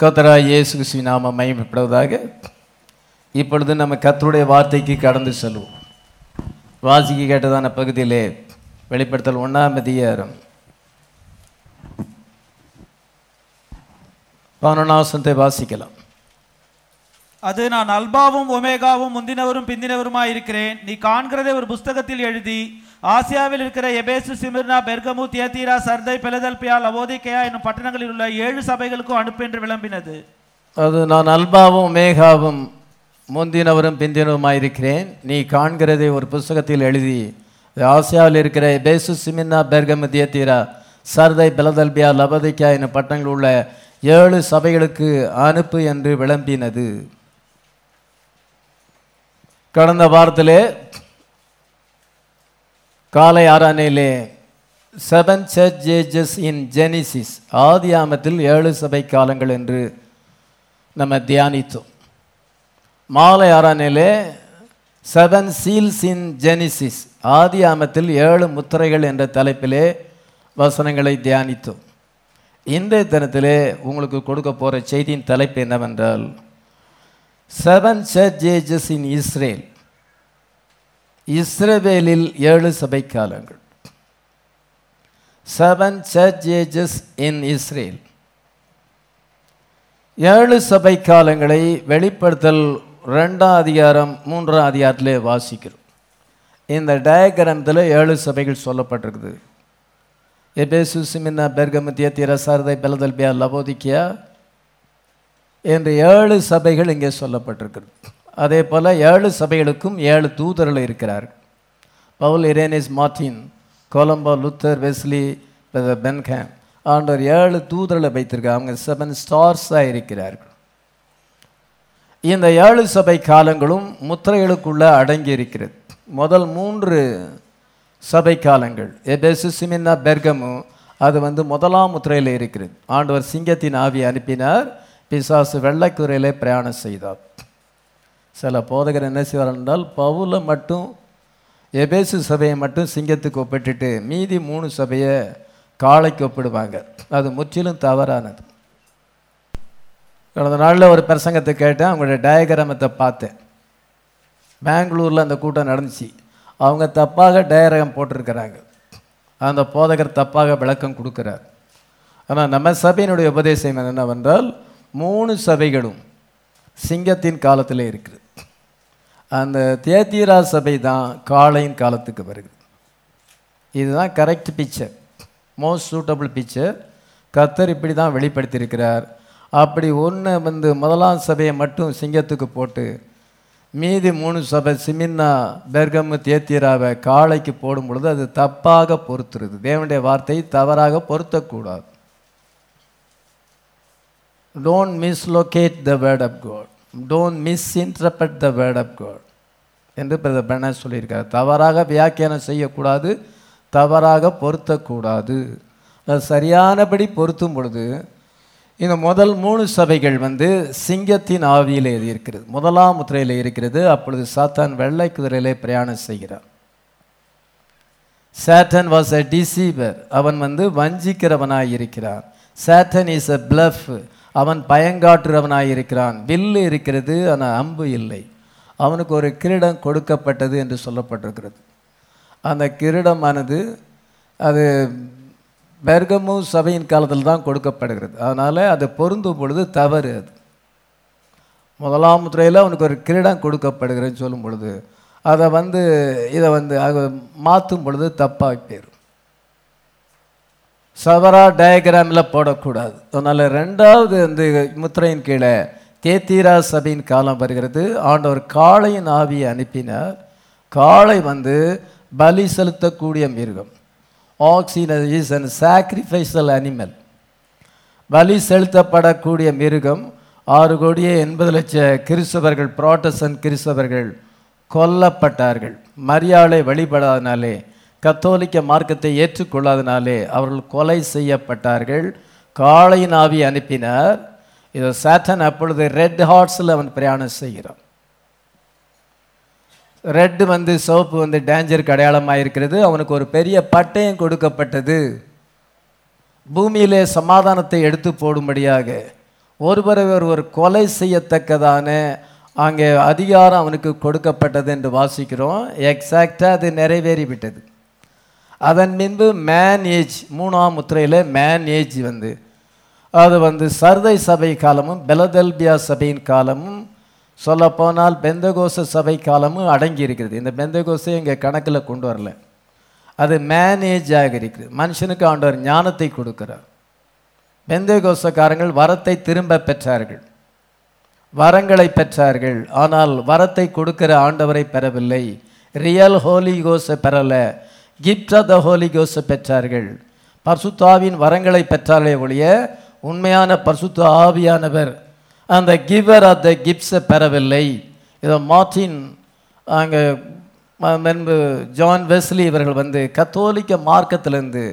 கத்தராய் இயேசு கிறிஸ்துவின் நாமம் மகிமைப்படுவதாக இப்பொழுது நம்ம கத்தருடைய வார்த்தைக்கு கடந்து செல்வோம். வாசிக்க கேட்டதான பகுதியிலே வெளிப்படுத்தல் ஒன்றாம் அதிகாரம். பதினொன்றாவசத்தை வாசிக்கலாம். அது நான் அல்பாவும் ஒமேகாவும் முந்தினவரும் பிந்தினவருமாய் இருக்கிறேன் நீ காண்கிறதை ஒரு புஸ்தகத்தில் எழுதி ஆசியாவில் இருக்கிற எபேசு சிமிர்னா பெர்கமு தியத்தீரா சர்தை பெலதல்பியா லவோதிகேயா என்னும் பட்டணங்களில் உள்ள ஏழு சபைகளுக்கும் அனுப்பு என்று விளம்பினது. அது நான் அல்பாவும் மேகாவும் முந்தினவரும் பிந்தினவுமாயிருக்கிறேன் நீ காண்கிறதை ஒரு புஸ்தகத்தில் எழுதி ஆசியாவில் இருக்கிற பேசு சிமின்னா பெர்கமு தியத்தீரா சர்தை பெலதல்பியா லபதிக்கா என்னும் பட்டணங்களில் உள்ள ஏழு சபைகளுக்கு அனுப்பு என்று விளம்பினது. கடந்த வாரத்திலே காலை ஆறானையிலே seven church ages in Genesis ஆதி ஆமத்தில் ஏழு சபை காலங்கள் என்று நம்ம தியானித்தோம். மாலை ஆறானையிலே செவன் சீல்ஸ் இன் ஜெனிசிஸ் ஆதி ஆமத்தில் ஏழு முத்திரைகள் என்ற தலைப்பிலே வசனங்களை தியானித்தோம். இன்றைய தினத்திலே உங்களுக்கு கொடுக்க போகிற செய்தியின் தலைப்பு என்னவென்றால் seven church ages in Israel இஸ்ரவேலில் ஏழு சபை காலங்கள் seven church ages in Israel ஏழு சபை காலங்களை வெளிப்படுத்தல் ரெண்டாம் அதிகாரம் மூன்றாம் அதிகாரத்திலே வாசிக்கிறோம். இந்த டயக்ராமத்தில் ஏழு சபைகள் சொல்லப்பட்டிருக்குது. எபேசு சிமின்னா பெர்கமத்திய திரசாரதை பெலதல்பியா லவோதிக்கியா? என்று ஏழு சபைகள் இங்கே சொல்லப்பட்டிருக்கிறது அதே போல் ஏழு சபைகளுக்கும் ஏழு தூதர்கள் இருக்கிறார். Paul Irenaeus Martin Columba Luther Wesley Branham ஆண்டவர் ஏழு தூதர்களை வைத்திருக்காங்க அவங்க செவன் ஸ்டார்ஸாக இருக்கிறார்கள். இந்த ஏழு சபை காலங்களும் முத்திரைகளுக்குள்ளே அடங்கி இருக்கிறது. முதல் மூன்று சபை காலங்கள் எபேசு சிமின்னா பெர்கமு அது வந்து முதலாம் முத்திரையில் இருக்கிறது. ஆண்டவர் சிங்கத்தின் ஆவி அனுப்பினார். பிசாசு வெள்ளைக்குறையிலே பிரயாணம் செய்தார். சில போதகர் என்ன செய்வார் என்றால் பவுலை மட்டும் எபேசு சபையை மட்டும் சிங்கத்துக்கு ஒப்பிட்டுட்டு மீதி மூணு சபையை காளைக்கு ஒப்பிடுவாங்க. அது முற்றிலும் தவறானது. கடந்த நாளில் ஒரு பிரசங்கத்தை கேட்டேன் அவங்களுடைய டயக்ராமத்தை பார்த்தேன். பெங்களூரில் அந்த கூட்டம் நடந்துச்சு. அவங்க தப்பாக டயக்ராம் போட்டிருக்கிறாங்க. அந்த போதகர் தப்பாக விளக்கம் கொடுக்குறார். ஆனால் நம்ம சபையினுடைய உபதேசம் என்னவென்றால் மூணு சபைகளும் சிங்கத்தின் காலத்தில் இருக்குது. அந்த தேத்தீரா சபை தான் காளையின் காலத்துக்கு வருது. இதுதான் correct picture most suitable picture கத்தர் இப்படி தான் வெளிப்படுத்தியிருக்கிறார். அப்படி ஒன்று வந்து முதலாம் சபையை மட்டும் சிங்கத்துக்கு போட்டு மீதி மூணு சபை சிமின்னா பெர்கம் தேத்தீராவை காளைக்கு போடும் பொழுது அது தப்பாக பொறுத்துருது. தேவனுடைய வார்த்தை தவறாக பொருத்தக்கூடாது. Don't mislocate the word of God don't misinterpret the word of God என்று பிரதர் பெண்ண சொல்லியிருக்கார். தவறாக வியாக்கியானம் செய்யக்கூடாது தவறாக பொருத்தக்கூடாது. அது சரியானபடி பொருத்தும் பொழுது இந்த முதல் மூணு சபைகள் வந்து சிங்கத்தின் ஆவியில் இருக்கிறது. முதலாம் முத்திரையில் இருக்கிறது. அப்பொழுது சாத்தான் வெள்ளை குதிரையிலே பிரயாணம் செய்கிறார். சேட்டன் வாஸ் அ டிசீவர் அவன் வந்து வஞ்சிக்கிறவனாக இருக்கிறான். சேட்டன் இஸ் அ பிளஃப் அவன் பயங்காற்றுறவனாயிருக்கிறான் வில்லு இருக்கிறது ஆனால் அம்பு இல்லை. அவனுக்கு ஒரு கிரீடம் கொடுக்கப்பட்டது என்று சொல்லப்பட்டிருக்கிறது. அந்த கிரீடமானது அது பெர்கமு சபையின் காலத்தில் தான் கொடுக்கப்படுகிறது. அதனால் அது பொருந்தும் பொழுது தவறு அது. முதலாம் துறையில் அவனுக்கு ஒரு கிரீடம் கொடுக்கப்படுகிறேன்னு சொல்லும் பொழுது அதை வந்து இதை வந்து மாற்றும் பொழுது தப்பாக போயிடும் சவரா டயக்ராமில் போடக்கூடாது. அதனால் ரெண்டாவது வந்து முத்திரையின் கீழே தேத்தீரா சபையின் காலம் வருகிறது. ஆண்டவர் காளையின் ஆவியை அனுப்பினார். காளை வந்து பலி செலுத்தக்கூடிய மிருகம். Oxygen is and sacrificial animal பலி செலுத்தப்படக்கூடிய மிருகம் ஆறு கோடியே எண்பது லட்ச கிறிஸ்தவர்கள் புரோட்டசன் கிறிஸ்தவர்கள் கொல்லப்பட்டார்கள். மரியாதை வழிபடாதனாலே கத்தோலிக்க மார்க்கத்தை ஏற்றுக்கொள்ளாதனாலே அவர்கள் கொலை செய்யப்பட்டார்கள். காளையின் ஆவி அனுப்பினார். இதை சாட்டன் அப்பொழுது ரெட் ஹார்ட்ஸில் அவன் பிரயாணம் செய்கிறான். ரெட்டு வந்து சோப்பு வந்து டேஞ்சருக்கு அடையாளமாக இருக்கிறது அவனுக்கு ஒரு பெரிய பட்டயம் கொடுக்கப்பட்டது. பூமியிலே சமாதானத்தை எடுத்து போடும்படியாக. ஒருவரை ஒருவர் கொலை செய்யத்தக்கதான அங்கே அதிகாரம் அவனுக்கு கொடுக்கப்பட்டது என்று வாசிக்கிறோம். எக்ஸாக்டாக அது நிறைவேறிவிட்டது. அதன் பின்பு மேன் ஏஜ் மூணாம் முத்திரையில் மேன் ஏஜ் வந்து. அது வந்து சர்தை சபை காலமும் பெலதெல்பியா சபையின் காலமும் சொல்லப்போனால் பெந்தகோச சபை காலமும் அடங்கி இருக்கிறது இந்த பெந்தகோசை இங்கே கணக்கில் கொண்டு வரல. அது மேனேஜ் ஆக இருக்குது மனுஷனுக்கு ஆண்டவர் ஞானத்தை கொடுக்கிறார். பெந்தகோசக்காரங்கள் வரத்தை திரும்ப பெற்றார்கள். வரங்களை பெற்றார்கள். ஆனால் வரத்தை கொடுக்கிற ஆண்டவரை பெறவில்லை. ரியல் ஹோலி கோஸை பெறலை. கிஃப்ட் ஆஃப் த ஹோலி கோஸை பெற்றார்கள். பர்சுத்தாவின் வரங்களை பெற்றாலே ஒழிய உண்மையான பர்சுத்த ஆவியானவர் அந்த கிவர் ஆஃப் த கிஃப்ட்ஸை பெறவில்லை. இதை மார்ட்டின் அங்கே முன்பு ஜான் வெஸ்லி இவர்கள் வந்து கத்தோலிக்க மார்க்கத்திலிருந்து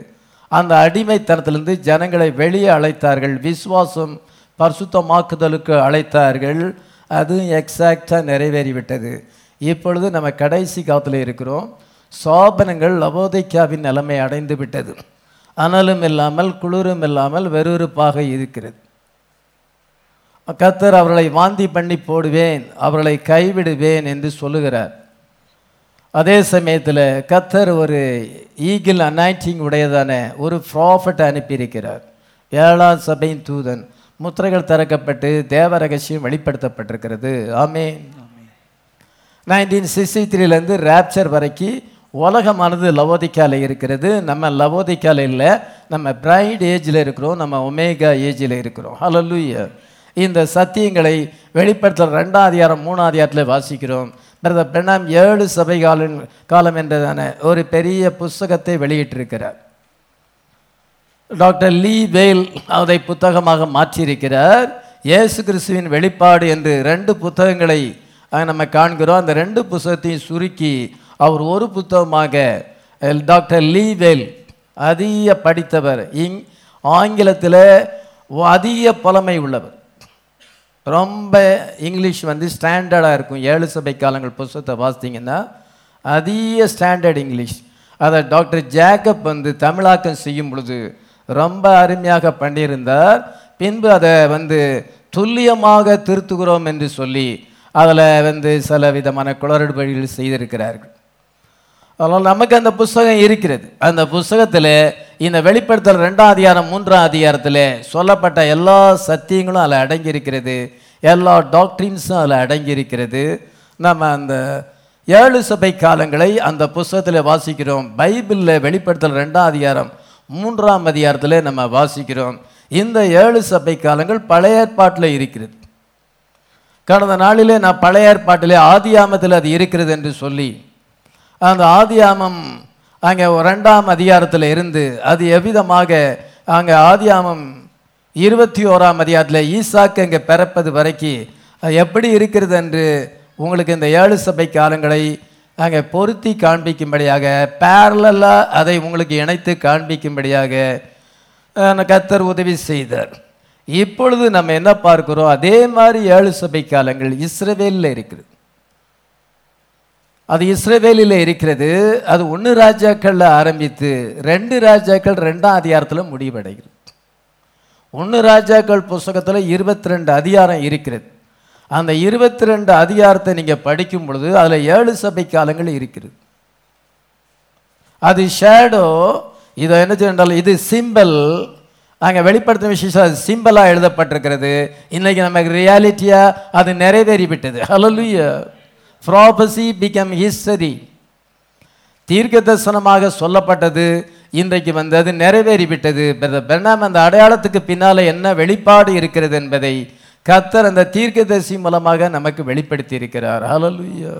அந்த அடிமைத்தனத்திலிருந்து ஜனங்களை வெளியே அழைத்தார்கள். விசுவாசம் பரிசுத்தமாக்குதலுக்கு அழைத்தார்கள். அது எக்ஸாக்டாக நிறைவேறிவிட்டது. இப்பொழுது நம்ம கடைசி காலத்தில் இருக்கிறோம். சோபனங்கள் லவோதைக்காவின் நிலைமை அடைந்து விட்டது. அனலும் இல்லாமல் குளிரும் இல்லாமல் வெறுவெறுப்பாக இருக்கிறது. கத்தர் அவர்களை வாந்தி பண்ணி போடுவேன் அவர்களை கைவிடுவேன் என்று சொல்லுகிறார். அதே சமயத்தில் கத்தர் ஒரு ஈகிள் அனாய்டிங் உடையதான ஒரு ப்ராஃபட் அனுப்பியிருக்கிறார். ஏழாம் சபையின் தூதன். முத்திரைகள் திறக்கப்பட்டு தேவ ரகசியம் வெளிப்படுத்தப்பட்டிருக்கிறது. ஆமேன். நைன்டீன் சிக்ஸ்டி த்ரீலேருந்து ரேப்சர் வரைக்கும் உலகமானது லவோதிக்கால இருக்கிறது. நம்ம லவோதிக்கால இல்லை. நம்ம பிரைட் ஏஜில் இருக்கிறோம். நம்ம ஒமேகா ஏஜில் இருக்கிறோம். ஹalleluya. இந்த சத்தியங்களை வெளிப்படுத்துகிற ரெண்டாம் அதிகாரம் மூணாம் அதிகாரத்தில் வாசிக்கிறோம். பிரதர் பிரணாம் ஏழு சபை காலம் காலம் என்றதான ஒரு பெரிய புஸ்தகத்தை வெளியிட்டிருக்கிறார். டாக்டர் லீ வேல் அதை புத்தகமாக மாற்றியிருக்கிறார். இயேசு கிறிஸ்துவின் வெளிப்பாடு என்று ரெண்டு புத்தகங்களை நம்ம காண்கிறோம். அந்த ரெண்டு புத்தகத்தையும் சுருக்கி அவர் ஒரு புத்தகமாக டாக்டர் லீவெல் அதிக படித்தவர். இங் ஆங்கிலத்தில் அதிக புலமை உள்ளவர். ரொம்ப இங்கிலீஷ் வந்து ஸ்டாண்டர்டாக இருக்கும். ஏழு சபை காலங்கள் புஸ்தகத்தை வாசித்தீங்கன்னா அதிக ஸ்டாண்டர்ட் இங்கிலீஷ். அதை டாக்டர் ஜேக்கப் வந்து தமிழாக்கம் செய்யும் பொழுது ரொம்ப அருமையாக பண்ணியிருந்தார். பின்பு அதை வந்து துல்லியமாக திருத்துகிறோம் என்று சொல்லி அதில் வந்து சில விதமான குளறுபடிகள் செய்திருக்கிறார்கள். அதனால் நமக்கு அந்த புஸ்தகம் இருக்கிறது. அந்த புஸ்தகத்தில் இந்த வெளிப்படுத்தல் ரெண்டாம் அதிகாரம் மூன்றாம் அதிகாரத்தில் சொல்லப்பட்ட எல்லா சத்தியங்களும் அதில் அடங்கியிருக்கிறது. எல்லா டாக்டரின்ஸும் அதில் அடங்கியிருக்கிறது. நம்ம அந்த ஏழு சபை காலங்களை அந்த புஸ்தகத்தில் வாசிக்கிறோம். பைபிளில் வெளிப்படுத்தல் ரெண்டாம் அதிகாரம் மூன்றாம் அதிகாரத்தில் நம்ம வாசிக்கிறோம். இந்த ஏழு சபை காலங்கள் பழைய ஏற்பாட்டில் இருக்கிறது. கடந்த நாளிலே நான் பழைய ஏற்பாட்டிலே ஆதியாமத்தில் அது இருக்கிறது என்று சொல்லி அந்த ஆதியாமம் அங்கே ரெண்டாம் அதிகாரத்தில் இருந்து அது எவ்விதமாக அங்கே ஆதியாமம் இருபத்தி ஓராம் அதிகாரத்தில் ஈசாக்கு அங்கே பிறப்பது வரைக்கும் அது எப்படி இருக்கிறது என்று உங்களுக்கு இந்த ஏழு சபை காலங்களை அங்கே பொருத்தி காண்பிக்கும்படியாக பேரலாக அதை உங்களுக்கு இணைத்து காண்பிக்கும்படியாக கத்தர் கர்த்தர் உதவி செய்தார். இப்பொழுது நம்ம என்ன பார்க்குறோம்? அதே மாதிரி ஏழு சபை காலங்கள் இஸ்ரேவேலில் இருக்குது. அது இஸ்ரேவேலியில் இருக்கிறது. அது ஒன்று ராஜாக்களில் ஆரம்பித்து ரெண்டு ராஜாக்கள் ரெண்டாம் அதிகாரத்தில் முடிவடைகிறது. ஒன்று ராஜாக்கள் புஸ்தகத்தில் இருபத்தி ரெண்டு அதிகாரம் இருக்கிறது. அந்த இருபத்தி ரெண்டு அதிகாரத்தை நீங்கள் படிக்கும் பொழுது அதில் ஏழு சபை காலங்கள் இருக்கிறது. அது ஷேடோ இதை என்ன சொன்னால் இது சிம்பல் அங்கே வெளிப்படுத்தும் விஷயம் அது சிம்பிளாக எழுதப்பட்டிருக்கிறது. இன்றைக்கி நமக்கு ரியாலிட்டியாக அது நிறைவேறிவிட்டது. ஹalleluya ப்ராபசி பிகம் ஹிஸ்டரி தீர்க்க தரிசனமாக சொல்லப்பட்டது இன்றைக்கு வந்து அது நிறைவேறிவிட்டது. பிரதர் பெர்னாம் அந்த அடையாளத்துக்கு பின்னால் என்ன வெளிப்பாடு இருக்கிறது என்பதை கத்தர் அந்த தீர்க்கதரிசி மூலமாக நமக்கு வெளிப்படுத்தி இருக்கிறார் hallelujah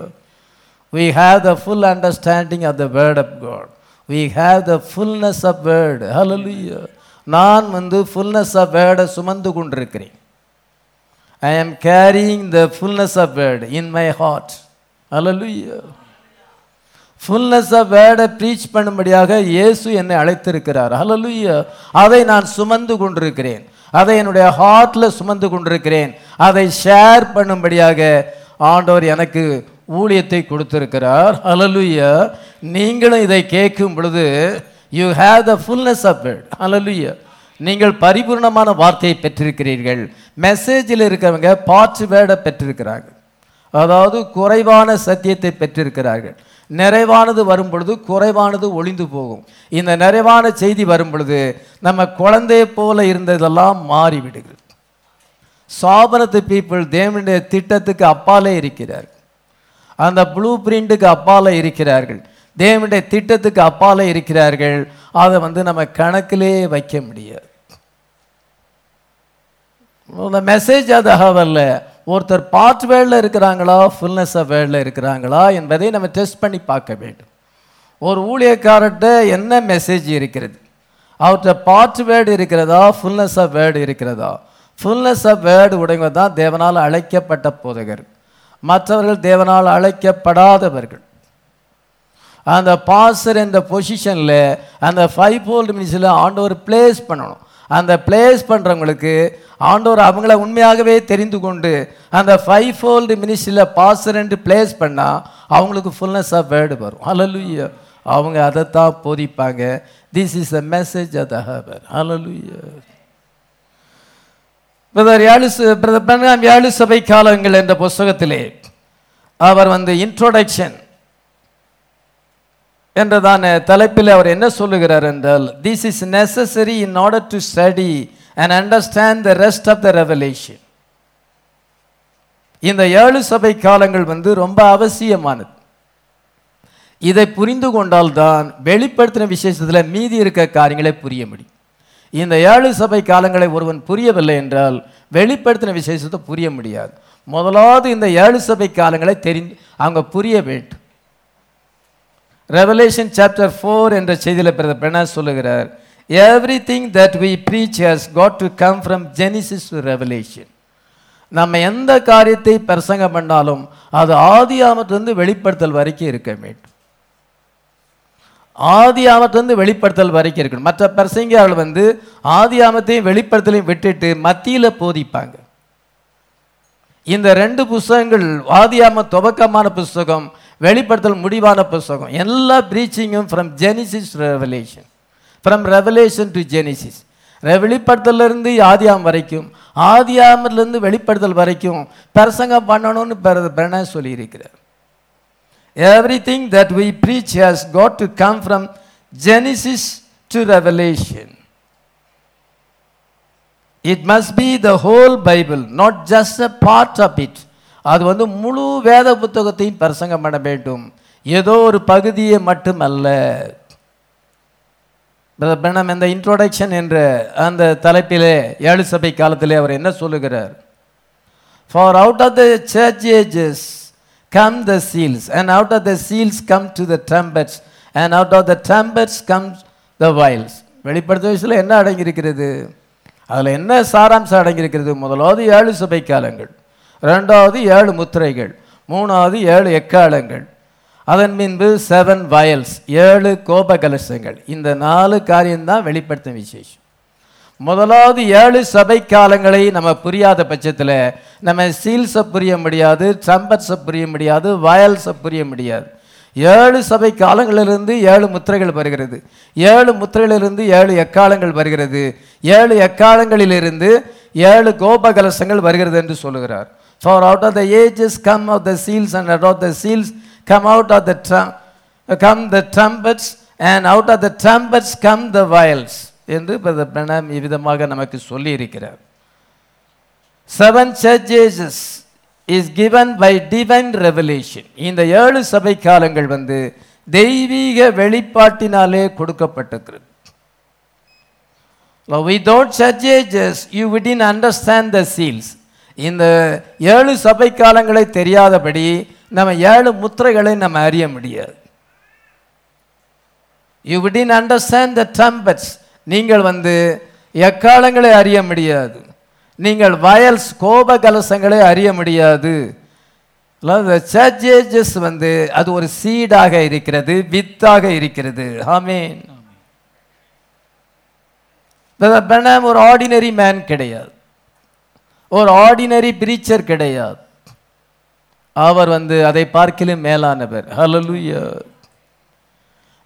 we have the full understanding of the word of God we have the fullness of word hallelujah. நான் வந்து ஃபுல்னஸ் ஆஃப் வேர்டை சுமந்து கொண்டிருக்கிறேன். I am carrying the fullness of word in my heart Hallelujah. Fullness of வேர்டை preach பண்ணும்படியாக இயேசு என்னை அழைத்திருக்கிறார். அலலுய்யா அதை நான் சுமந்து கொண்டிருக்கிறேன். அதை என்னுடைய ஹார்ட்டில் சுமந்து கொண்டிருக்கிறேன். அதை ஷேர் பண்ணும்படியாக ஆண்டவர் எனக்கு ஊழியத்தை கொடுத்திருக்கிறார். அலலுய்யா நீங்களும் இதை கேட்கும் பொழுது you have the fullness of word hallelujah நீங்கள் பரிபூர்ணமான வார்த்தையை பெற்றிருக்கிறீர்கள். மெசேஜில் இருக்கிறவங்க பாட்சி வேர்டை பெற்றிருக்கிறாங்க. அதாவது குறைவான சத்தியத்தை பெற்றிருக்கிறார்கள். நிறைவானது வரும் பொழுது குறைவானது ஒளிந்து போகும். இந்த நிறைவான செய்தி வரும் பொழுது நம்ம குழந்தையை போல இருந்ததெல்லாம் மாறிவிடுகிறது. சாபனத்து பீப்புள் தேவனுடைய திட்டத்துக்கு அப்பாலே இருக்கிறார்கள் அந்த ப்ளூ பிரிண்ட்டுக்கு அப்பாலே இருக்கிறார்கள். தேவனுடைய திட்டத்துக்கு அப்பாலே இருக்கிறார்கள். அதை வந்து நம்ம கணக்கிலே வைக்க முடியாது. மெசேஜ் அது அல்ல ஒருத்தர் பார்ட் வேர்டில் இருக்கிறாங்களா ஃபுல்னஸ் ஆஃப் வேர்டில் இருக்கிறாங்களா என்பதை நம்ம டெஸ்ட் பண்ணி பார்க்க வேண்டும். ஒரு ஊழியக்காரர்கிட்ட என்ன மெசேஜ் இருக்கிறது? அவர்கிட்ட பார்ட் வேர்டு இருக்கிறதா ஃபுல்னஸ் ஆஃப் வேர்டு இருக்கிறதா? ஃபுல்னஸ் ஆஃப் வேர்டு உடையவங்க தான் தேவனால் அழைக்கப்பட்ட போதகர். மற்றவர்கள் தேவனால் அழைக்கப்படாதவர்கள். அந்த பாசர் என்ற பொசிஷனில் அந்த ஃபைவ் ஃபோல்டு மினிஸில் ஆண்டவர் பிளேஸ் பண்ணணும். அந்த பிளேஸ் பண்ணுறவங்களுக்கு ஆண்டவர் அவங்கள உண்மையாகவே தெரிந்து கொண்டு அந்த ஃபைவ் ஃபோல்டு மினிஸ்ட்ரியில் பாசரண்டு பிளேஸ் பண்ணால் அவங்களுக்கு ஃபுல்னஸ் ஆஃப் வேர்டு வரும். ஹalleluya அவங்க அதைத்தான் போதிப்பாங்க. This is a message of the hour hallelujah brother ஏழு பிரதர் பெண்ணாம் ஏழு சபை காலங்கள் என்ற புஸ்தகத்திலே அவர் வந்து இன்ட்ரோடக்ஷன் என்றதான தலைப்பில் அவர் என்ன சொல்லுகிறார் என்றால் this is necessary in order to study and understand the rest of the Revelation இந்த ஏழு சபை காலங்கள் வந்து ரொம்ப அவசியமானது. இதை புரிந்து கொண்டால்தான் வெளிப்படுத்தின விசேஷத்தில் மீதி இருக்க காரியங்களை புரிய முடியும். இந்த ஏழு சபை காலங்களை ஒருவன் புரியவில்லை என்றால் வெளிப்படுத்தின விசேஷத்தை புரிய முடியாது. முதலாவது இந்த ஏழு சபை காலங்களை தெரிந்து அவங்க புரிய வேண்டும். ரெவலேஷன் சாப்டர் ஃபோர் என்ற செய்தியில் பிரதர் பெண்ணா சொல்லுகிறார் everything that we preach has got to come from Genesis to Revelation நம்ம எந்த காரியத்தை பிரசங்கம் பண்ணாலும் அது ஆதி ஆமத்திலிருந்து வெளிப்படுத்தல் வரைக்கும் இருக்க வேண்டும். ஆதி ஆமத்திலிருந்து வெளிப்படுத்தல் வரைக்கும் இருக்கணும். மற்ற பிரசங்கியார்கள் வந்து ஆதி ஆமத்தையும் வெளிப்படுத்தலையும் விட்டுட்டு மத்தியில் போதிப்பாங்க. இந்த ரெண்டு புஸ்தகங்கள் ஆதியாம துவக்கமான புஸ்தகம் வெளிப்படுத்தல் முடிவான புஸ்தகம். எல்லா ப்ரீச்சிங்கும் from Genesis Revelation from Revelation to Genesis வெளிப்படுத்தலேருந்து ஆதியாம் வரைக்கும் ஆதியாமிலிருந்து வெளிப்படுத்தல் வரைக்கும் பிரசங்கம் பண்ணணும்னு பிரணா சொல்லியிருக்கிறார். Everything that we preach has got to come from Genesis to Revelation it must be the whole Bible not just a part of it அது வந்து முழு வேத புத்தகத்தையும் பிரசங்கம் பண்ண வேண்டும். ஏதோ ஒரு பகுதியை மட்டும் அல்ல பிரணம் இந்த இன்ட்ரோடக்ஷன் என்ற அந்த தலைப்பிலே ஏழு சபை காலத்திலே அவர் என்ன சொல்லுகிறார்? For out of the church ages come the seals and out of the seals come to the trumpets and out of the trumpets come the vials வெளிப்படுத்த வயசில் என்ன அடங்கியிருக்கிறது? அதில் என்ன சாராம்சம் அடங்கியிருக்கிறது? முதலாவது ஏழு சபை காலங்கள். ரெண்டாவது ஏழு முத்திரைகள் மூணாவது ஏழு எக்காலங்கள். அதன் பின்பு செவன் வயல்ஸ் ஏழு கோப கலசங்கள் இந்த நாலு காரியம்தான் வெளிப்படுத்தும் விசேஷம். முதலாவது ஏழு சபை காலங்களை நம்ம புரியாத பட்சத்தில் நம்ம சீல்ஸை புரிய முடியாது ட்ரம்பட்ஸை புரிய முடியாது வயல்ஸை புரிய முடியாது. ஏழு சபை காலங்களிலிருந்து ஏழு முத்திரைகள் வருகிறது. ஏழு முத்திரையிலிருந்து ஏழு எக்காலங்கள் வருகிறது. ஏழு எக்காலங்களிலிருந்து ஏழு கோபகலசங்கள் வருகிறது என்று சொல்லுகிறார். For out of the ages come of the seals and out of the seals come out of the come the trumpets and out of the trumpets come the vials என்று பிரணாம் இவ்விதமாக நமக்கு சொல்லியிருக்கிறார். Seven church ages is given by divine revelation இந்த ஏழு சபை காலங்கள் வந்து தெய்வீக வெளிப்பாட்டினாலே கொடுக்கப்பட்டிருக்கிறது. Without churches you விடின் understand the seals இந்த ஏழு சபை காலங்களை தெரியாதபடி நம்ம ஏழு முத்திரைகளை நம்ம அறிய முடியாது. யூ விடின் அண்டர்ஸ்டாண்ட் த டம்பட்ஸ் நீங்கள் வந்து எக்காலங்களை அறிய முடியாது. நீங்கள் வயல்ஸ் கோப கலசங்களை அறிய முடியாது. சர்ஜேஜஸ் வந்து அது ஒரு சீடாக இருக்கிறது வித்தாக இருக்கிறது. ஆமீன் பெனாம் ஒரு ஆர்டினரி மேன் கிடையாது. ஒரு ஆர்டினரி பிரீச்சர் கிடையாது. அவர் வந்து அதை பார்க்கலும் மேலானவர். Hallelujah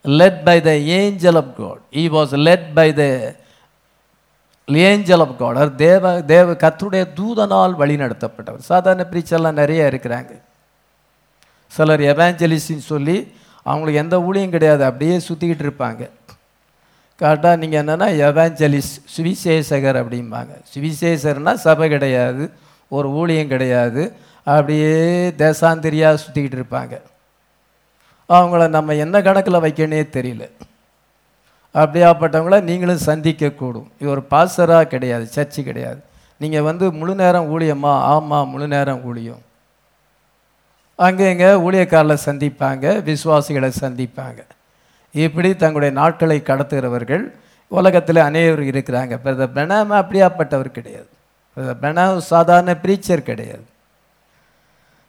led by the angel of God he was led by the angel of God அவர் தேவ தேவ கத்துடைய தூதனால் வழி நடத்தப்பட்டவர். சாதாரண பிரீச்சர்லாம் நிறைய இருக்கிறாங்க. சிலர் எவாஞ்சலிஸ்டின்னு சொல்லி அவங்களுக்கு எந்த ஊழியும் கிடையாது. அப்படியே சுற்றிக்கிட்டு இருப்பாங்க. கரெக்டாக நீங்கள் என்னென்னா எவாஞ்சலிஸ்ட் சுவிசேஷகர் அப்படிம்பாங்க. சுவிசேஷர்னால் சபை கிடையாது ஒரு ஊழியம் கிடையாது. அப்படியே தேசாந்திரியாக சுற்றிக்கிட்டு இருப்பாங்க. அவங்கள நம்ம என்ன கணக்கில் வைக்கணே தெரியல. அப்படியாப்பட்டவங்கள நீங்களும் சந்திக்கக்கூடும். இது ஒரு பாசராக கிடையாது சர்ச்சு கிடையாது. நீங்கள் வந்து முழு நேரம் ஊழியமா? ஆமாம் முழு நேரம் ஊழியம். அங்கே இங்கே ஊழியக்காரில் சந்திப்பாங்க விசுவாசிகளை சந்திப்பாங்க. இப்படி தங்களுடைய நாட்களை கடத்துகிறவர்கள் உலகத்தில் அநேகர் இருக்கிறாங்க. பிரதர் பிரணாம அப்படியாப்பட்டவர் கிடையாது. பிரதர் பிரணாம் சாதாரண பிரீச்சர் கிடையாது.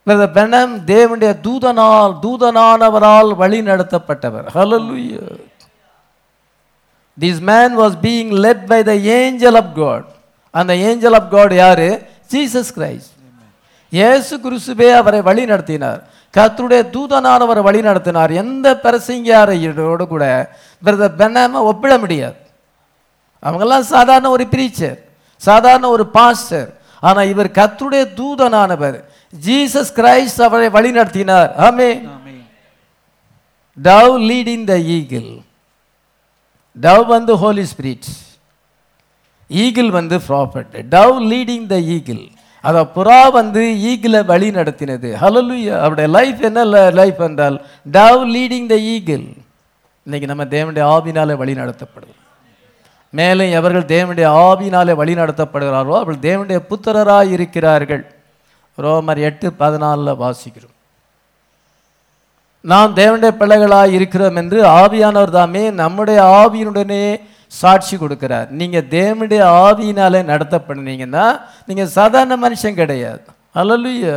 பிரதர் பிரணாம் தேவனுடைய தூதனால் தூதனானவரால் வழி நடத்தப்பட்டவர். This man was being led by the angel of God. அந்த ஏஞ்சல் ஆஃப் காட் யாரு? ஜீசஸ் கிரைஸ்ட் இயேசு கிறிஸ்துவே அவரை வழி நடத்தினார். கர்த்தருடைய தூதனானவரை வழி நடத்தினார். எந்த பிரசங்கியாரோடு கூட? பிரதர் பெண்ணாம ஒப்பிட முடியாது. அவங்கெல்லாம் சாதாரண ஒரு பிரீச்சர் சாதாரண ஒரு பாஸ்டர் ஆனா இவர் கர்த்தருடைய தூதனானவர். ஜீசஸ் கிரைஸ்ட் அவரை வழி நடத்தினார். ஆமே dove leading the eagle dove வந்து ஹோலி ஸ்பிரிட் ஈகிள் வந்து prophet dove leading the eagle அதை புறா வந்து ஈகிளை வழி நடத்தினது. ஹலலுயா அவருடைய லைஃப் என்ன? லைஃப் என்றால் டவ் லீடிங் த ஈகிள் இன்னைக்கு நம்ம தேவனுடைய ஆவினாலே வழி நடத்தப்படுது மேலும் எவர்கள் தேவனுடைய ஆவினாலே வழி நடத்தப்படுகிறாரோ அவர்கள் தேவனுடைய புத்திரராக இருக்கிறார்கள். ரோமர் எட்டு பதினாலில் வாசிக்கிறோம். நாம் தேவனுடைய பிள்ளைகளாக இருக்கிறோம் என்று ஆவியானவர் தாமே நம்முடைய ஆவியினுடனே சாட்சி கொடுக்கிறார். நீங்க தேவனுடைய ஆவியினாலே நடத்தப்படுனீங்கன்னா நீங்க சாதாரண மனுஷன் கிடையாது. Hallelujah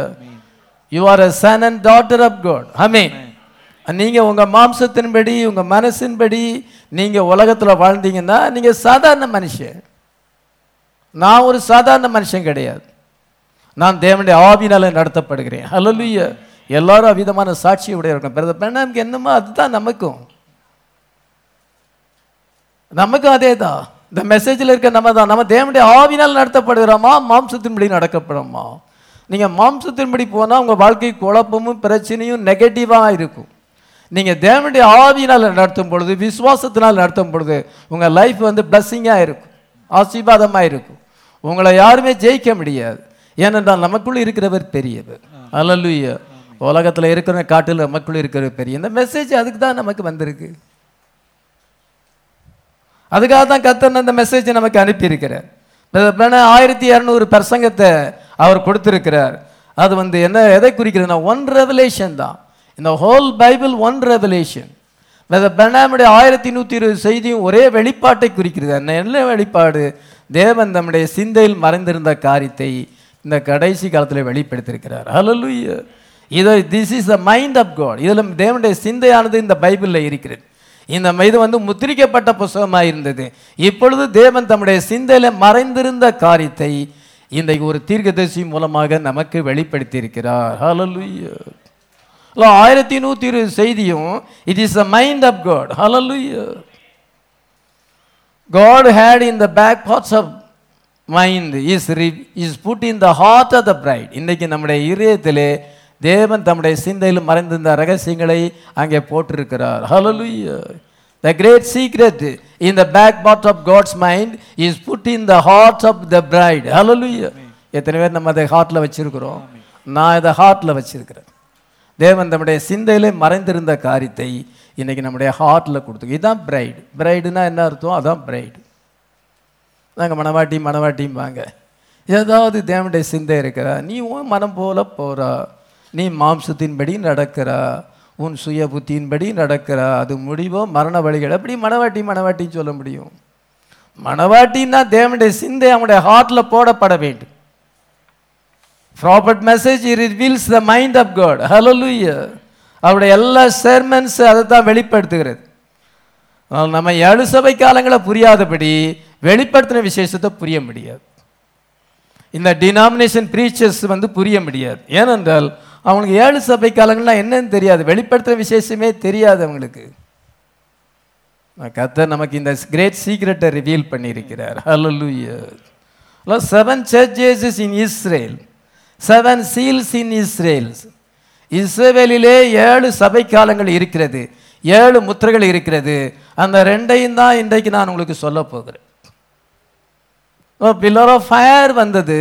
you are a son and daughter of God amen நீங்க உங்க மாம்சத்தின்படி உங்க மனசின்படி நீங்க உலகத்துல வாழ்ந்தீங்கன்னா நீங்க சாதாரண மனுஷன். நான் ஒரு சாதாரண மனுஷன் கிடையாது. நான் தேவனுடைய ஆவினால நடத்தப்படுகிறேன். ஹalleluya எல்லாரும் அவ்விதமான சாட்சி உடையவர்கள். பிரதர் பிரணாம்க்கு என்னமோ அதுதான் நமக்கும். நமக்கும் அதே தான் இந்த மெசேஜில் இருக்க நம்ம தான் நம்ம தேவனுடைய ஆவினால் நடத்தப்படுகிறோமா? மாம்சத்தின்படி நடக்கப்படுறோமா நீங்கள் மாம்சத்தின்படி போனால் உங்கள் வாழ்க்கை குழப்பமும் பிரச்சனையும் நெகட்டிவாக இருக்கும். நீங்கள் தேவனுடைய ஆவியினால் நடத்தும் பொழுது விசுவாசத்தினால் நடத்தும் பொழுது உங்கள் லைஃப் வந்து பிளஸ்ஸிங்காக இருக்கும். ஆசீர்வாதமாக இருக்கும். உங்களை யாருமே ஜெயிக்க முடியாது. ஏனென்றால் நமக்குள்ளே இருக்கிறவர் பெரியவர். அல்லலுயா உலகத்தில் இருக்கிற காட்டில் நமக்குள்ளே இருக்கிறவர் பெரிய. இந்த மெசேஜ் அதுக்கு தான் நமக்கு வந்திருக்கு. அதுக்காக தான் கத்தர் அந்த மெசேஜை நமக்கு அனுப்பியிருக்கிறார். ஆயிரத்தி இரநூறு பிரசங்கத்தை அவர் கொடுத்திருக்கிறார். அது வந்து என்ன எதை குறிக்கிறதுனா ஒன் ரெவலேஷன் தான். இந்த ஹோல் பைபிள் ஒன் ரெவலேஷன் பெனாமுடைய ஆயிரத்தி நூற்றி இருபது செய்தியும் ஒரே வெளிப்பாட்டை குறிக்கிறது. என்ன என்ன வெளிப்பாடு? தேவன் நம்முடைய சிந்தையில் மறைந்திருந்த காரியத்தை இந்த கடைசி காலத்தில் வெளிப்படுத்தியிருக்கிறார். ஹalleluya இதை this is the mind of God இதில் தேவனுடைய சிந்தையானது இந்த பைபிளில் இருக்கிறது. இந்த இது வந்து முத்திரிக்கப்பட்ட புஸ்தகமாக இருந்தது இப்பொழுது தேவன் தம்முடைய சிந்தையில் மறைந்திருந்த காரியத்தை இன்றைக்கு ஒரு தீர்க்கதரிசி மூலமாக நமக்கு வெளிப்படுத்தி இருக்கிறார் ஆயிரத்தி நூற்றி இருபது செய்தியும் it is the mind of God hallelujah God had in the back parts of mind is ரி is put in the heart of the bride இன்றைக்கி நம்முடைய இதயத்திலே தேவன் தம்முடைய சிந்தையில் மறைந்திருந்த ரகசியங்களை அங்கே போட்டிருக்கிறார். The great great in the back part of of mind is put in the the of the the bride. Hallelujah. எத்தனை பேர் நம்ம அதை ஹார்ட்டில் வச்சிருக்கிறோம்? நான் இதை ஹார்ட்டில் வச்சிருக்கிறேன். தேவன் தம்முடைய சிந்தையிலே மறைந்திருந்த காரியத்தை இன்னைக்கு நம்முடைய ஹார்ட்டில் கொடுத்து இதுதான் பிரைடு பிரைடுனா என்ன அர்த்தம்? அதான் பிரைடு நாங்கள் மணவாட்டி மணவாட்டிம்பாங்க ஏதாவது தேவனுடைய சிந்தை இருக்கிறா நீ உன் மனம் போல போகிறா நீ மாம்சத்தின்படி நடக்கிறா உன் சுய புத்தியின்படி நடக்கிறா அது முடிவோ மரண வழிகள் எப்படி மணவாட்டி மணவாட்டின்னு சொல்ல முடியும்? மணவாட்டின்னா தேவனுடைய சிந்தை அவனுடைய ஹார்ட்டில் போடப்பட வேண்டும். Prophet message reveals the mind of God hallelujah அவருடைய எல்லா சேர்மன்ஸ் அதை தான் வெளிப்படுத்துகிறது நம்ம ஏழு சபை காலங்களை புரியாதபடி வெளிப்படுத்தின விசேஷத்தை புரிய முடியாது. இந்த டினாமினேஷன் ப்ரீச்சர்ஸ் வந்து புரிய முடியாது. ஏனென்றால் அவங்களுக்கு ஏழு சபை காலங்கள்லாம் என்னன்னு தெரியாது. வெளிப்படுத்துகிற விசேஷமே தெரியாது அவங்களுக்கு. கத்த நமக்கு இந்த கிரேட் சீக்ரெட்டை ரிவீல் பண்ணியிருக்கிறார். Hello seven church ages in Israel seven seals in Israel இஸ்ரேலிலே ஏழு சபை காலங்கள் இருக்கிறது. ஏழு முத்திரைகள் இருக்கிறது. அந்த ரெண்டையும் தான் இன்றைக்கு நான் உங்களுக்கு சொல்ல போகிறேன். பில்லர் ஆஃப் ஃபயர் வந்தது.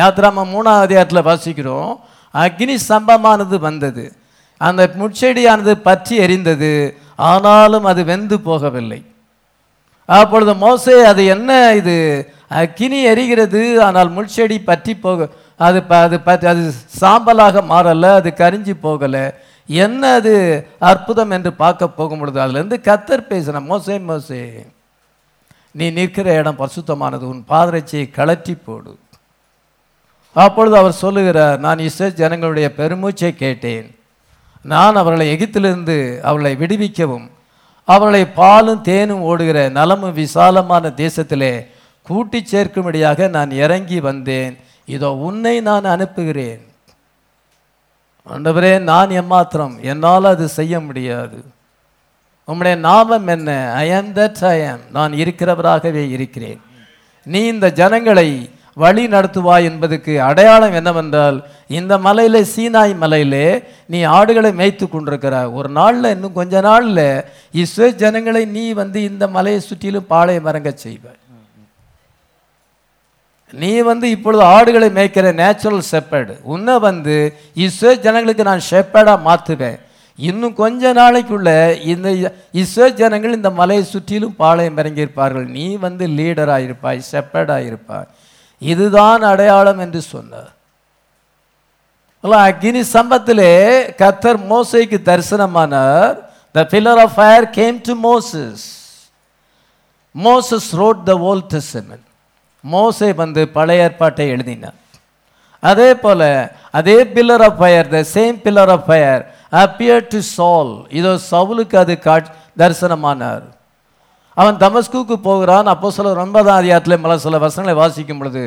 யாத்திராம மூணாவது அதிகாரத்தில் வாசிக்கிறோம். அக்னி சம்பமானது வந்தது. அந்த முட்செடியானது பற்றி எரிந்தது. ஆனாலும் அது வெந்து போகவில்லை. அப்பொழுது மோசே அது என்ன இது? அக்கினி எரிகிறது. ஆனால் முட்செடி பற்றி போக அது ப- அது பற்றி அது சாம்பலாக மாறலை. அது கரிஞ்சு போகலை. என்ன அது? அற்புதம் என்று பார்க்க போகும் பொழுது அதுலேருந்து கத்தர் பேசின மோசே மோசே நீ நிற்கிற இடம் பரிசுத்தமானது. உன் பாதரட்சியை கழற்றி போடு. அப்பொழுது அவர் சொல்லுகிறார் நான் இஸ்ரேல் ஜனங்களுடைய பெருமூச்சை கேட்டேன். நான் அவர்களை எகிப்திலிருந்து அவர்களை விடுவிக்கவும் அவர்களை பாலும் தேனும் ஓடுகிற நலமும் விசாலமான தேசத்திலே கூட்டி சேர்க்கும்படியாக நான் இறங்கி வந்தேன். இதோ உன்னை நான் அனுப்புகிறேன். ஆண்டவரே நான் எம்மாத்திரம் என்னால் அது செய்ய முடியாது. உம்முடைய நாமம் என்ன? ஐ ஆம் தட் ஐ ஆம் நான் இருக்கிறவராகவே இருக்கிறேன். நீ இந்த ஜனங்களை வழி நடத்துவாய் என்பதுக்கு அடையாளம் என்னவென்றால் இந்த மலையில் சீனாய் மலையிலே நீ ஆடுகளை மேய்த்து கொண்டிருக்கிறாய். ஒரு நாளில் இன்னும் கொஞ்ச நாளில் இஸ்ரே ஜனங்களை நீ வந்து இந்த மலையை சுற்றிலும் பாளையம் இறங்க செய்வாய். நீ வந்து இப்பொழுது ஆடுகளை மேய்க்கிற நேச்சுரல் ஷெப்பர்டு உன்னை வந்து இஸ்ரே ஜனங்களுக்கு நான் ஷெப்பர்டாக மாற்றுவேன். இன்னும் கொஞ்ச நாளைக்குள்ள இந்த இஸ்ரோ ஜனங்கள் இந்த மலையை சுற்றிலும் பாளையம் இறங்கியிருப்பார்கள் நீ வந்து லீடராக இருப்பாய் ஷெப்பர்டாக இருப்பாய். இதுதான் அடையாளம் என்று சொன்னார். அல்ல, அக்னி சம்பத்திலே கத்தர் மோசைக்கு தரிசனமானார். The pillar of fire came to Moses Moses wrote the Old Testament மோசை வந்து பழைய ஏற்பாட்டை எழுதினார். அதே போல அதே pillar of fire the same pillar of fire appeared to Saul இதோ சவுலுக்கு அது காட் தரிசனமானார். அவன் தமஸ்குக்கு போகிறான். அப்போ சில ஒன்பதாம் அதிகாரத்தில் மல சில வசனங்களை வாசிக்கும் பொழுது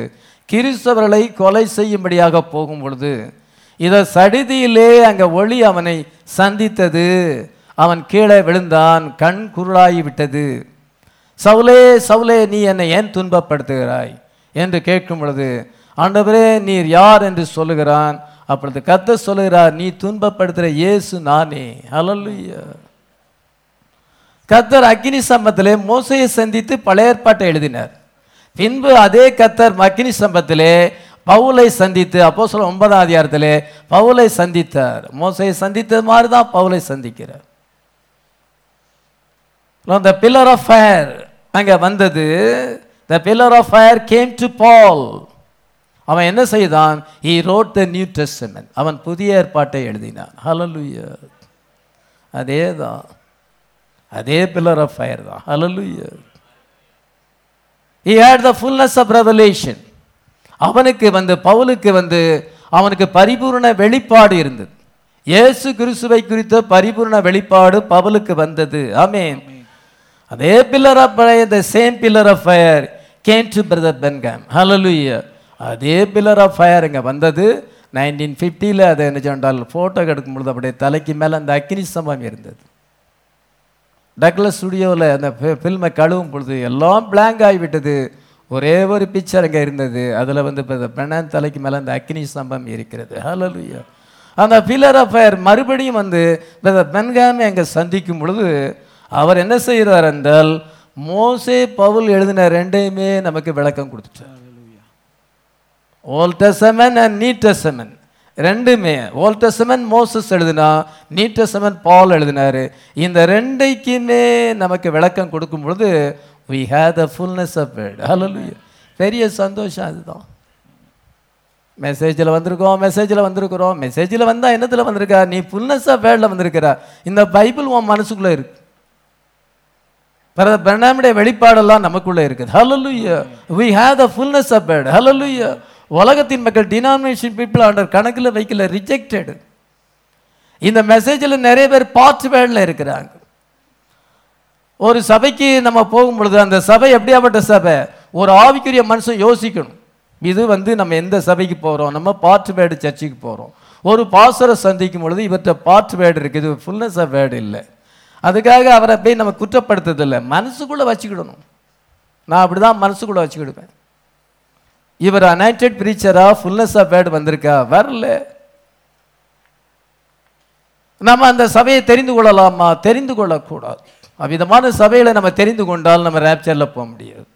கிறிஸ்தவர்களை கொலை செய்யும்படியாக போகும் பொழுது இதை சடிதியிலே அங்கே ஒளி அவனை சந்தித்தது. அவன் கீழே விழுந்தான் கண் குருளாகி விட்டது. சவுலே சவுலே நீ என்னை ஏன் துன்பப்படுத்துகிறாய்? என்று கேட்கும் பொழுது ஆண்டவரே நீர் யார் என்று சொல்லுகிறான்? அப்பொழுது கத்த சொல்லுகிறார் நீ துன்பப்படுத்துகிற இயேசு நானே. ஹalleluya. கத்தர் அக்னி சம்பத்திலே மோசையை சந்தித்து பழைய ஏற்பாட்டை எழுதினார். பின்பு அதே கத்தர் அக்னி சம்பத்திலே பவுலை சந்தித்து அப்போ சொல்ல ஒன்பதாம் அதிகாரத்திலே பவுலை சந்தித்தார். மோசையை சந்தித்தது மாதிரி தான் பவுலை சந்திக்கிறார். த பில்லர் ஆஃப் ஃபயர் அங்கே வந்தது. The pillar of fire came to Paul அவன் என்ன செய்தான்? He wrote the New Testament அவன் புதிய ஏற்பாட்டை எழுதினான். ஹalleluya அதே தான் அதே பில்லர் ஆஃப் ஃபயர் தான். Hallelujah he had the fullness of revelation. அவனுக்கு வந்து பவுலுக்கு வந்து அவனுக்கு பரிபூர்ண வெளிப்பாடு இருந்தது. இயேசு கிறிஸ்துவை குறித்த பரிபூர்ண வெளிப்பாடு பவுலுக்கு வந்தது. ஆமே அதே pillar of fire the same pillar of fire came to Brother Branham hallelujah அதே பில்லர் ஆஃப் ஃபயர் இங்கே வந்தது. நைன்டீன் ஃபிஃப்டியில் அதை என்ன சொன்னால் ஃபோட்டோ எடுக்கும் பொழுது அப்படியே தலைக்கு மேலே அந்த அக்னி சம்பவம் இருந்தது. டக்லஸ் ஸ்டுடியோவில் அந்த ஃபில்மை கழுவும் பொழுது எல்லாம் blank ஆகிவிட்டது ஒரே ஒரு பிக்சர் அங்கே இருந்தது. அதில் வந்து இப்போ பிரணான் தலைக்கு மேலே அந்த அக்னி ஸ்தம்பம் இருக்கிறது. ஹalleluya அந்த பில்லர் ஆஃப் ஃபயர் மறுபடியும் வந்து பென்காமை அங்கே சந்திக்கும் பொழுது அவர் என்ன செய்கிறார் என்றால் மோசே பவுல் எழுதின ரெண்டையுமே நமக்கு விளக்கம் கொடுத்துட்டார். ஓல்ட் டெசமன் அண்ட் நீ டெசமன் ரெண்டுமே. ஓல்ட் டெசமன் மோசஸ் எழுதினா நீட்ட டெசமன் பால் எழுதினாரு. இந்த ரெண்டைக்குமே நமக்கு விளக்கம் கொடுக்கும் பொழுது we have the fullness of word hallelujah. பெரிய சந்தோஷம் அதுதான். மெசேஜில் வந்திருக்கோம் மெசேஜில் வந்திருக்கிறோம். மெசேஜில் வந்தால் என்னத்தில் வந்திருக்கா? நீ ஃபுல்னஸ் ஆஃப் வேர்டில் வந்திருக்கிறா. இந்த பைபிள் உன் மனசுக்குள்ளே இருக்கு. பிரணாமுடைய வெளிப்பாடெல்லாம் நமக்குள்ளே இருக்குது. ஹalleluya we have the fullness of word hallelujah. உலகத்தின் மக்கள் டினாமினேஷன் பீப்புள் ஆண்டர் கணக்கில் வைக்கல ரிஜெக்டடு இந்த மெசேஜில் நிறைய பேர் பார்ட் வேர்டில் இருக்கிறாங்க. ஒரு சபைக்கு நம்ம போகும் பொழுது அந்த சபை எப்படியாப்பட்ட சபை? ஒரு ஆவிக்குரிய மனுஷன் யோசிக்கணும். இது வந்து நம்ம எந்த சபைக்கு போகிறோம் நம்ம பார்ட் சர்ச்சுக்கு போகிறோம் ஒரு பாசரை சந்திக்கும் பொழுது இவர்கிட்ட பார்ட் இருக்குது ஃபுல்னஸ் ஆஃப் வேர்டு இல்லை. அதுக்காக அவரை போய் நம்ம குற்றப்படுத்துறதில்லை. மனசுக்குள்ளே வச்சுக்கிடணும். நான் அப்படி தான் மனசுக்குள்ளே வச்சுக்கிடுவேன். இவர் அனைட்டட் பிரீச்சரா ஃபுல்னஸ் ஆஃப் வேர்டு வந்திருக்கா? வரல. நம்ம அந்த சபையை தெரிந்து கொள்ளலாமா? தெரிந்து கொள்ளக்கூடாது. அவ்விதமான சபையில நம்ம தெரிந்து கொண்டால் நம்ம ரேப்சரில் போக முடியாது.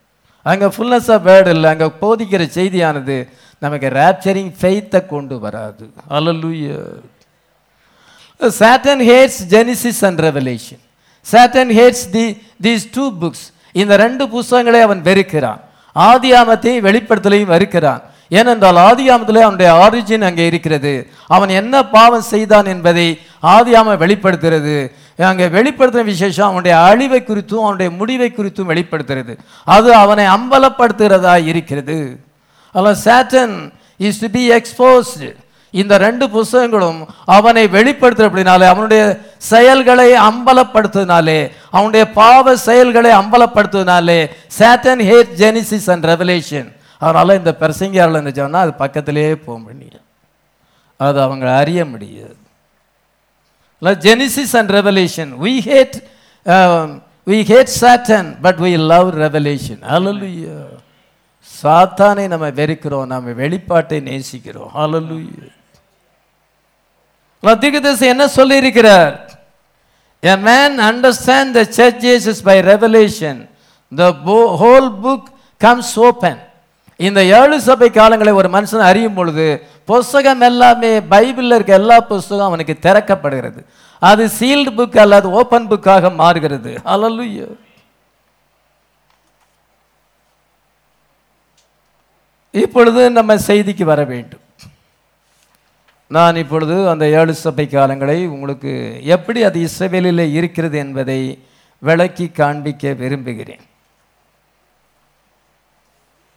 அங்கே ஃபுல்னஸ் ஆஃப் வேர்டு இல்லை அங்கே போதிக்கிற செய்தியானது நமக்கு ரேப்சரிங் ஃபெய்த்தை கொண்டு வராது. Hallelujah Satan hates Genesis and Revelation Satan hates the these two books இந்த ரெண்டு புஸ்தகங்களை அவன் வெறுக்கிறான். ஆதியாமத்தை வெளிப்படுத்தலையும் வருகிறான் ஏனென்றால் ஆதியாமத்திலே அவனுடைய ஆரிஜின் அங்கே இருக்கிறது. அவன் என்ன பாவம் செய்தான் என்பதை ஆதியாம வெளிப்படுத்துகிறது. அங்கே வெளிப்படுத்துகிற விசேஷம் அவனுடைய அழிவை குறித்தும் அவனுடைய முடிவை குறித்தும் வெளிப்படுத்துகிறது. அது அவனை அம்பலப்படுத்துகிறதா இருக்கிறது. அல்ல Satan is to be exposed இந்த ரெண்டு புஸ்தகங்களும் அவனை வெளிப்படுத்துறப்படினாலே அவனுடைய செயல்களை அம்பலப்படுத்துனாலே அவனுடைய பாவ செயல்களை அம்பலப்படுத்துனாலே Satan hate Genesis and Revelation அதனால் இந்த பிரசங்கியாரில் என்ன சொன்னால் அது பக்கத்திலேயே போக முடியும் அது அவங்க அறிய முடியாது. Genesis and Revelation we hate we hate Satan but we love Revelation hallelujah சாத்தானை நம்ம வெறுக்கிறோம் நம்ம வெளிப்பாட்டை நேசிக்கிறோம். தீர்க்கதரிசி என்ன சொல்லியிருக்கிறார்? A man understand the church Jesus by revelation. The bo- whole book comes open. இந்த ஏழு சபை காலங்களை ஒரு மனுஷன் அறியும் பொழுது புஸ்தகம் எல்லாமே பைபிளில் இருக்க எல்லா புஸ்தகம் அவனுக்கு திறக்கப்படுகிறது. அது சீல்டு புக் அல்லது ஓப்பன் புக்காக மாறுகிறது. அல்லலுயா இப்பொழுது நம்ம செய்திக்கு வர வேண்டும். நான் இப்பொழுது அந்த ஏழு சபை காலங்களை உங்களுக்கு எப்படி அது இசைவெளியில் இருக்கிறது என்பதை விளக்கி காண்பிக்க விரும்புகிறேன்.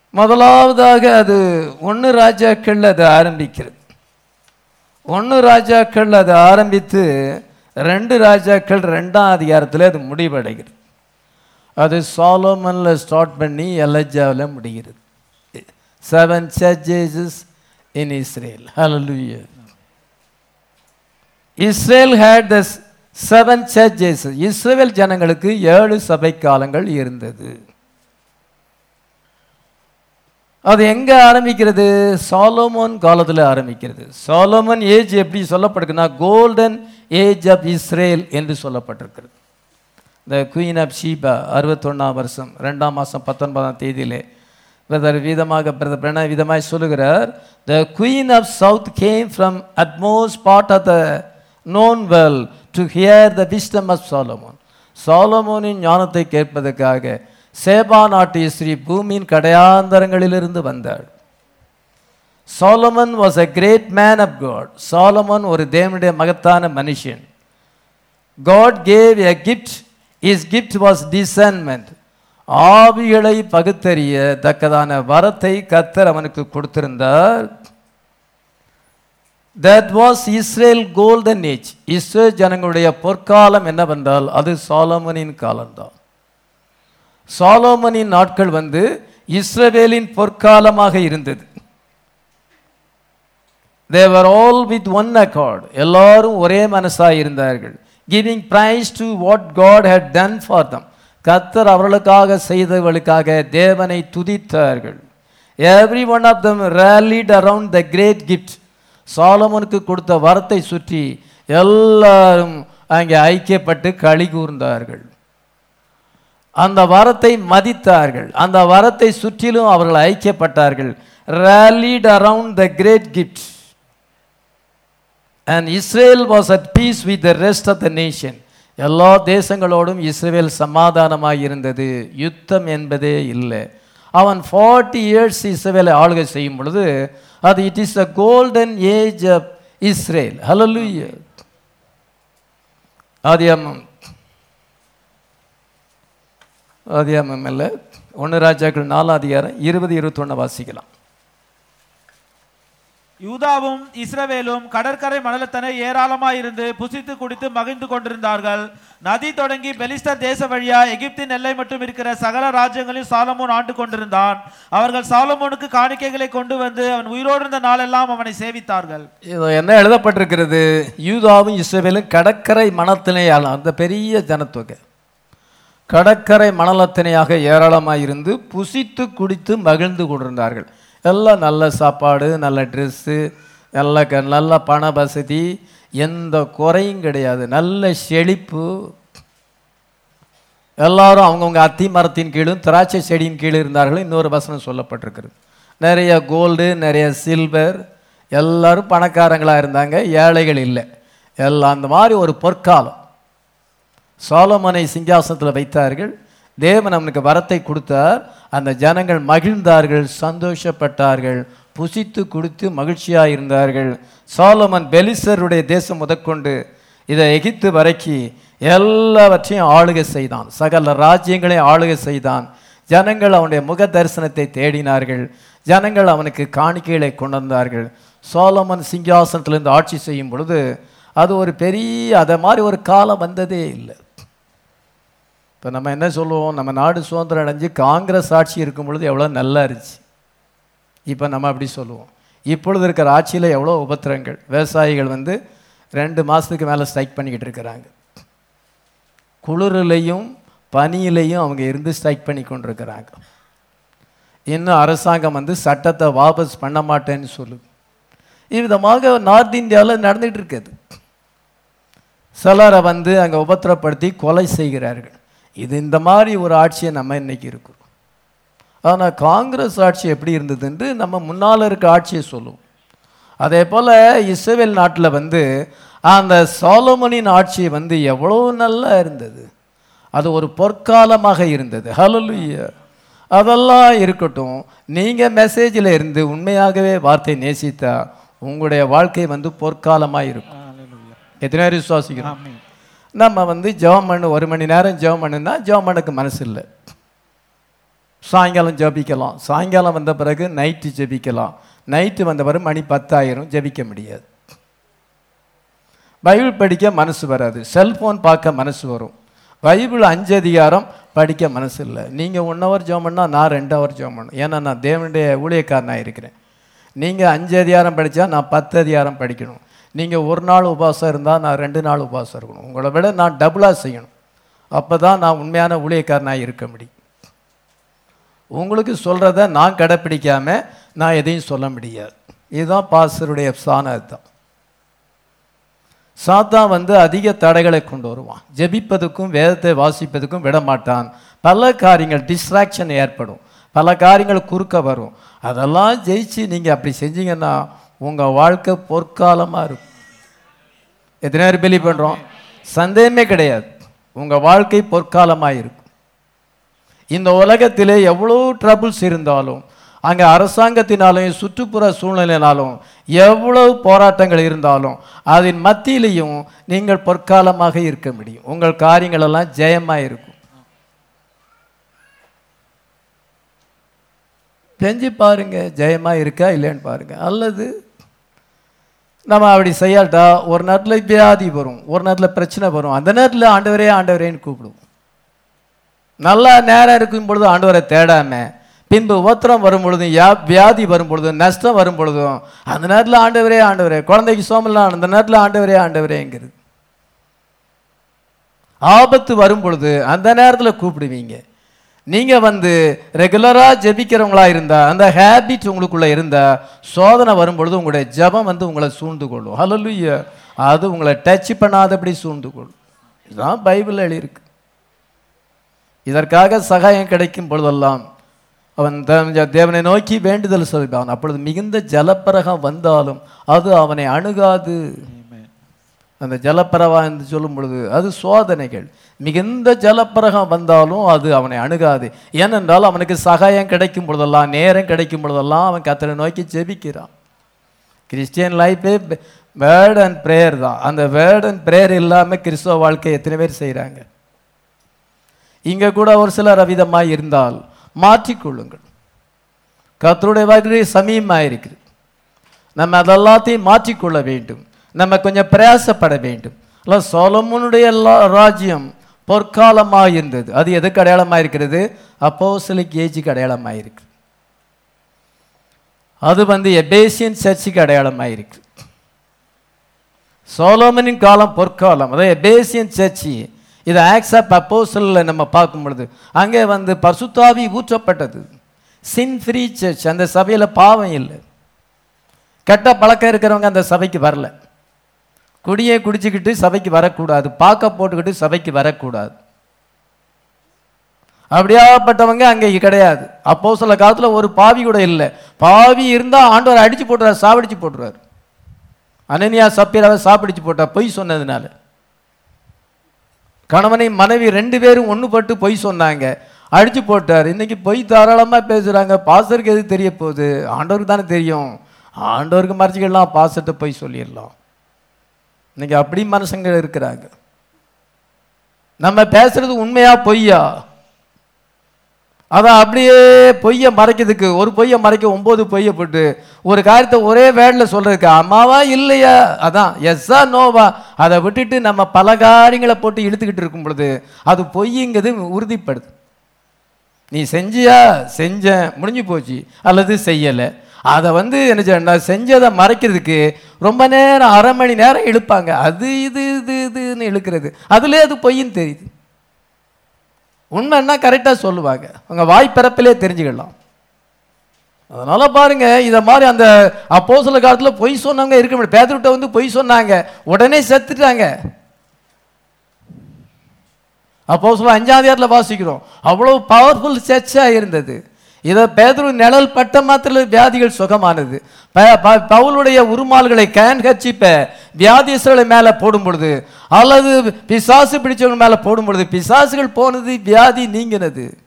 முதலாவதாக அது ஒன்று ராஜாக்கள் அது ஆரம்பிக்கிறது. ஒன்று ராஜாக்கள் அது ஆரம்பித்து ரெண்டு ராஜாக்கள் ரெண்டாம் அதிகாரத்தில் அது முடிவடைகிறது. அது சாலோமனில் ஸ்டார்ட் பண்ணி எலஜாவில் முடிகிறது. Seven church ages in Israel hallelujah Israel had the seven churches Israel ஜனங்களுக்கு ஏழு சபை காலங்கள் இருந்தது. அது எங்க ஆரம்பிக்கிறது? சாலோமோன் காலத்தில் ஆரம்பிக்கிறது. சாலோமன் ஏஜ் எப்படி சொல்லப்பட்டிருக்குன்னா கோல்டன் ஏஜ் ஆஃப் இஸ்ரேல் என்று சொல்லப்பட்டிருக்கிறது. த குயின் ஆஃப் ஷீபா அறுபத்தொன்னாம் வருஷம் ரெண்டாம் மாதம் பத்தொன்பதாம் தேதியிலே பிரதர் விதமாக பிரதர் பிரண விதமாய் சொல்லுகிறார் the queen of south came from uttermost part of the known well to hear the wisdom of Solomon சாலமோனின் ஞானத்தை கேட்பதற்காக சேபா நாட்டு ஸ்ரீ பூமியின் கடையாந்தரங்களிலிருந்து வந்தாள். Solomon was a great man of God Solomon ஒரு தேவனுடைய மகத்தான மனுஷன். God gave a gift is gift was discernment ஆவிகளை பகுத்தறிய தக்கதான வரத்தை கத்தர் அவனுக்கு கொடுத்திருந்தார். That was Israel golden age Israel ஜனங்களுடைய பொற்காலம் என்னவென்றால் அது சாலோமனின் காலம்தான். சாலோமனின் நாட்கள் வந்து இஸ்ரவேலின் பொற்காலமாக இருந்தது. They were all with one accord எல்லாரும் ஒரே மனசாக இருந்தார்கள் giving praise to what God had done for them கத்தர் அவர்களுக்காக செய்தவர்களுக்காக தேவனை துதித்தார்கள். Every one of them rallied around the great gift சாலமனுக்கு கொடுத்த வரத்தை சுற்றி எல்லாரும் அங்கே ஐக்கியப்பட்டு களி கூர்ந்தார்கள். அந்த வரத்தை மதித்தார்கள். அந்த வரத்தை சுற்றிலும் அவர்கள் ஐக்கியப்பட்டார்கள். Rallied around the great gift and Israel was at peace with the rest of the nation எல்லா தேசங்களோடும் இஸ்ரேல் சமாதானமாக இருந்தது யுத்தம் என்பதே இல்லை. அவன் ஃபார்ட்டி இயர்ஸ் இஸ்ரேலை ஆளுகை செய்யும் பொழுது அது it is the golden age of Israel ஹலலு ஆதியாமம். ஆதியாமம் இல்லை ஒன்று ராஜாக்கள் நாலாம் அதிகாரம் இருபது இருபத்தொன்று வாசிக்கலாம். யூதாவும் இஸ்ரவேலும் கடற்கரை மணலத்தனை ஏராளமாயிருந்து புசித்து குடித்து மகிழ்ந்து கொண்டிருந்தார்கள். நதி தொடங்கி பெலிஸ்தர் தேச வழியா எகிப்தின் எல்லை மட்டும் இருக்கிற சகல ராஜ்யங்களையும் சாலமோன் ஆண்டு கொண்டிருந்தான். அவர்கள் சாலமோனுக்கு காணிக்கைகளை கொண்டு வந்து அவன் உயிரோடு இருந்த நாளெல்லாம் அவனை சேவித்தார்கள். இது என்ன எழுதப்பட்டிருக்கிறது? யூதாவும் இஸ்ரவேலும் கடற்கரை மணத்தினையால் அந்த பெரிய ஜனத்தொகை. கடற்கரை மணலத்தினையாக ஏராளமாக இருந்து புசித்து குடித்து மகிழ்ந்து கொண்டிருந்தார்கள். எல்லாம் நல்ல சாப்பாடு நல்ல ட்ரெஸ்ஸு நல்ல க நல்ல பண வசதி எந்த குறையும் கிடையாது. நல்ல செழிப்பு. எல்லாரும் அவங்கவுங்க அத்தி மரத்தின் கீழும் திராட்சை செடியின் கீழ் இருந்தார்கள். இன்னொரு வசனம் சொல்லப்பட்டிருக்கிறது. நிறைய கோல்டு நிறைய சில்வர் எல்லாரும் பணக்காரங்களாக இருந்தாங்க. ஏழைகள் இல்லை. எல்லாம் அந்த மாதிரி ஒரு பொற்காலம். சோலமனை சிங்காசனத்தில் வைத்தார்கள். தேவன் அவனுக்கு வரத்தை கொடுத்தார். அந்த ஜனங்கள் மகிழ்ந்தார்கள் சந்தோஷப்பட்டார்கள் புசித்து குடித்து மகிழ்ச்சியாக இருந்தார்கள் சோலமன் பெலிசருடைய தேசம் முதற்கொண்டு இதை எகித்து வரைக்கு எல்லாவற்றையும் ஆளுகை செய்தான். சகல ராஜ்யங்களையும் ஆளுகை செய்தான். ஜனங்கள் அவனுடைய முக தரிசனத்தை தேடினார்கள். ஜனங்கள் அவனுக்கு காணிக்கைகளை கொண்டு வந்தார்கள் சோலமன் சிங்காசனத்திலிருந்து ஆட்சி செய்யும் பொழுது அது ஒரு பெரிய அதை மாதிரி ஒரு காலம் வந்ததே இல்லை. இப்போ நம்ம என்ன சொல்லுவோம்? நம்ம நாடு சுதந்திரம் அடைஞ்சு காங்கிரஸ் ஆட்சி இருக்கும் பொழுது எவ்வளோ நல்லா இருந்துச்சு. இப்போ நம்ம அப்படி சொல்லுவோம். இப்பொழுது இருக்கிற ஆட்சியில் எவ்வளோ உபத்திரங்கள்? விவசாயிகள் வந்து ரெண்டு மாதத்துக்கு மேலே ஸ்ட்ரைக் பண்ணிக்கிட்டு இருக்கிறாங்க. குளிரிலையும் பனியிலையும் அவங்க இருந்து ஸ்ட்ரைக் பண்ணி கொண்டிருக்கிறாங்க. இன்னும் அரசாங்கம் வந்து சட்டத்தை வாபஸ் பண்ண மாட்டேன்னு சொல்லுது இவ்விதமாக நார்த் இந்தியாவில் நடந்துகிட்டு இருக்குது. சிலரை வந்து அங்கே உபத்திரப்படுத்தி கொலை செய்கிறார்கள். இது இந்த மாதிரி ஒரு ஆட்சியை நம்ம இன்னைக்கு இருக்கிறோம் ஆனால் காங்கிரஸ் ஆட்சி எப்படி இருந்ததுன்று நம்ம முன்னால் இருக்க ஆட்சியை சொல்லுவோம். அதே போல் இஸ்ரேல் நாட்டில் வந்து அந்த சாலமனின் ஆட்சி வந்து எவ்வளோ நல்லா இருந்தது. அது ஒரு பொற்காலமாக இருந்தது. ஹலலுய்யா அதெல்லாம் இருக்கட்டும் நீங்கள் மெசேஜில் இருந்து உண்மையாகவே வார்த்தை நேசித்தா உங்களுடைய வாழ்க்கை வந்து பொற்காலமாக இருக்கும். எத்தனை விசுவாசிக்கிறோம்? நம்ம வந்து ஜெபம் பண்ணு ஒரு மணி நேரம் ஜெபம் பண்ணுனா ஜெபம் பண்ணக்கு மனசு இல்லை சாயங்காலம் ஜெபிக்கலாம். சாயங்காலம் வந்த பிறகு நைட்டு ஜெபிக்கலாம். நைட்டு வந்த பிறகு மணி பத்தாயிரம் ஜெபிக்க முடியாது. பைபிள் படிக்க மனசு வராது. செல்ஃபோன் பார்க்க மனசு வரும். பைபிள் அஞ்சு அதிகாரம் படிக்க மனசு இல்லை நீங்கள் ஒன் ஹவர் ஜோம் பண்ணால் நான் ரெண்டு ஹவர் ஜெபம் பண்ணணும் ஏன்னா நான் தேவனுடைய ஊழியக்காரனாக இருக்கிறேன் நீங்கள் அஞ்சு அதிகாரம் படித்தா நான் பத்து அதிகாரம் படிக்கணும். நீங்கள் ஒரு நாள் உபவாசம் இருந்தால் நான் ரெண்டு நாள் உபவாசம் இருக்கணும். உங்களை விட நான் டபுளாக செய்யணும். அப்போ தான் நான் உண்மையான ஊழியக்காரனாக இருக்க முடியும். உங்களுக்கு சொல்கிறத நான் கடைப்பிடிக்காமல் நான் எதையும் சொல்ல முடியாது. இதுதான் பாஸ்டருடைய சாணம் தான் சாத்தான் வந்து அதிக தடைகளை கொண்டு வருவான். ஜெபிப்பதுக்கும் வேதத்தை வாசிப்பதுக்கும் விட மாட்டான். பல காரியங்கள் டிஸ்ட்ராக்ஷன் ஏற்படும். பல காரியங்கள் குறுக்க வரும். அதெல்லாம் ஜெயிச்சு நீங்கள் அப்படி செஞ்சீங்கன்னா உங்கள் வாழ்க்கை பொற்காலமாக இருக்கும். எத்தனை பேர் பிலீவ் பண்ணுறோம் சந்தேகமே கிடையாது. உங்கள் வாழ்க்கை பொற்காலமாக இருக்கும். இந்த உலகத்திலே எவ்வளோ ட்ரபுள்ஸ் இருந்தாலும் அங்கே அரசாங்கத்தினாலும் சுற்றுப்புற சூழ்நிலையினாலும் எவ்வளவு போராட்டங்கள் இருந்தாலும் அதன் மத்தியிலையும் நீங்கள் பொற்காலமாக இருக்க முடியும். உங்கள் காரியங்களெல்லாம் ஜெயமாக இருக்கும். செஞ்சு பாருங்க ஜெயமாக இருக்கா இல்லைன்னு பாருங்க. அல்லது நம்ம அப்படி செய்யாட்டா ஒரு நேரத்தில் வியாதி வரும் ஒரு நேரத்தில் பிரச்சனை வரும். அந்த நேரத்தில் ஆண்டவரே ஆண்டவரேன்னு கூப்பிடுவோம் நல்லா நேரம் இருக்கும் பொழுது ஆண்டவரை தேடாமல் பின்பு உத்திரம் வரும் பொழுதும் யா வியாதி வரும் பொழுதும் நஷ்டம் வரும் பொழுதும் அந்த நேரத்தில் ஆண்டவரே ஆண்டவரே குழந்தைக்கு சோமெல்லாம் அந்த நேரத்தில் ஆண்டவரே ஆண்டவரேங்கிறது. ஆபத்து வரும் பொழுது அந்த நேரத்தில் கூப்பிடுவீங்க. நீங்க வந்து ரெகுலரா ஜெபிக்கிறவங்களா இருந்தா அந்த ஹேபிட் உங்களுக்குள்ள இருந்தா சோதனை வரும்பொழுது உங்களுடைய ஜெபம் வந்து உங்களை சூழ்ந்து கொள்ளும். ஹalleluya அது உங்களை டச் பண்ணாதபடி சூழ்ந்து கொள்ளும். இதுதான் பைபிள் எழுதியிருக்கு இதற்காக சகாயம் கிடைக்கும் பொழுதெல்லாம் அவன் தேவனை நோக்கி வேண்டுதல் சொல்வான் அப்பொழுது மிகுந்த ஜலப்பிரகம் வந்தாலும் அது அவனை அணுகாது. அந்த ஜலப்பிரவா என்று சொல்லும் பொழுது அது சோதனைகள். மிகுந்த ஜலப்பிரகம் வந்தாலும் அது அவனை அணுகாது. ஏனென்றால் அவனுக்கு சகாயம் கிடைக்கும் பொழுதெல்லாம் நேரம் கிடைக்கும் பொழுதெல்லாம் அவன் கத்தனை நோக்கி ஜெபிக்கிறான். கிறிஸ்டியன் லைஃபே வேர்ட் அண்ட் ப்ரேயர் தான். அந்த வேர்ட் அண்ட் ப்ரேயர் இல்லாமல் கிறிஸ்தவ வாழ்க்கை எத்தனை பேர் செய்கிறாங்க இங்கே கூட ஒரு சிலர் அவிதமாக இருந்தால் மாற்றிக்கொள்ளுங்கள் கத்தருடைய வாழ்க்கை சமீபமாக இருக்குது. நம்ம அதெல்லாத்தையும் மாற்றிக்கொள்ள வேண்டும். நம்ம கொஞ்சம் பிரயாசப்பட வேண்டும். இல்லை சோலமுனுடைய எல்லா ராஜ்யம் பொற்காலமாக இருந்தது அது எதுக்கு அடையாளமாக இருக்கிறது அப்போஸ்தலிக் ஏஜுக்கு அடையாளமாக இருக்கு அது வந்து எபேசியன் சர்ச்சுக்கு அடையாளமாக இருக்கு சோலோமனின் காலம் பொற்காலம். அதாவது எபேசியன் சர்ச்சி இது ஆக்ஸ் ஆஃப் அப்போசலில் நம்ம பார்க்கும் பொழுது அங்கே வந்து பசுத்தாவி ஊற்றப்பட்டது. சின் ஃப்ரீ சர்ச் அந்த சபையில் பாவம் இல்லை. கெட்ட பழக்கம் இருக்கிறவங்க அந்த சபைக்கு வரல. குடியை குடிச்சுக்கிட்டு சபைக்கு வரக்கூடாது. பார்க்க போட்டுக்கிட்டு சபைக்கு வரக்கூடாது. அப்படியாப்பட்டவங்க அங்கே கிடையாது. அப்போ சில காலத்தில் ஒரு பாவி கூட இல்லை. பாவி இருந்தால் ஆண்டவர் அடித்து போட்டுறாரு சாவடிச்சு போட்டுருவார் அனனியா சப்பீராவை சாப்பிடிச்சு போட்டார் பொய் சொன்னதுனால. கணவனை மனைவி ரெண்டு பேரும் ஒன்றுபட்டு பொய் சொன்னாங்க. அடித்து போட்டார். இன்றைக்கி பொய் தாராளமாக பேசுகிறாங்க பாசருக்கு எது தெரிய போகுது? ஆண்டவருக்கு தானே தெரியும். ஆண்டவருக்கு மறைச்சிக்கலாம் பாசத்தை பொய் சொல்லிடலாம். இன்னைக்கு அப்படி மனுஷங்க இருக்கிறாங்க. நம்ம பேசுறது உண்மையா பொய்யா? அதான் அப்படியே பொய்யை மறைக்கிறதுக்கு ஒரு பொய்யை மறைக்க ஒன்பது பொய்யை போட்டு ஒரு காரியத்தை ஒரே வேர்டில் சொல்றதுக்கு அம்மாவா இல்லையா? அதான் எஸ்ஸா நோவா அதை விட்டுட்டு நம்ம பல காரியங்களை போட்டு இழுத்துக்கிட்டு இருக்கும் பொழுது அது பொய்ங்கிறது உறுதிப்படுது. நீ செஞ்சியா? செஞ்சேன். முடிஞ்சு போச்சு. அல்லது செய்யலை. அதை வந்து என்ன செய்ய நான் செஞ்சதை மறைக்கிறதுக்கு ரொம்ப நேரம் அரை மணி நேரம் இழுப்பாங்க. அது இது இது இதுன்னு இழுக்கிறது. அதுலேயே அது பொய்ன்னு தெரியுது. உண்மைன்னா கரெக்டாக சொல்லுவாங்க. உங்கள் வாய்ப்பிறப்பிலே தெரிஞ்சுக்கலாம். அதனால பாருங்க இதை மாதிரி அந்த அப்போ சில காலத்தில் பொய் சொன்னவங்க இருக்க முடியும் பேதர்கிட்ட வந்து பொய் சொன்னாங்க. உடனே செத்துட்டாங்க. அப்போ சொல்ல அஞ்சாவது இடத்துல வாசிக்கிறோம். அவ்வளோ பவர்ஃபுல் சர்ச்சாக இருந்தது. இதை பேதுரு நிழல் பட்ட மாத்திர வியாதிகள் சுகமானது. ப- ப- பவுலுடைய உருமால்களை கேன் கச்சிப்ப வியாதிஸ்களை மேலே போடும் பொழுது அல்லது பிசாசு பிடிச்சவங்க மேலே போடும் பொழுது பிசாசுகள் போனது வியாதி நீங்கினது.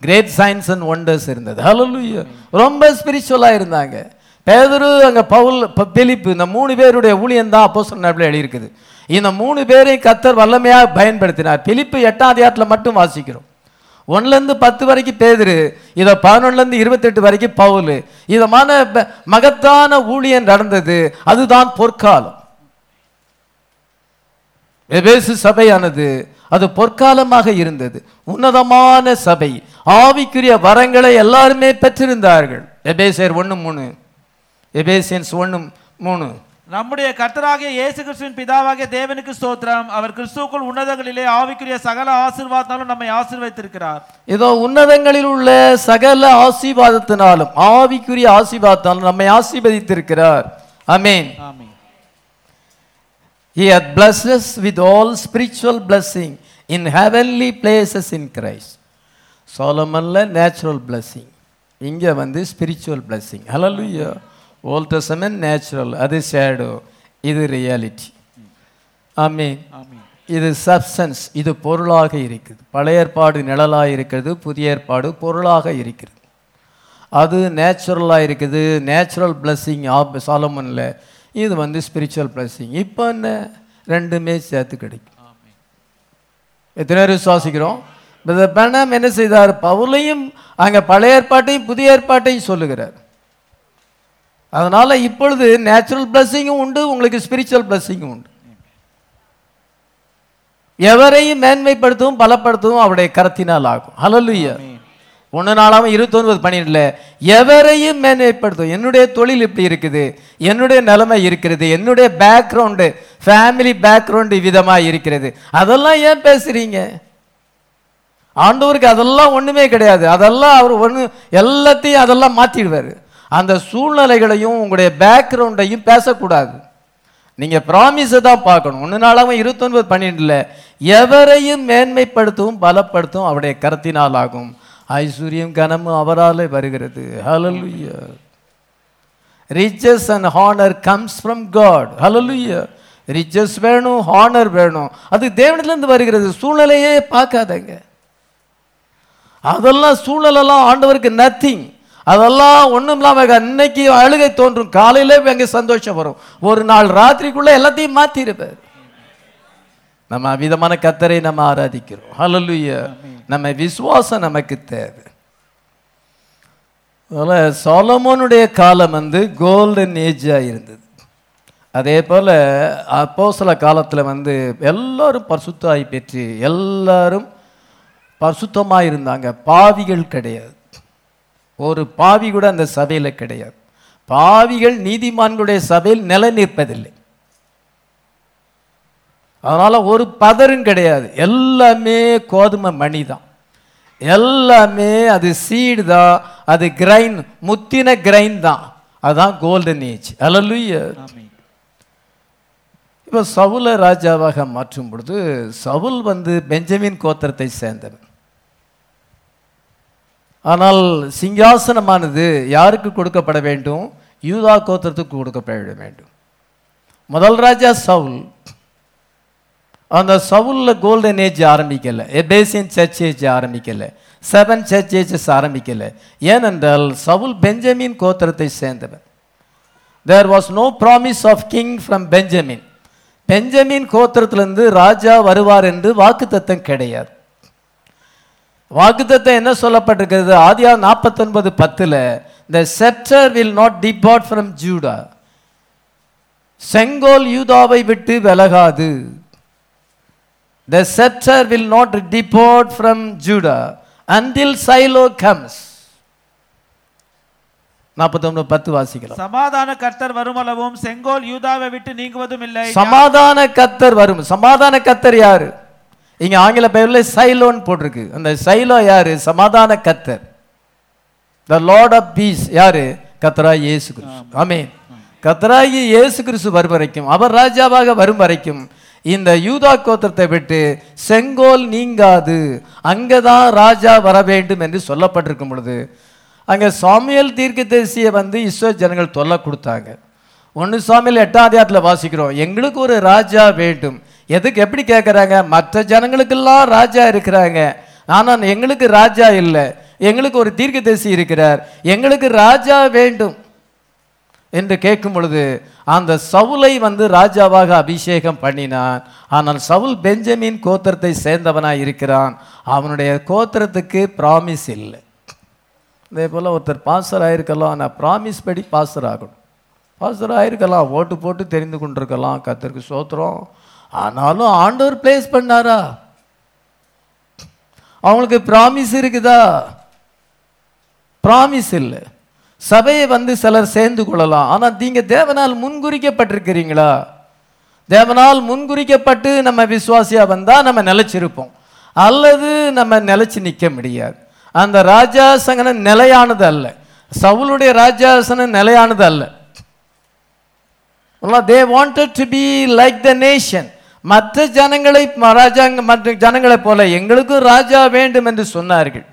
கிரேட் சயின்ஸ் அண்ட் ஒண்டர்ஸ் இருந்தது. ஹலோ ரொம்ப ஸ்பிரிச்சுவலாக இருந்தாங்க. பேதுரு அங்கே பவுல் பிலிப்பு இந்த மூணு பேருடைய ஊழியம் தான் அப்போ சொன்ன எழுதியிருக்குது. இந்த மூணு பேரையும் கத்தர் வல்லமையாக பயன்படுத்தினார். பிலிப்பு எட்டாம் அதிகாரத்தில் மட்டும் வாசிக்கிறோம். ஒன்றுலேருந்து பத்து வரைக்கும் பேதுரு இதை பதினொன்றுலேருந்து இருபத்தெட்டு வரைக்கும் பவுல். இதமான மகத்தான ஊழியம் நடந்தது அதுதான் பொற்காலம். எபேசு சபையானது அது பொற்காலமாக இருந்தது. உன்னதமான சபை ஆவிக்குரிய வரங்களை எல்லாருமே பெற்றிருந்தார்கள். எபேசியர் ஒன்று மூணு. எபேசியன்ஸ் ஒன்று மூணு. நம்முடைய கர்த்தராகிய இயேசு கிறிஸ்துவின் பிதாவாகிய தேவனுக்கு ஸ்தோத்திரம். அவர் கிறிஸ்துவுக்குள் உன்னதங்களிலே ஆவிக்குரிய சகல ஆசீர்வாதத்தாலும் நம்மை ஆசீர்வதித்திருக்கிறார். இதோ உன்னதங்களில் உள்ள சகல ஆசீர்வாதத்தினாலும் ஆவிக்குரிய ஆசீர்வாதத்தாலும் நம்மை ஆசீர்வதித்திருக்கிறார். Amen amen. He hath blessed us with all spiritual blessing in heavenly places in Christ. சோலமன்ல நேச்சுரல் blessing. இங்கே வந்து spiritual blessing. Hallelujah Old Testament natural அது ஷேடோ இது ரியாலிட்டி ஆமென் இது சப்சன்ஸ் இது பொருளாக இருக்குது. பழைய ஏற்பாடு நிழலாக இருக்கிறது புதிய ஏற்பாடு பொருளாக இருக்கிறது அது நேச்சுரலாக இருக்குது நேச்சுரல் பிளஸ்ஸிங் ஆப் சாலமனில் இது வந்து ஸ்பிரிச்சுவல் பிளஸ்ஸிங் இப்போ என்ன? ரெண்டுமே சேர்த்து கிடைக்கும். எத்தனை பேர் விசுவாசிக்கிறோம்? பிரதர் என்ன செய்தார்? பவுலையும் அங்கே பழைய ஏற்பாட்டையும் புதிய ஏற்பாட்டையும் சொல்லுகிறார். அதனால இப்பொழுது நேச்சுரல் பிளஸ்ஸிங்கும் உண்டு உங்களுக்கு ஸ்பிரிச்சுவல் பிளஸ்ஸிங்கும் உண்டு. எவரையும் மேன்மைப்படுத்தவும் பலப்படுத்தவும் அவருடைய கரத்தினால் ஆகும். ஹalleluya ஒன்று நாளாம இருபத்தொன்பது பன்னிரெண்டுல எவரையும் மேன்மைப்படுத்தும் என்னுடைய தொழில் இப்படி இருக்குது என்னுடைய நிலைமை இருக்கிறது என்னுடைய பேக்ரவுண்டு ஃபேமிலி பேக்ரவுண்டு விதமாக இருக்கிறது. அதெல்லாம் ஏன் பேசுறீங்க? ஆண்டவருக்கு அதெல்லாம் ஒண்ணுமே கிடையாது. அதெல்லாம் அவர் ஒன்று எல்லாத்தையும் அதெல்லாம் மாத்திடுவார். அந்த சூழ்நிலைகளையும் உங்களுடைய பேக்ரவுண்டையும் பேசக்கூடாது. நீங்கள் ப்ராமிஸை தான் பார்க்கணும். ஒன்று நாளாகவும் இருபத்தொன்பது பன்னெண்டில் எவரையும் மேன்மைப்படுத்தவும் பலப்படுத்தவும் அவருடைய கரத்தினால் ஆகும். ஐஸ்வர்யம் கனமும் அவராலே வருகிறது. Hallelujah riches and honour comes from God hallelujah. Riches வேணும் ஹானர் வேணும். அது தேவனிலேருந்து வருகிறது. சூழ்நிலையே பார்க்காதங்க. அதெல்லாம் சூழ்நிலெல்லாம் ஆண்டவருக்கு நத்திங் அதெல்லாம் ஒண்ணும் இல்லாம இன்னைக்கு அழுகை தோன்றும். காலையில அங்கே சந்தோஷம் வரும். ஒரு நாள் ராத்திரிக்குள்ள எல்லாத்தையும் மாத்திருப்பார் நம்ம அவிதமான கத்தரை நம்ம ஆராதிக்கிறோம். ஹalleluya நம்ம விசுவாசம் நமக்கு தேவை. அதில் சாலமோனுடைய காலம் வந்து கோல்டன் ஏஜாக இருந்தது. அதே போல் அப்போ சில காலத்தில் வந்து எல்லாரும் பரிசுத்தாய் பெற்று எல்லாரும் பரிசுத்தமாக இருந்தாங்க பாவிகள் கிடையாது. ஒரு பாவி கூட அந்த சபையில் கிடையாது. பாவிகள் நீதிமான்களுடைய சபையில் நிலை நிற்பதில்லை அதனால் ஒரு பதரும் கிடையாது. எல்லாமே கோதுமை மணி தான் எல்லாமே அது சீடு தான். அது கிரைன் முத்தின கிரைன் தான். அதுதான் கோல்டன் ஏஜ் அல்லலுய ஆமென். இப்போ சவுல ராஜாவாக மாற்றும் பொழுது சவுல் வந்து பெஞ்சமின் கோத்திரத்தை சேர்ந்தவன். ஆனால் சிங்காசனமானது யாருக்கு கொடுக்கப்பட வேண்டும்? யூதா கோத்திரத்துக்கு கொடுக்கப்பட வேண்டும். முதல் ராஜா சவுல். அந்த சவுலில் கோல்டன் ஏஜ் ஆரம்பிக்கலை. எபேசியன் சர்ச் ஏஜ் ஆரம்பிக்கலை. செவன் சர்ச் ஏஜஸ் ஆரம்பிக்கலை. ஏனென்றால் சவுல் பெஞ்சமின் கோத்திரத்தை சேர்ந்தவன். There was no promise of king from Benjamin Benjamin கோத்திரத்திலிருந்து ராஜா வருவார் என்று வாக்குத்தத்தம் கிடையாது. வாக்குத்தத்தம் என்ன சொல்லப்பட்டிருக்கிறது? ஆதியா நாற்பத்தொன்பது பத்தில் the sceptre will not depart from Judah செங்கோல் யூதாவை விட்டு விலகாது. The sceptre will not depart from Judah until Shiloh comes நாற்பத்தொன்பது பத்து வாசிக்கலாம். சமாதான கர்த்தர் வருமளவும் செங்கோல் யூதாவை விட்டு நீங்குவதும் இல்லை. சமாதான கத்தர் வரும். சமாதான கத்தர் யாரு? இங்க ஆங்கில பெயர்ல சைலோன்னு போட்டிருக்கு. அந்த சைலோ யாரு? சமாதான கத்தர் த லார்ட் ஆஃப் பீஸ் யாரு? கத்தராய் இயேசு கிறிஸ்து. ஆமென். கத்தராகி இயேசு கிறிஸ்து வரும் வரைக்கும் அவர் ராஜாவாக வரும் வரைக்கும் இந்த யூதா கோத்திரத்தை விட்டு செங்கோல் நீங்காது. அங்கதான் ராஜா வர வேண்டும் என்று சொல்லப்பட்டிருக்கும் பொழுது அங்க சாமுவேல் தீர்க்கதரிசியை வந்து இஸ்ரோ ஜனங்கள் தொல்லை கொடுத்தாங்க. ஒன்று சாமியில் எட்டாம் அதிகாரத்தில் வாசிக்கிறோம் எங்களுக்கு ஒரு ராஜா வேண்டும். எதுக்கு எப்படி கேட்குறாங்க மற்ற ஜனங்களுக்கெல்லாம் ராஜா இருக்கிறாங்க. ஆனால் எங்களுக்கு ராஜா இல்லை. எங்களுக்கு ஒரு தீர்க்கதரிசி இருக்கிறார். எங்களுக்கு ராஜா வேண்டும் என்று கேட்கும் பொழுது அந்த சவுலை வந்து ராஜாவாக அபிஷேகம் பண்ணினான். ஆனால் சவுல் பெஞ்சமின் கோத்திரத்தை சேர்ந்தவனாக இருக்கிறான். அவனுடைய கோத்திரத்துக்கு ப்ராமிஸ் இல்லை. இதே போல் ஒருத்தர் பாஸ்டர் ஆகிருக்கலாம் ஆனால் ப்ராமிஸ் படி பாஸ்டர் ஆகணும். பாஸ்டர் ஆகிருக்கலாம் ஓட்டு போட்டு தெரிந்து கொண்டிருக்கலாம். கத்தருக்கு சோத்திரம் ஆனாலும் ஆண்டவர் பிளேஸ் பண்ணாரா? அவங்களுக்கு ப்ராமிஸ் இருக்குதா? ப்ராமிஸ் இல்லை. சபையை வந்து சிலர் சேர்ந்து கொள்ளலாம். ஆனால் நீங்கள் தேவனால் முன்குறிக்கப்பட்டிருக்கிறீங்களா? தேவனால் முன்குறிக்கப்பட்டு நம்ம விசுவாசியாக வந்தால் நம்ம நிலைச்சிருப்போம். அல்லது நம்ம நிலச்சி நிற்க முடியாது. அந்த ராஜாசனம் நிலையானது அல்ல. சவுளுடைய ராஜாசனம் நிலையானது அல்ல. They wanted to be like the nation மற்ற ஜனங்களை ம- ராஜாங்க மற்ற ஜனங்களைப் போல எங்களுக்கும் ராஜா வேண்டும் என்று சொன்னார்கள்.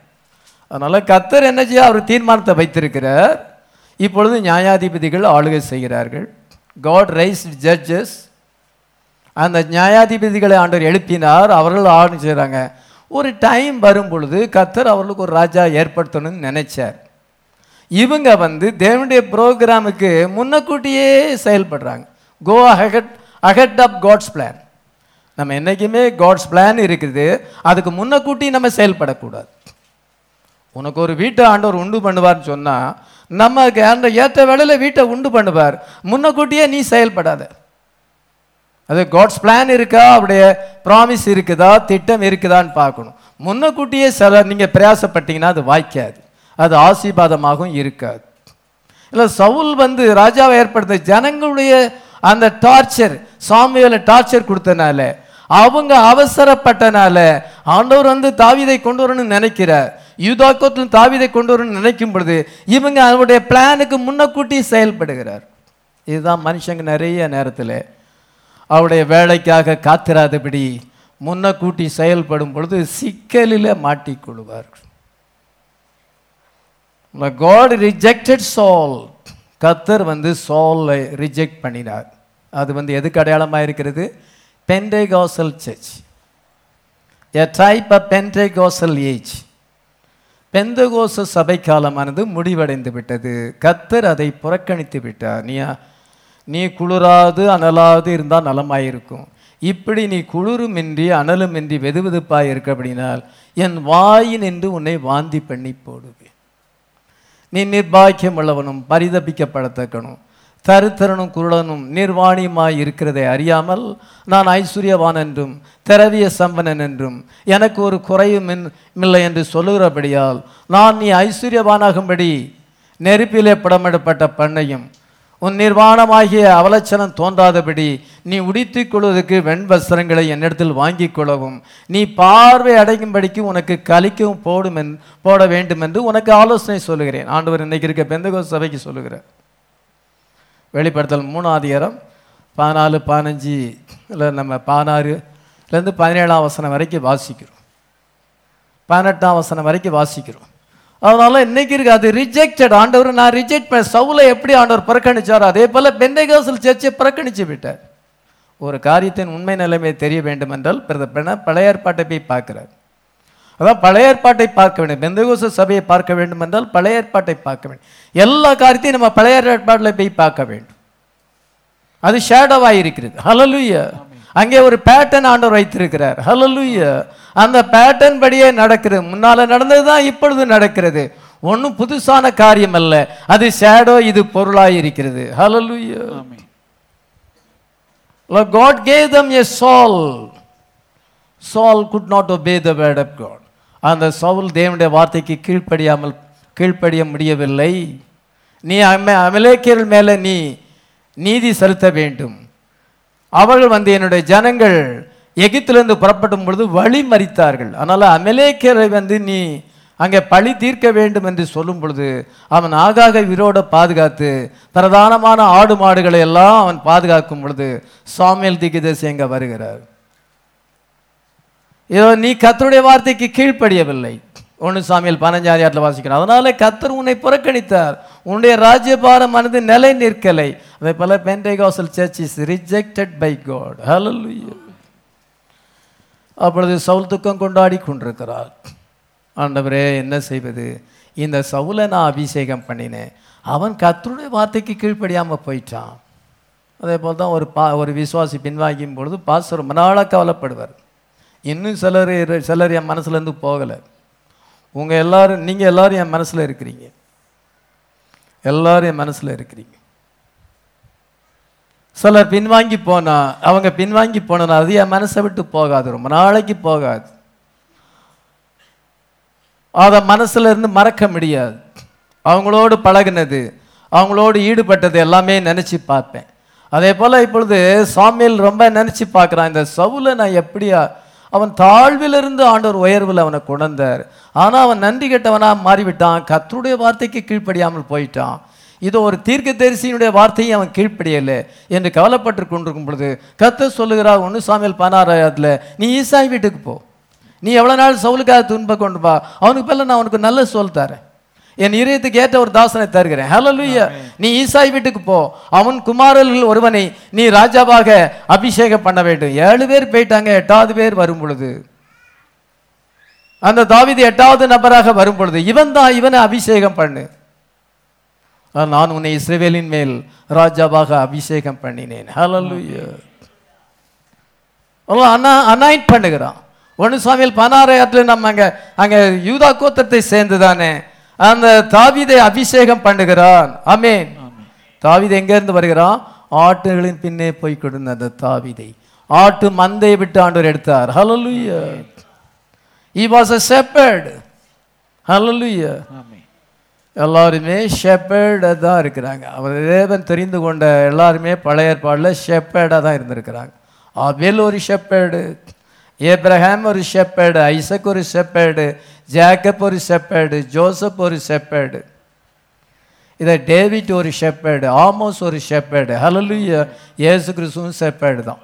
அதனால் கத்தர் என்ன செய்ய அவர் தீர்மானத்தை வைத்திருக்கிறார். இப்பொழுது நியாயாதிபதிகள் ஆளுகை செய்கிறார்கள். காட் ரைஸ் ஜட்ஜஸ் அந்த நியாயாதிபதிகளை ஆண்டவர் எழுப்பினார். அவர்கள் ஆளுகை செய்கிறாங்க ஒரு டைம் வரும் பொழுது கத்தர் அவர்களுக்கு ஒரு ராஜா ஏற்படுத்தணும்னு நினைச்சார். இவங்க வந்து தேவனுடைய ப்ரோக்ராமுக்கு முன்னக்கூட்டியே செயல்படுறாங்க. Go ahead ahead of God's plan நம்ம என்றைக்குமே காட்ஸ் பிளான் இருக்குது. அதுக்கு முன்னக்கூட்டி நம்ம செயல்படக்கூடாது. உனக்கு ஒரு வீட்டை ஆண்டவர் உண்டு பண்ணுவார்னு சொன்னால் நமக்கு அந்த ஏற்ற வேலையில் வீட்டை உண்டு பண்ணுவார். முன்னக்கூட்டியே நீ செயல்படாத. அது காட்ஸ் பிளான் இருக்கா? அப்படியே ப்ராமிஸ் இருக்குதா? திட்டம் இருக்குதான்னு பார்க்கணும். முன்னக்கூட்டியே சில நீங்கள் பிரயாசப்பட்டீங்கன்னா அது வாய்க்காது. அது ஆசீர்வாதமாகவும் இருக்காது. இல்லை சவுல் வந்து ராஜாவை ஏற்படுத்த ஜனங்களுடைய அந்த டார்ச்சர் சாமியில டார்ச்சர் கொடுத்தனால அவங்க அவசரப்பட்டனால ஆண்டவர் வந்து தாவிதை கொண்டு வரணும்னு நினைக்கிறார். யூதாக்கோத்தில் தாவிதை கொண்டு வரணும்னு நினைக்கும் பொழுது இவங்க அவருடைய பிளானுக்கு முன்னக்கூட்டி செயல்படுகிறார். இதுதான் மனுஷங்க நிறைய நேரத்தில் அவருடைய வேலைக்காக காத்திராதபடி முன்னக்கூட்டி செயல்படும் பொழுது சிக்கலில் மாட்டிக்கொள்வார்கள் காட் ரிஜெக்டட் சால் கத்தர் வந்து சாலை ரிஜெக்ட் பண்ணினார். அது வந்து எதுக்கு அடையாளமாக இருக்கிறது Pentecostal church a type of Pentecostal age பெந்தகோச சபை காலமானது முடிவடைந்து விட்டது கத்தர் அதை புறக்கணித்து விட்டார். நீ நீ குளிராது அனலாது இருந்தால் நலமாயிருக்கும். இப்படி நீ குளிருமின்றி அனலுமின்றி வெதுவெதுப்பாய் இருக்க அப்படினால் என் வாயில் என்று உன்னை வாந்தி பண்ணி போடுவேன். நீ நிர்பாக்கியம் உள்ளவனும் பரிதபிக்கப்படத்தக்கணும் தருத்தரனும் குருடனும் நிர்வாணியுமாய் இருக்கிறதை அறியாமல் நான் ஐஸ்வர்யவான் என்றும் திரவிய சம்பனன் என்றும் எனக்கு ஒரு குறையும் இல்லை என்று சொல்லுகிறபடியால் நான் நீ ஐஸ்வர்யவானாகும்படி நெருப்பிலே படமெடுப்பட்ட பண்ணையும் உன் நிர்வாணமாகிய அவலட்சணம் தோன்றாதபடி நீ உடித்துக் கொள்வதற்கு வெண்வஸ்திரங்களை என்னிடத்தில் வாங்கிக் கொள்ளவும் நீ பார்வை அடையும்படிக்கு உனக்கு கலிக்கவும் போடும் போட வேண்டும் என்று உனக்கு ஆலோசனை சொல்லுகிறேன். ஆண்டவர் இன்னைக்கு இருக்க பெந்தகோ சபைக்கு சொல்லுகிறேன் வெளிப்படுத்தல் மூணாவது அதிகாரம் பதினாலு பதினஞ்சு இல்லை நம்ம பதினாறுலேருந்து பதினேழாம் வசனம் வரைக்கும் வாசிக்கிறோம். பதினெட்டாம் வசனம் வரைக்கும் வாசிக்கிறோம். அதனால இன்னைக்கு இருக்கு அது ரிஜெக்டட் ஆண்டவர் நான் ரிஜெக்ட் பண்ண சவுலை எப்படி ஆண்டவர் புறக்கணிச்சாரோ அதே போல பெந்தைகாசல் சர்ச்சை புறக்கணிச்சு விட்டார். ஒரு காரியத்தின் உண்மை நிலைமை தெரிய வேண்டும் என்றால் பிரத- பின்ன பழைய ஏற்பாட்டை போய் பார்க்கிறார். அதான் பழைய ஏற்பாட்டை பார்க்க வேண்டும். பெந்தகோச சபையை பார்க்க வேண்டும் என்றால் பழைய ஏற்பாட்டை பார்க்க வேண்டும். எல்லா காரியத்தையும் நம்ம பழைய ஏற்பாட்டில் போய் பார்க்க வேண்டும். அது ஷேடோவாக இருக்கிறது. ஹலலுயா அங்கே ஒரு பேட்டர்ன் ஆண்டவர் வைத்திருக்கிறார். ஹலலுயா அந்த பேட்டர்ன் படியே நடக்கிறது முன்னால நடந்தது தான் இப்பொழுது நடக்கிறது. ஒன்றும் புதுசான காரியம் அல்ல. அது ஷேடோ இது பொருளாய் இருக்கிறது. ஹலலுயா God gave them a Saul. Saul could not obey the word of God. அந்த சவுல் தேவனுடைய வார்த்தைக்கு கீழ்ப்படியாமல் கீழ்ப்படிய முடியவில்லை. நீ அம அமலேக்கியர்கள் மேலே நீ நீதி செலுத்த வேண்டும். அவர்கள் வந்து என்னுடைய ஜனங்கள் எகிப்திலிருந்து புறப்படும் பொழுது வழி மறித்தார்கள். அதனால் அமலேக்கியரை வந்து நீ அங்கே பழி தீர்க்க வேண்டும் என்று சொல்லும் பொழுது அவன் ஆகாக விரோட பாதுகாத்து பிரதானமான ஆடு மாடுகளை எல்லாம் அவன் பாதுகாக்கும் பொழுது சாமியல் திகிதேசி அங்கே வருகிறார்? ஏதோ நீ கத்தருடைய வார்த்தைக்கு கீழ்ப்படியவில்லை. ஒன்று சாமியல் பதினஞ்சாயிரத்தில் வாசிக்கிறோம் அதனால கத்தர் உன்னை புறக்கணித்தார். உன்னுடைய ராஜ்யபாரம் மனது நிலை நிற்கலை. அதே போல Pentecostal church is rejected by God hallelujah அப்பொழுது சவுல் துக்கம் கொண்டாடி கொண்டிருக்கிறார். ஆண்டவரே என்ன செய்வது? இந்த சவுலை நான் அபிஷேகம் பண்ணினேன். அவன் கத்தருடைய வார்த்தைக்கு கீழ்ப்படியாமல் போயிட்டான். அதே போல் தான் ஒரு பா ஒரு விசுவாசி பின்வாங்கியும் பொழுது பாஸ்டர் ரொம்ப நாளாக கவலைப்படுவார். இன்னும் சிலர் சிலர் என் மனசுலேருந்து போகலை. உங்கள் எல்லோரும் நீங்கள் எல்லோரும் என் மனசில் இருக்கிறீங்க. எல்லோரும் என் மனசில் இருக்கிறீங்க. சிலர் பின்வாங்கி போனால் அவங்க பின்வாங்கி போனால் அது என் மனசை விட்டு போகாது. ரொம்ப நாளைக்கு போகாது. அதை மனசுல இருந்து மறக்க முடியாது. அவங்களோடு பழகுனது அவங்களோடு ஈடுபட்டது எல்லாமே நினச்சி பார்ப்பேன். அதே போல் இப்பொழுது சாமியில் ரொம்ப நினச்சி பார்க்குறான் இந்த சவுலை நான் எப்படியா அவன் தாழ்விலிருந்து ஆண்டவர் உயர்வில் அவனை கொண்டார் ஆனால் அவன் நன்றி கெட்டவனாக மாறிவிட்டான். கத்தருடைய வார்த்தைக்கு கீழ்ப்படியாமல் போயிட்டான். இது ஒரு தீர்க்க தரிசியினுடைய வார்த்தையை அவன் கீழ்ப்படியலை என்று கவலைப்பட்டு கொண்டிருக்கும் பொழுது கத்த சொல்லுகிறா ஒன்று சாமியல் பதினாறாயிரத்தில் நீ ஈசாய் வீட்டுக்கு போ. நீ எவ்வளோ நாள் சவுலுக்காக துன்ப கொண்டு பா அவனுக்கு பேர்ல நான் உனக்கு நல்ல சொல் தரேன். என் இதயத்துக்கு ஏற்ற ஒரு தாசனை தருகிறேன். ஹalleluya நீ ஈசாய் வீட்டுக்கு போ. அவன் குமாரர்கள் ஒருவனை நீ ராஜாவாக அபிஷேகம் பண்ண வேண்டும். ஏழு பேர் போயிட்டாங்க எட்டாவது பேர் வரும் பொழுது. அந்த தாவீது எட்டாவது நபராக வரும் பொழுது இவன் தான் இவனை அபிஷேகம் பண்ணு. நான் உன்னை இஸ்ரவேலின் மேல் ராஜாவாக அபிஷேகம் பண்ணினேன். ஹalleluya அண்ணா அனாயிட் பண்ணுகிறான். ஒன்று சாமியல் பதினாறாயிரத்துல நம்ம அங்க அங்க யூதா கோத்திரத்தை சேர்ந்து தானே அந்த தாவீதை அபிஷேகம் பண்ணுகிறான். ஆமென். தாவீது எங்க இருந்து வருகிறான்? ஆட்டுகளின் பின்னே போய் கொடுந்த அந்த தாவீதை. ஆட்டு மந்தையை விட்டு ஆண்டவர் எடுத்தார். ஹalleluya he was a shepherd. Hallelujah. எல்லாருமே ஷெப்பர்டாக தான் இருக்கிறாங்க. அவர் தேவன் தெரிந்து கொண்ட எல்லாருமே பழைய ஏற்பாடில் ஷெப்பர்டாக தான் இருந்திருக்கிறாங்க. ஆபேல் ஒரு ஷெப்பர்டு ஏப்ரஹாம் ஒரு ஷெப்பர்டு ஐசக் ஒரு ஷெப்பர்டு ஜேக்கப் ஒரு ஷெப்பர்டு ஜோசப் ஒரு ஷெப்பர்டு இதை டேவிட் ஒரு ஷெப்பர்டு ஆமோஸ் ஒரு ஷெப்பர்டு ஹalleluya இயேசு கிறிஸ்துவும் ஷெப்பர்டு தான்.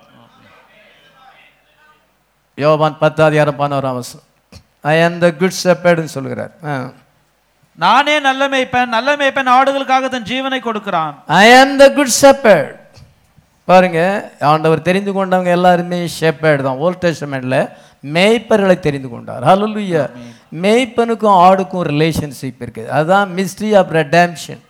யோவான் பத்தாதிகாரம் பதினோராம் வசனம். ஐ ஆம் த குட் ஷெப்பர்டுன்னு சொல்கிறார் நானே நல்ல மேய்ப்பன் நல்ல மேய்ப்பன் ஆடுகளுக்காக தன் ஜீவனை கொடுக்கிறான். ஐ ஆம் த குட் ஷெப்பர்ட் பாருங்க ஆண்டவர் தெரிந்து கொண்டவங்க எல்லாருமே ஷெப்பர்ட் தான். ஓல்ட் டெஸ்டமெண்ட்ல மேய்ப்பர்களை தெரிந்து கொண்டார். ஹalleluya. மேய்ப்பனுக்கும் ஆடுக்கும் ரிலேஷன்ஷிப் இருக்குது அதுதான் மிஸ்ட்ரி ஆஃப் ரெடம்ஷன்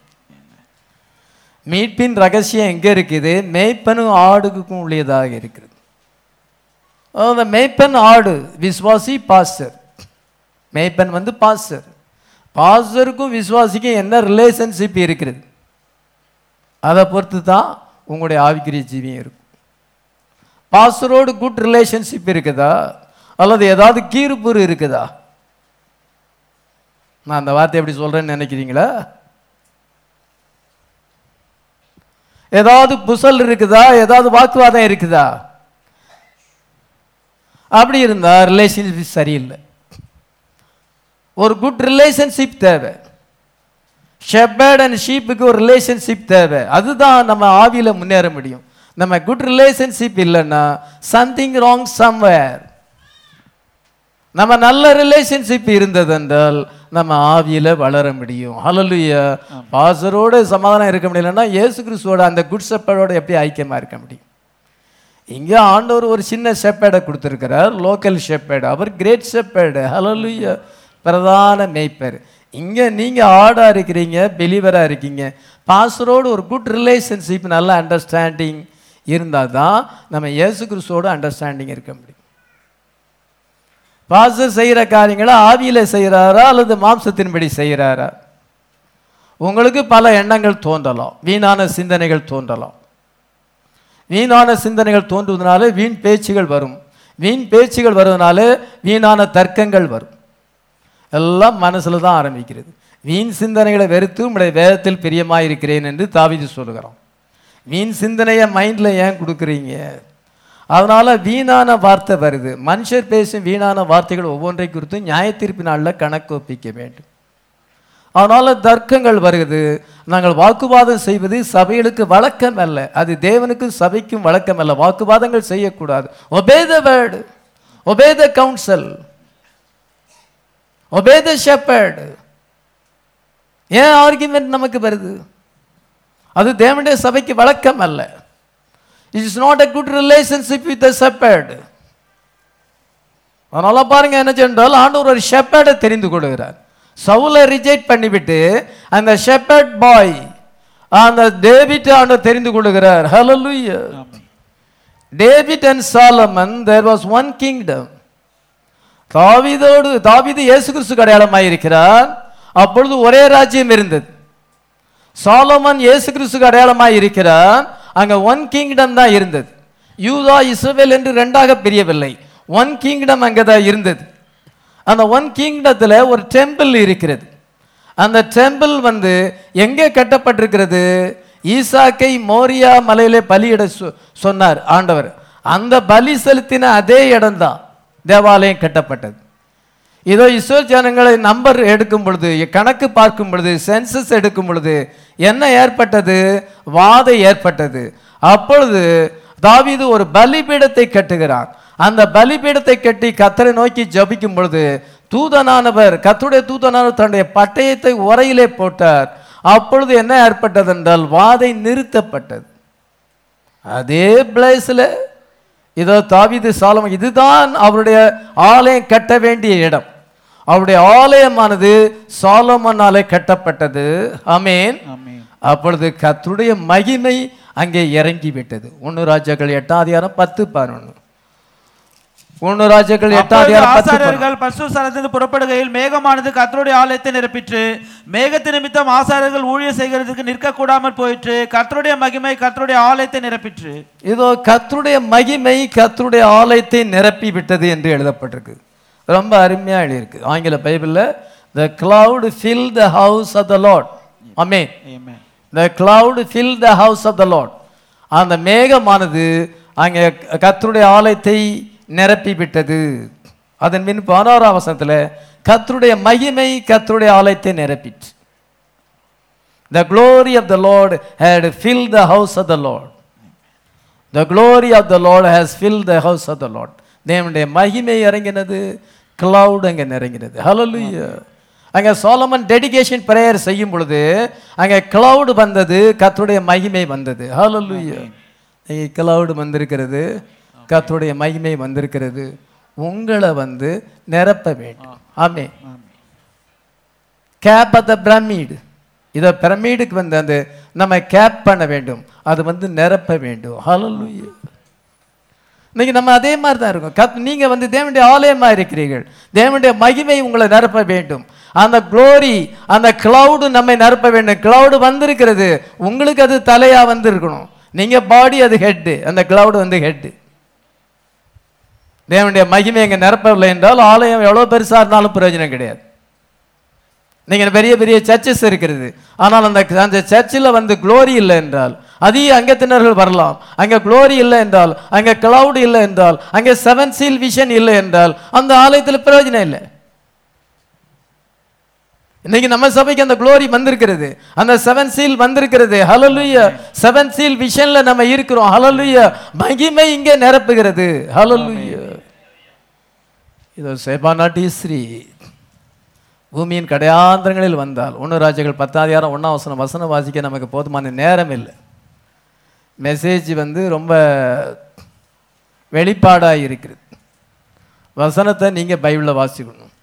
மீட்பின் ரகசியம் எங்க இருக்குது? மேய்ப்பனும் ஆடுக்கும் உள்ளதாக இருக்குது. அந்த மேய்ப்பன் ஆடு விஸ்வாசி பாஸ்டர் மேய்ப்பன் வந்து பாஸ்டர் பாஸ்டருக்கும் விசுவாசிக்கும் என்ன ரிலேஷன்ஷிப் இருக்கிறது அதை பொறுத்து தான் உங்களுடைய ஆவிக்குரிய ஜீவியம் இருக்கும். பாஸ்டரோடு குட் ரிலேஷன்ஷிப் இருக்குதா? அல்லது ஏதாவது கீறுப்புறு இருக்குதா? நான் அந்த வார்த்தை எப்படி சொல்கிறேன்னு நினைக்கிறீங்களா? ஏதாவது புசல் இருக்குதா? ஏதாவது வாக்குவாதம் இருக்குதா? அப்படி இருந்தால் ரிலேஷன்ஷிப் சரியில்லை. ஒரு குட் ரிலேஷன்ஷிப் தேவை. ஷெப்பர்ட் அண்ட் ஷீப்புக்கு ஒரு ரிலேஷன்ஷிப் தேவை. அதுதான் நம்ம ஆவியில முன்னேற முடியும். நம்ம குட் ரிலேஷன்ஷிப் இல்லைன்னா சம்திங் ராங் சம்வேர் நம்ம நல்ல ரிலேஷன்ஷிப் இருந்தது என்றால் நம்ம ஆவியில வளர முடியும். ஹalleluya பாசரோட சமாதானம் இருக்க முடியலன்னா இயேசு கிறிஸ்துவோட அந்த குட் ஷெப்பர்டோட எப்படி ஐக்கியமா இருக்க முடியும்? இங்க ஆண்டவர் ஒரு சின்ன ஷெப்பேடை கொடுத்துருக்கிறார். லோக்கல் ஷெப்பேடு அவர் கிரேட் ஷெப்பேடு ஹalleluya பிரதான மேய்ப்பர். இங்கே நீங்கள் ஆடாக இருக்கிறீங்க பிலீவராக இருக்கீங்க. பாஸ்டரோடு ஒரு குட் ரிலேஷன்ஷிப் நல்ல அண்டர்ஸ்டாண்டிங் இருந்தால் தான் நம்ம இயேசு கிறிஸ்துவோட அண்டர்ஸ்டாண்டிங் இருக்க முடியும். பாஸ்டர் செய்கிற காரியங்களை ஆவியில் செய்கிறாரா அல்லது மாம்சத்தின்படி செய்கிறாரா? உங்களுக்கு பல எண்ணங்கள் தோன்றலாம். வீணான சிந்தனைகள் தோன்றலாம். வீணான சிந்தனைகள் தோன்றுவதனால வீண் பேச்சுகள் வரும். வீண் பேச்சுகள் வருவதனால வீணான தர்க்கங்கள் வரும். எல்லாம் மனசில் தான் ஆரம்பிக்கிறது. வீண் சிந்தனைகளை வெறுத்து உங்களுடைய வேதத்தில் பிரியமாக இருக்கிறேன் என்று தாவீது சொல்லுகிறோம் வீண் சிந்தனையை மைண்டில் ஏன் கொடுக்குறீங்க? அதனால் வீணான வார்த்தை வருது. மனுஷர் பேசும் வீணான வார்த்தைகள் ஒவ்வொன்றை குறித்து நியாயத்தீர்ப்பு நாளில் கணக்கு ஒப்பிக்க வேண்டும். அதனால் தர்க்கங்கள் வருகிறது நாங்கள் வாக்குவாதம் செய்வது சபைகளுக்கு வழக்கம் அல்ல. அது தேவனுக்கும் சபைக்கும் வழக்கம் அல்ல. வாக்குவாதங்கள் செய்யக்கூடாது. Obey the word obey the council obey the shepherd ஏன் ஆர்குமெண்ட் நமக்கு வருது? அது தேவனுடைய சபைக்கு வழக்கம் அல்ல. It is not a good relationship with the shepherd அதனால பாருங்க என்ன சென்றால் ஆண்டவர் ஒரு ஷெப்பர்டை தெரிந்து கொள்கிறார். சவுலை ரிஜெக்ட் பண்ணிவிட்டு அந்த ஷெப்பர்ட் பாய் அந்த டேவிட் ஆண்டவர் தெரிந்து கொள்கிறார். Hallelujah David and Solomon there was one kingdom தாவீதோடு தாவிது இயேசு கிறிஸ்து அடையாளமாக இருக்கிறார் அப்பொழுது ஒரே ராஜ்யம் இருந்தது. சாலமன் இயேசு கிறிஸ்துக்கு அடையாளமாக இருக்கிறார் அங்கே ஒன் கிங்டம் தான் இருந்தது. யூதா இஸ்ரவேல் என்று ரெண்டாக பிரியவில்லை. ஒன் கிங்டம் அங்கே தான் இருந்தது. அந்த ஒன் கிங்டத்தில் ஒரு டெம்பிள் இருக்கிறது. அந்த டெம்பிள் வந்து எங்கே கட்டப்பட்டிருக்கிறது? ஈசாக்கை மோரியா மலையிலே பலியிட சொ- சொன்னார் ஆண்டவர். அந்த பலி செலுத்தின அதே இடம்தான். தேவாலயம் கட்டப்பட்டது. இதோ இஸ்ரேல் ஜனங்களை நம்பர் எடுக்கும் பொழுது கணக்கு பார்க்கும் பொழுது சென்சஸ் எடுக்கும் பொழுது என்ன ஏற்பட்டது? வாதை ஏற்பட்டது. அப்பொழுது தாவிது ஒரு பலிபீடத்தை கட்டுகிறார். அந்த பலிபீடத்தை கட்டி கத்தரை நோக்கி ஜபிக்கும் பொழுது தூதனானவர் கத்துடைய தூதனானவர் தன்னுடைய பட்டயத்தை உரையிலே போட்டார். அப்பொழுது என்ன ஏற்பட்டது என்றால் வாதை நிறுத்தப்பட்டது. அதே பிளேஸில் இதோ தாவீது சாலமன் இதுதான் அவருடைய ஆலயம் கட்ட வேண்டிய இடம். அவருடைய ஆலயமானது சாலமனாலே கட்டப்பட்டது. ஆமென். அப்பொழுது கர்த்தருடைய மகிமை அங்கே இறங்கி விட்டது ஒன்னு ராஜாக்கள் எட்டாம் அதிகாரம் பத்து பதினொன்று பதினொன்று. ஆசாரியர்கள் பரிசுத்த ஸ்தலத்திலிருந்து புறப்படுகையில் மேகமானது கர்த்தருடைய ஆலயத்தை நிரப்பிற்று. மேகத்து நிமித்தம் ஆசாரியர்கள் ஊழியம் செய்கிறதுக்கு நிற்க கூடாமல் போயிற்று. கர்த்தருடைய மகிமை கர்த்தருடைய ஆலயத்தை நிரப்பிற்று. இதோ கர்த்தருடைய மகிமை கர்த்தருடைய ஆலயத்தை நிரப்பி விட்டது என்று எழுதப்பட்டிருக்கு. ரொம்ப அருமையா எழுதியிருக்கு. ஆங்கில பைபிள்ல த cloud fill the house of the lord. Amen Amen. the cloud fill the house of the lord. அந்த மேகமானது அங்கே கர்த்தருடைய ஆலயத்தை நிரப்பி விட்டது அதன் பின் பதினோராம் வசனத்துல கர்த்தருடைய மகிமை கர்த்தருடைய ஆலயத்தை நிரப்பிற்று. The glory of the lord had filled the house of the lord. The glory of the lord has filled the house of the lord. தேவனுடைய மகிமை இறங்கினது cloud அங்கே நிறைங்கினது hallelujah. அங்கே சோலமன் டெடிகேஷன் பிரேயர் செய்யும் பொழுது அங்கே cloud வந்தது கர்த்தருடைய மகிமை வந்தது. Hallelujah. இங்கே cloud வந்திருக்கிறது. கத்துடைய மகிமை வந்திருக்கிறது. உங்களை வந்து நிரப்ப வேண்டும். ஆமே. கேப் ஆஃப் த பிரமிடு இதை பிரமிடுக்கு வந்து அந்த நம்ம கேப் பண்ண வேண்டும். அது வந்து நிரப்ப வேண்டும். ஹalleluya இன்னைக்கு நம்ம அதே மாதிரி தான் இருக்கும். கத் நீங்கள் வந்து தேவனுடைய ஆலயமா இருக்கிறீர்கள். தேவனுடைய மகிமை உங்களை நிரப்ப வேண்டும். அந்த க்ளோரி அந்த கிளவுடு நம்மை நிரப்ப வேண்டும். கிளவுடு வந்திருக்கிறது. உங்களுக்கு அது தலையாக வந்திருக்கணும். நீங்கள் பாடி அது ஹெட்டு அந்த கிளவுடு வந்து ஹெட்டு தேவனுடைய மகிமை எங்கே நிரப்பவில்லை என்றால் ஆலயம் எவ்வளோ பெருசாக இருந்தாலும் பிரயோஜனம் கிடையாது. நீங்கள் பெரிய பெரிய சர்ச்சஸ் இருக்கிறது. ஆனால் அந்த அந்த சர்ச்சில் வந்து குளோரி இல்லை என்றால் அதிக அங்கத்தினர்கள் வரலாம். அங்கே குளோரி இல்லை என்றால் அங்கே கிளவுட் இல்லை என்றால் அங்கே செவன் சீல் விஷன் இல்லை என்றால் அந்த ஆலயத்தில் பிரயோஜனம் இல்லை. இன்னைக்கு நம்ம சபைக்கு அந்த குளோரி வந்திருக்கிறது. அந்த செவன் சீல் வந்திருக்கிறது. ஹலலுயா செவன் சீல் விஷன்ல நம்ம இருக்கிறோம். ஹலலுய மகிமை இங்கே நிரப்புகிறது. ஹலலுய இதோ சேபாநாட்டி ஸ்ரீ. பூமியின் கடையாந்திரங்களில் வந்தால் ஒன்று ராஜ்யங்கள் பத்தாதிகாரம் ஒன்றாம் வசனம் வசனம் வாசிக்க நமக்கு போதுமான நேரம் இல்லை. மெசேஜ் வந்து ரொம்ப வெளிப்பாடாக இருக்குது வசனத்தை நீங்கள் பைபிளில் வாசிக்கணும்.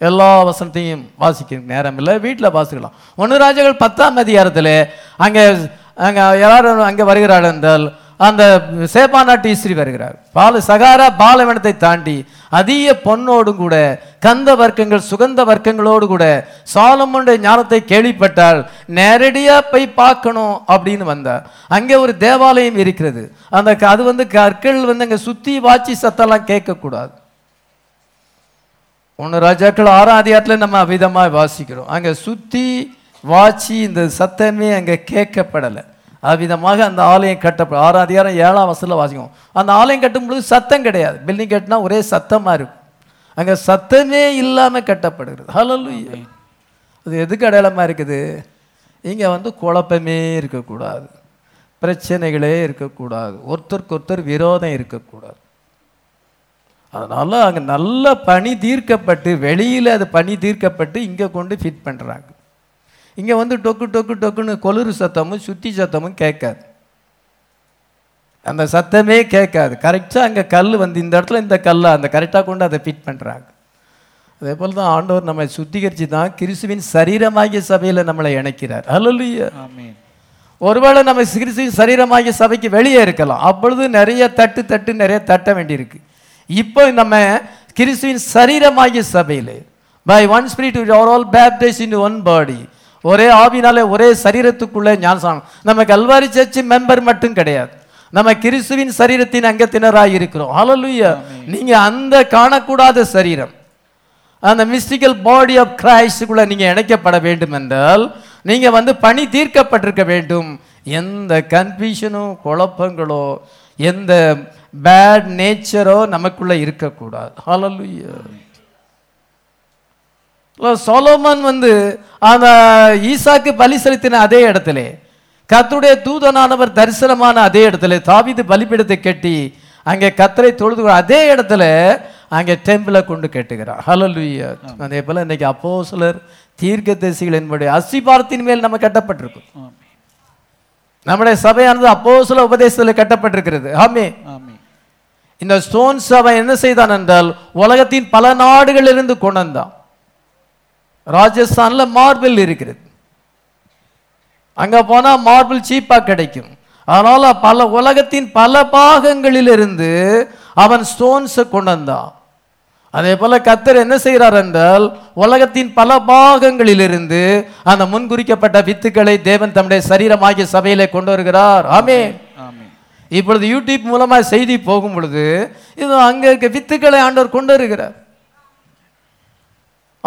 எல்லா வசனத்தையும் வாசிக்க நேரம் இல்லை வீட்டில் வாசிக்கலாம். ஒன்று ராஜ்யங்கள் பத்தாம் அதிகாரத்தில் அங்கே அங்கே யாரும் அங்கே வருகிறாள் என்றால் அந்த சேபானா டீஸ்ரீ வருகிறார். பால சகாரா பாலவனத்தை தாண்டி அதிக பொன்னோடும் கூட கந்த வர்க்கங்கள் சுகந்த வர்க்கங்களோடு கூட சாலமுடைய ஞானத்தை கேள்விப்பட்டால் நேரடியா போய் பார்க்கணும் அப்படின்னு வந்தார். அங்கே ஒரு தேவாலயம் இருக்கிறது. அந்த க- அது வந்து கற்கள் வந்து அங்கே சுத்தி வாச்சி சத்தெல்லாம் கேட்கக்கூடாது. ஒன்று ராஜாக்கள் ஆறாம் அதிகாரத்தில் நம்ம விதமாக வாசிக்கிறோம். அங்கே சுற்றி வாச்சி இந்த சத்தமே அங்கே கேட்கப்படலை. அவ்விதமாக அந்த ஆலயம் கட்டப்பட ஆறாம் அதிகாரம் ஏழாம் வசதியில் வாசிக்கும் அந்த ஆலயம் கட்டும் பொழுது சத்தம் கிடையாது. பில்டிங் கட்டினா ஒரே சத்தமாக இருக்கும். அங்கே சத்தமே இல்லாமல் கட்டப்படுகிறது. ஹalleluya அது எதுக்கு அடையாளமாக இருக்குது? இங்கே வந்து குழப்பமே இருக்கக்கூடாது. பிரச்சனைகளே இருக்கக்கூடாது. ஒருத்தருக்கு ஒருத்தர் விரோதம் இருக்கக்கூடாது. அதனால அங்கே நல்ல பனி தீர்க்கப்பட்டு வெளியில் அது பனி தீர்க்கப்பட்டு இங்கே கொண்டு ஃபிட் பண்ணுறாங்க இங்கே வந்து டொக்கு டொக்கு டொக்குன்னு கொலுறு சத்தமும் சுத்தி சத்தமும் கேட்காது. அந்த சத்தமே கேட்காது. கரெக்டாக அங்கே கல் வந்து இந்த இடத்துல இந்த கல்லை அந்த கரெக்டாக கொண்டு அதை ஃபிட் பண்ணுறாங்க அதே போல் தான் ஆண்டவர் நம்மை சுத்திகரித்து தான் கிறிஸ்துவின் சரீரமாகிய சபையில் நம்மளை இணைக்கிறார். அல்லலுயா ஆமென் ஒருவேளை நம்ம கிறிஸ்துவின் சரீரமாகிய சபைக்கு வெளியே இருக்கலாம். அப்பொழுது நிறைய தட்டு தட்டு நிறைய தட்ட வேண்டியிருக்கு. இப்போ நம்ம கிறிஸ்துவின் சரீரமாகிய சபையில் by one spirit are all baptise in one body ஒரே ஆவினாலே ஒரே சரீரத்துக்குள்ளே ஞானசானம் நம்ம கல்வாரி சர்ச் மெம்பர் மட்டும் கிடையாது. நம்ம கிறிஸ்துவின் சரீரத்தின் அங்கத்தினராக இருக்கிறோம். ஹalleluya நீங்க அந்த காணக்கூடாத சரீரம். அந்த மிஸ்டிக்கல் பாடி ஆஃப் கிரைஸ்டுக்குள்ள நீங்க இணைக்கப்பட வேண்டும் என்றால் நீங்க வந்து பணி தீர்க்கப்பட்டிருக்க வேண்டும். எந்த கன்ஃபியூஷனோ குழப்பங்களோ எந்த பேட் நேச்சரோ நமக்குள்ள இருக்கக்கூடாது. ஹalleluya சோலோமன் வந்து அந்த ஈசாக்கு பலி செலுத்தின அதே இடத்திலே கர்த்தருடைய தூதனானவர் தரிசனமான அதே இடத்துல தாவீது பலிபீடத்தை கட்டி அங்கே கத்தரை தொழுது அதே இடத்துல அங்கே டெம்பிளை கொண்டு கட்டுகிறார். ஹalleluya அதே போல இன்னைக்கு அப்போஸ்தலர் தீர்க்கதரிசிகள் என்படைய அஸ்திபாரத்தின் மேல் நம்ம கட்டப்பட்டிருக்கும். நம்முடைய சபையானது அப்போஸ்தல உபதேசத்தில் கட்டப்பட்டிருக்கிறது. ஆமே இந்த ஸ்டோன் சபை என்ன செய்தான் என்றால் உலகத்தின் பல நாடுகளிலிருந்து கொண்டு வந்தான். ராஜஸ்தான்ல மார்பிள் இருக்கிறது அங்க போனா மார்பிள் சீப்பா கிடைக்கும். அதனால பல உலகத்தின் பல பாகங்களிலிருந்து அவன் ஸ்டோன்ஸை கொண்டு வந்தான். அதே போல கத்தர் என்ன செய்கிறார் என்றால் உலகத்தின் பல பாகங்களிலிருந்து அந்த முன்குறிக்கப்பட்ட வித்துக்களை தேவன் தம்முடைய சரீரமாகிய சபையிலே கொண்டு வருகிறார். ஆமென். இப்பொழுது யூடியூப் மூலமா செய்தி போகும் பொழுது இது அங்க இருக்க வித்துக்களை ஆண்டவர் கொண்டு வருகிறார்.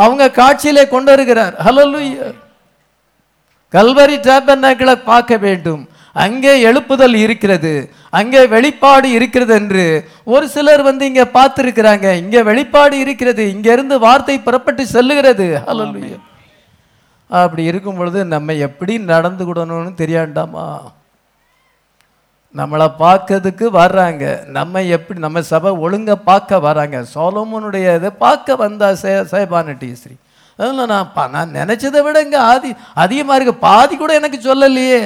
அவங்க காட்சியிலே கொண்டு வருகிறார் ஹalleluya கல்வரி டேபர்னாக்கிளை பார்க்க வேண்டும். அங்கே எழுப்புதல் இருக்கிறது. அங்கே வெளிப்பாடு இருக்கிறது என்று ஒரு சிலர் வந்து இங்க பார்த்திருக்கிறாங்க. இங்க வெளிப்பாடு இருக்கிறது. இங்க இருந்து வார்த்தை புறப்பட்டு செல்லுகிறது. ஹalleluya அப்படி இருக்கும் பொழுது நம்ம எப்படி நடந்து கூடணும்னு தெரியாண்டாமா? நம்மளை பார்க்கறதுக்கு வர்றாங்க. நம்ம எப்படி நம்ம சபை ஒழுங்கா பார்க்க வராங்க சோலோமனுடைய இதை பார்க்க வந்தா சே சேபான டீஸ்ரீ அதில் நான் நான் நினைச்சதை விட இங்கே ஆதி அதிகமாக இருக்கு. பாதி கூட எனக்கு சொல்லலையே.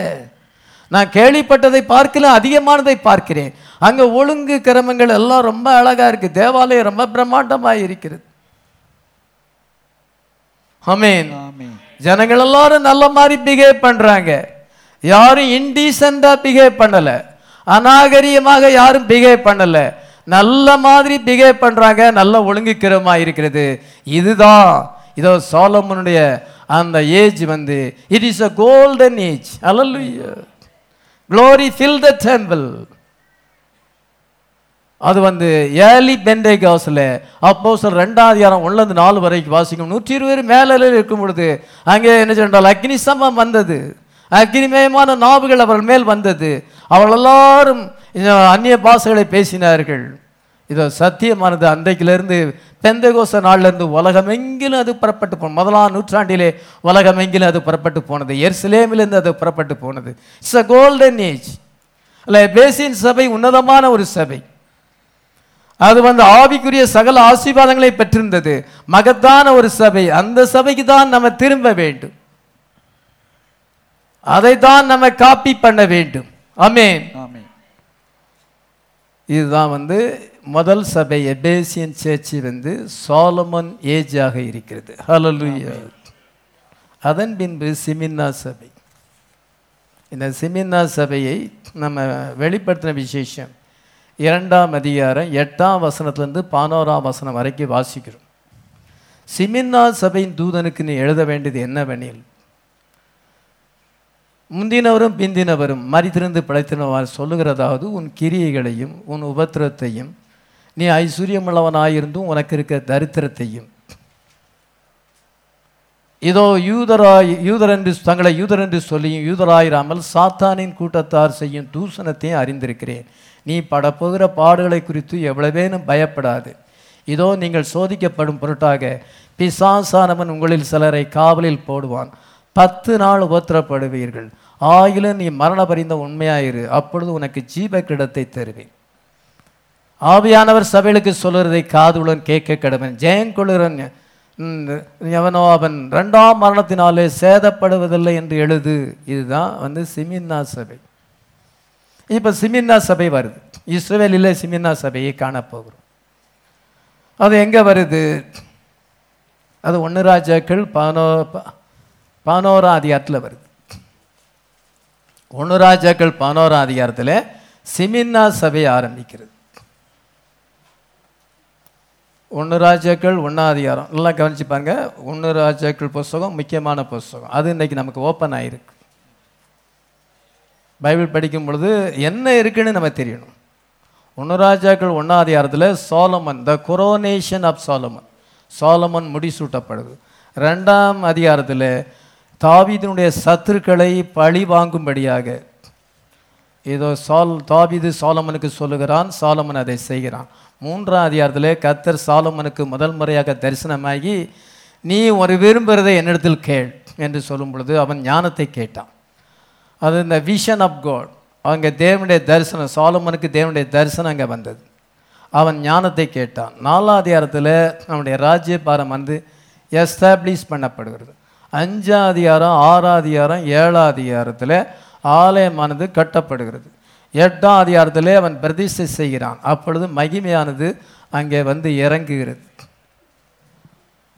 நான் கேள்விப்பட்டதை பார்க்கல அதிகமானதை பார்க்கிறேன். அங்கே ஒழுங்கு கிரமங்கள் எல்லாம் ரொம்ப அழகா இருக்கு. தேவாலயம் ரொம்ப பிரம்மாண்டமாக இருக்கிறது. ஆமென். ஜனங்கள் எல்லாரும் நல்ல மாதிரி பிஹேவ் பண்றாங்க. யாரும் இன்டீசெண்டா பிஹேவ் பண்ணல. அநாகரியமாக யாரும் பிஹேவ் பண்ணல. நல்ல மாதிரி பிஹேவ் பண்றாங்க நல்ல ஒழுங்குக்கிரமா இருக்கிறது. இதுதான். இதோ சாலமனுடைய அந்த ஏஜ் வந்து it is a golden age hallelujah glory fill the temple அது வந்து ஏலி பெண்டேகாஸில் அப்போ சார் ரெண்டாவது யாரம் ஒன்றுலேருந்து நாலு வரைக்கும் வாசிக்கும். நூற்றி இருபது மேலே இருக்கும் பொழுது அங்கே என்ன சொன்னால் அக்னி சமம் வந்தது. அக்னிமயமான நாவுகள் அவர்கள் மேல் வந்தது. அவர்கள் எல்லாரும் அந்நிய பாஷைகளை பேசினார்கள். இதோ சத்தியமானது அன்றைக்கிலிருந்து பெந்தகோச நாளிலிருந்து உலகமெங்கிலும் அது புறப்பட்டு போனது முதலாம் நூற்றாண்டிலே உலகமெங்கிலும் அது புறப்பட்டு போனது. எர்சிலேமிலிருந்து அது புறப்பட்டு போனது. இட்ஸ் அ கோல்டன் ஏஜ் அல்ல பேசின் சபை உன்னதமான ஒரு சபை. அது வந்து ஆவிக்குரிய சகல ஆசீர்வாதங்களை பெற்றிருந்தது. மகத்தான ஒரு சபை. அந்த சபைக்கு தான் நம்ம திரும்ப வேண்டும். அதை தான் நம்ம காப்பி பண்ண வேண்டும். ஆமென். இதுதான் வந்து முதல் சபை எபேசியன் சேர்ச்சி வந்து சாலமன் ஏஜாக இருக்கிறது. ஹalleluya அதன் பின்பு சிமின்னா சபை. இந்த சிமின்னா சபையை நம்ம வெளிப்படுத்தின விசேஷம் இரண்டாம் அதிகாரம் எட்டாம் வசனத்திலிருந்து பதினோராம் வசனம் வரைக்கும் வாசிக்கிறோம். சிமின்னா சபையின் தூதனுக்கு நீ எழுத வேண்டியது என்னவெனில் முந்தினவரும் பிந்தினவரும் மறித்திருந்து பிழைத்தினவர் சொல்லுகிறதாவது உன் கிரியைகளையும் உன் உபத்திரத்தையும் நீ ஐஸ்வர்யமுள்ளவனாயிருந்தும் உனக்கு இருக்க தரித்திரத்தையும். இதோ யூதராய் யூதர் என்று தங்களை யூதர் என்று சொல்லியும் யூதராயிராமல் சாத்தானின் கூட்டத்தார் செய்யும் தூஷணத்தையும் அறிந்திருக்கிறேன். நீ படப்போகிற பாடுகளை குறித்து எவ்வளவேனும் பயப்படாது. இதோ நீங்கள் சோதிக்கப்படும் பொருட்டாக பிசாசானவன் உங்களில் சிலரை காவலில் போடுவான். பத்து நாள் உபத்திரப்படுவீர்கள். ஆயிலும் நீ மரண பரிந்த உண்மையாயிரு. அப்பொழுது உனக்கு ஜீவ கிடத்தை தருவேன். ஆவியானவர் சபைகளுக்கு சொல்லுறதை காதுடன் கேட்க கடவன். ஜெயம் எவனோ அவன் ரெண்டாம் மரணத்தினாலே சேதப்படுவதில்லை என்று எழுது. இதுதான் வந்து சிமின்னா சபை. இப்போ சிமின்னா சபை வருது. இஸ்ரேலில் சிமின்னா சபையை காணப்போகிறோம் அது எங்கே வருது? அது ஒன்று ராஜாக்கள் பதினோ பதினோரா அதிகாரத்தில் வருது. ஒன்று ராஜாக்கள் பதினோரா அதிகாரத்தில் சிமின்னா சபை ஆரம்பிக்கிறது. ஒன்று ராஜாக்கள் ஒன்றாதிகாரம் நல்லா கவனிச்சு பாருங்க. ஒன்று ராஜாக்கள் புஸ்தகம் முக்கியமான புஸ்தகம். அது இன்றைக்கி நமக்கு ஓப்பன் ஆகிருக்கு பைபிள் படிக்கும் பொழுது என்ன இருக்குன்னு நம்ம தெரியணும். ஒன்று ராஜாக்கள் ஒன்றாதிகாரத்தில் Solomon the coronation of Solomon Solomon முடிசூட்டப்படுது. ரெண்டாம் அதிகாரத்தில் தாவீதினுடைய சத்துருக்களை பழி வாங்கும்படியாக. ஏதோ சால் தாவிது சாலமனுக்கு சொல்லுகிறான் சாலமன் அதை செய்கிறான். மூன்றாம் அதிகாரத்தில் கத்தர் சாலமனுக்கு முதல் முறையாக தரிசனமாகி நீ ஒரு விரும்புகிறதை என்னிடத்தில் கேள் என்று சொல்லும் பொழுது அவன் ஞானத்தை கேட்டான். அது இந்த விஷன் ஆஃப் காட் அங்கே தேவனுடைய தரிசனம் சாலமனுக்கு தேவனுடைய தரிசனம் அங்கே வந்தது. அவன் ஞானத்தை கேட்டான். நாலாம் அதிகாரத்தில் நம்முடைய ராஜ்யபாரம் வந்து எஸ்டாப்ளிஷ் பண்ணப்படுகிறது. அஞ்சாம் அதிகாரம் ஆறாம் அதிகாரம் ஏழாம் அதிகாரத்தில் ஆலயமானது கட்டப்படுகிறது. எட்டாம் அதிகாரத்திலே அவன் பிரதிஷ்டை செய்கிறான். அப்பொழுது மகிமையானது அங்கே வந்து இறங்குகிறது.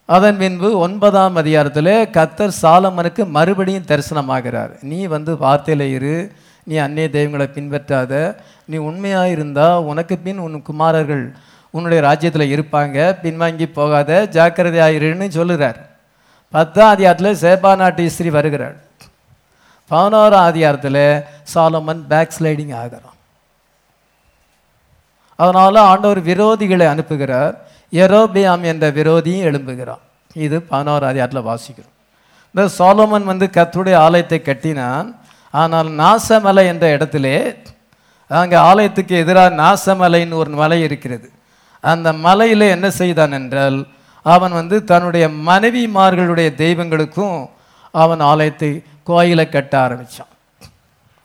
அதன் பின்பு ஒன்பதாம் அதிகாரத்தில் கத்தர் சாலமனுக்கு மறுபடியும் தரிசனமாகிறார். நீ வந்து வார்த்தையில் இரு. நீ அந்நிய தெய்வங்களை பின்பற்றாத. நீ உண்மையாக இருந்தால் உனக்கு பின் உன் குமாரர்கள் உன்னுடைய ராஜ்யத்தில் இருப்பாங்க. பின்வாங்கி போகாத. ஜாக்கிரதையாயிருன்னு சொல்லுறார். பத்தாம் அதிகாரத்தில் சேபா நாட்டு இஸ்திரி வருகிறாள் பதினோராம் அதிகாரத்தில் சாலமன் பேக் ஸ்லைடிங் ஆகிறான். அதனால் ஆண்டவர் விரோதிகளை அனுப்புகிறார். எரோபியாம் என்ற விரோதியும் எழும்புகிறான். இது பதினோரு அதிகாரத்தில் வாசிக்கிறோம். இந்த சாலமன் வந்து கத்துடைய ஆலயத்தை கட்டினான். ஆனால் நாசமலை என்ற இடத்திலே அங்கே ஆலயத்துக்கு எதிராக நாசமலைன்னு ஒரு மலை இருக்கிறது. அந்த மலையில் என்ன செய்தான் என்றால் அவன் வந்து தன்னுடைய மனைவிமார்களுடைய தெய்வங்களுக்கும் அவன் ஆலயத்தை கோயிலை கட்ட ஆரம்பித்தான்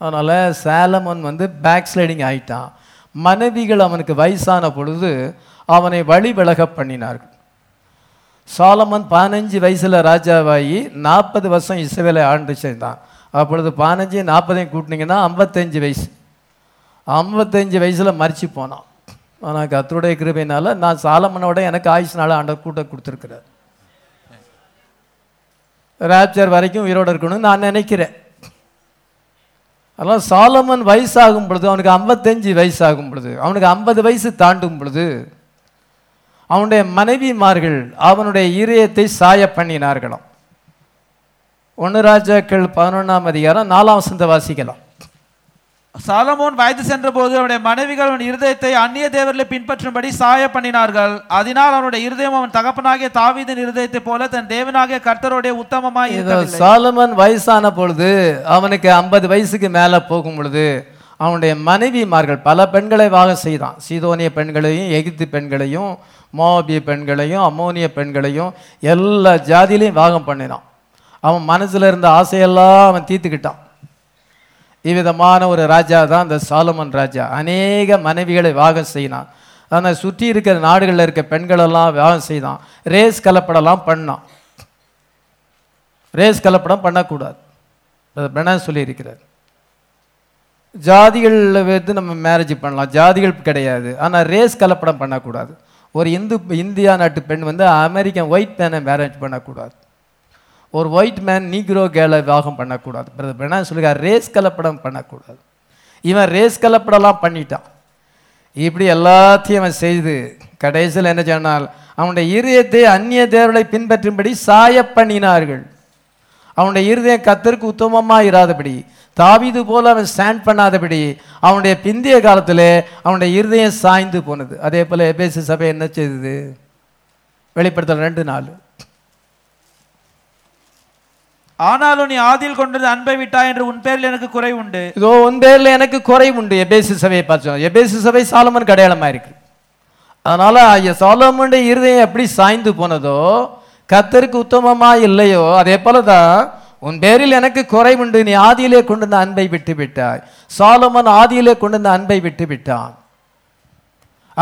அதனால் சேலமன் வந்து பேக் ஸ்லைடிங் ஆயிட்டான். மனைவிகள் அவனுக்கு வயசான பொழுது அவனை வழி விலக பண்ணினார்கள். சாலமன் பதினஞ்சு வயசில் ராஜாவாகி நாற்பது வருஷம் இசைவேலை ஆண்டு செய்தான் அப்பொழுது பதினஞ்சு நாற்பதையும் கூட்டினீங்கன்னா ஐம்பத்தஞ்சு வயசு. ஐம்பத்தஞ்சு வயசில் மறித்து போனான். ஆனால் கத்தருடைய கிருபையினால நான் சாலமனோட எனக்கு ஆயுஷ்னால ஆண்டவர் கூட்ட கொடுத்துருக்குறார். ராப்சர் வரைக்கும் உயிரோடு இருக்கணும்னு நான் நினைக்கிறேன். அதனால் சாலமன் வயசாகும் பொழுது அவனுக்கு ஐம்பத்தஞ்சு வயசாகும் பொழுது அவனுக்கு ஐம்பது வயசு தாண்டும் பொழுது அவனுடைய மனைவிமார்கள் அவனுடைய இதயத்தை சாய பண்ணினார்களாம். ஒன்று ராஜாக்கள் பதினொன்றாம் அதிகாரம் நாலாம் வசந்த வாசிக்கலாம். சாலமோன் வயது சென்றபோது அவனுடைய மனைவிகள் அவன் இருதயத்தை அந்நிய தேவர்களை பின்பற்றும்படி சாய பண்ணினார்கள். அதனால் அவனுடைய இருதயம் அவன் தகப்பனாகிய தாவீதின் இருதயத்தை போல தன் தேவனாகிய கர்த்தருடைய உத்தமமாய் சாலமன் வயசான பொழுது அவனுக்கு ஐம்பது வயசுக்கு மேலே போகும் பொழுது அவனுடைய மனைவிமார்கள் பல பெண்களை வாகம் செய்தான். சீதோனிய பெண்களையும் எகிப்து பெண்களையும் மோபிய பெண்களையும் அம்மோனிய பெண்களையும் எல்லா ஜாதியிலையும் வாகம் பண்ணினான். அவன் மனசுல இருந்த ஆசையெல்லாம் அவன் தீர்த்துக்கிட்டான். இவ்விதமான ஒரு ராஜா தான் இந்த சாலமன் ராஜா. அநேக மனைவிகளை வாகம் செய்தான். ஆனால் சுற்றி இருக்கிற நாடுகளில் இருக்க பெண்களெல்லாம் வாகம் செய்தான். ரேஸ் கலப்படலாம் பண்ணான். ரேஸ் கலப்படம் பண்ணக்கூடாது. அது பெணா சொல்லியிருக்கிறார். ஜாதிகளில் வந்து நம்ம மேரேஜ் பண்ணலாம். ஜாதிகள் கிடையாது. ஆனால் ரேஸ் கலப்படம் பண்ணக்கூடாது. ஒரு இந்து இந்தியா நாட்டு பெண் வந்து அமெரிக்கன் ஒயிட் மேனை மேரேஜ் பண்ணக்கூடாது. ஒரு ஒயிட் மேன் நீக்ரோ கேலை விவாகம் பண்ணக்கூடாது. பிரதர் என்ன சொல்லுகிறார் ரேஸ் கலப்படம் பண்ணக்கூடாது. இவன் ரேஸ் கலப்படம்லாம் பண்ணிட்டான். இப்படி எல்லாத்தையும் அவன் செய்து கடைசியில் என்ன சொன்னால் அவனுடைய இருதயத்தை அந்நிய தேவர்களை பின்பற்றும்படி சாய பண்ணினார்கள் அவனுடைய இருதயம் கத்தருக்கு உத்தமமாக இராதபடி தாவிது போல் அவன் ஸ்டாண்ட் பண்ணாதபடி அவனுடைய பிந்திய காலத்தில் அவனுடைய இருதயம் சாய்ந்து போனது. அதே போல் எபேசு சபை என்ன செய்தது? வெளிப்படுத்தல் ரெண்டு நாள் ஆனாலும் நீ ஆதியில் கொண்டது அன்பை விட்டா என்று உன் பேரில் எனக்கு குறை உண்டு. இதோ உன் பேரில் எனக்கு குறை உண்டு. எபேசு சபையை பார்த்தோம் எபேசு சபை சாலமன் கடையாளமாக இருக்கு. அதனால ஐயா சாலமனுடைய இருதயம் எப்படி சாய்ந்து போனதோ கத்தருக்கு உத்தமமா இல்லையோ அதே போல தான் உன் பேரில் எனக்கு குறை உண்டு. நீ ஆதியிலே கொண்டு வந்த அன்பை விட்டு விட்டாய். சாலமன் ஆதியிலே கொண்டு வந்த அன்பை விட்டு விட்டான்.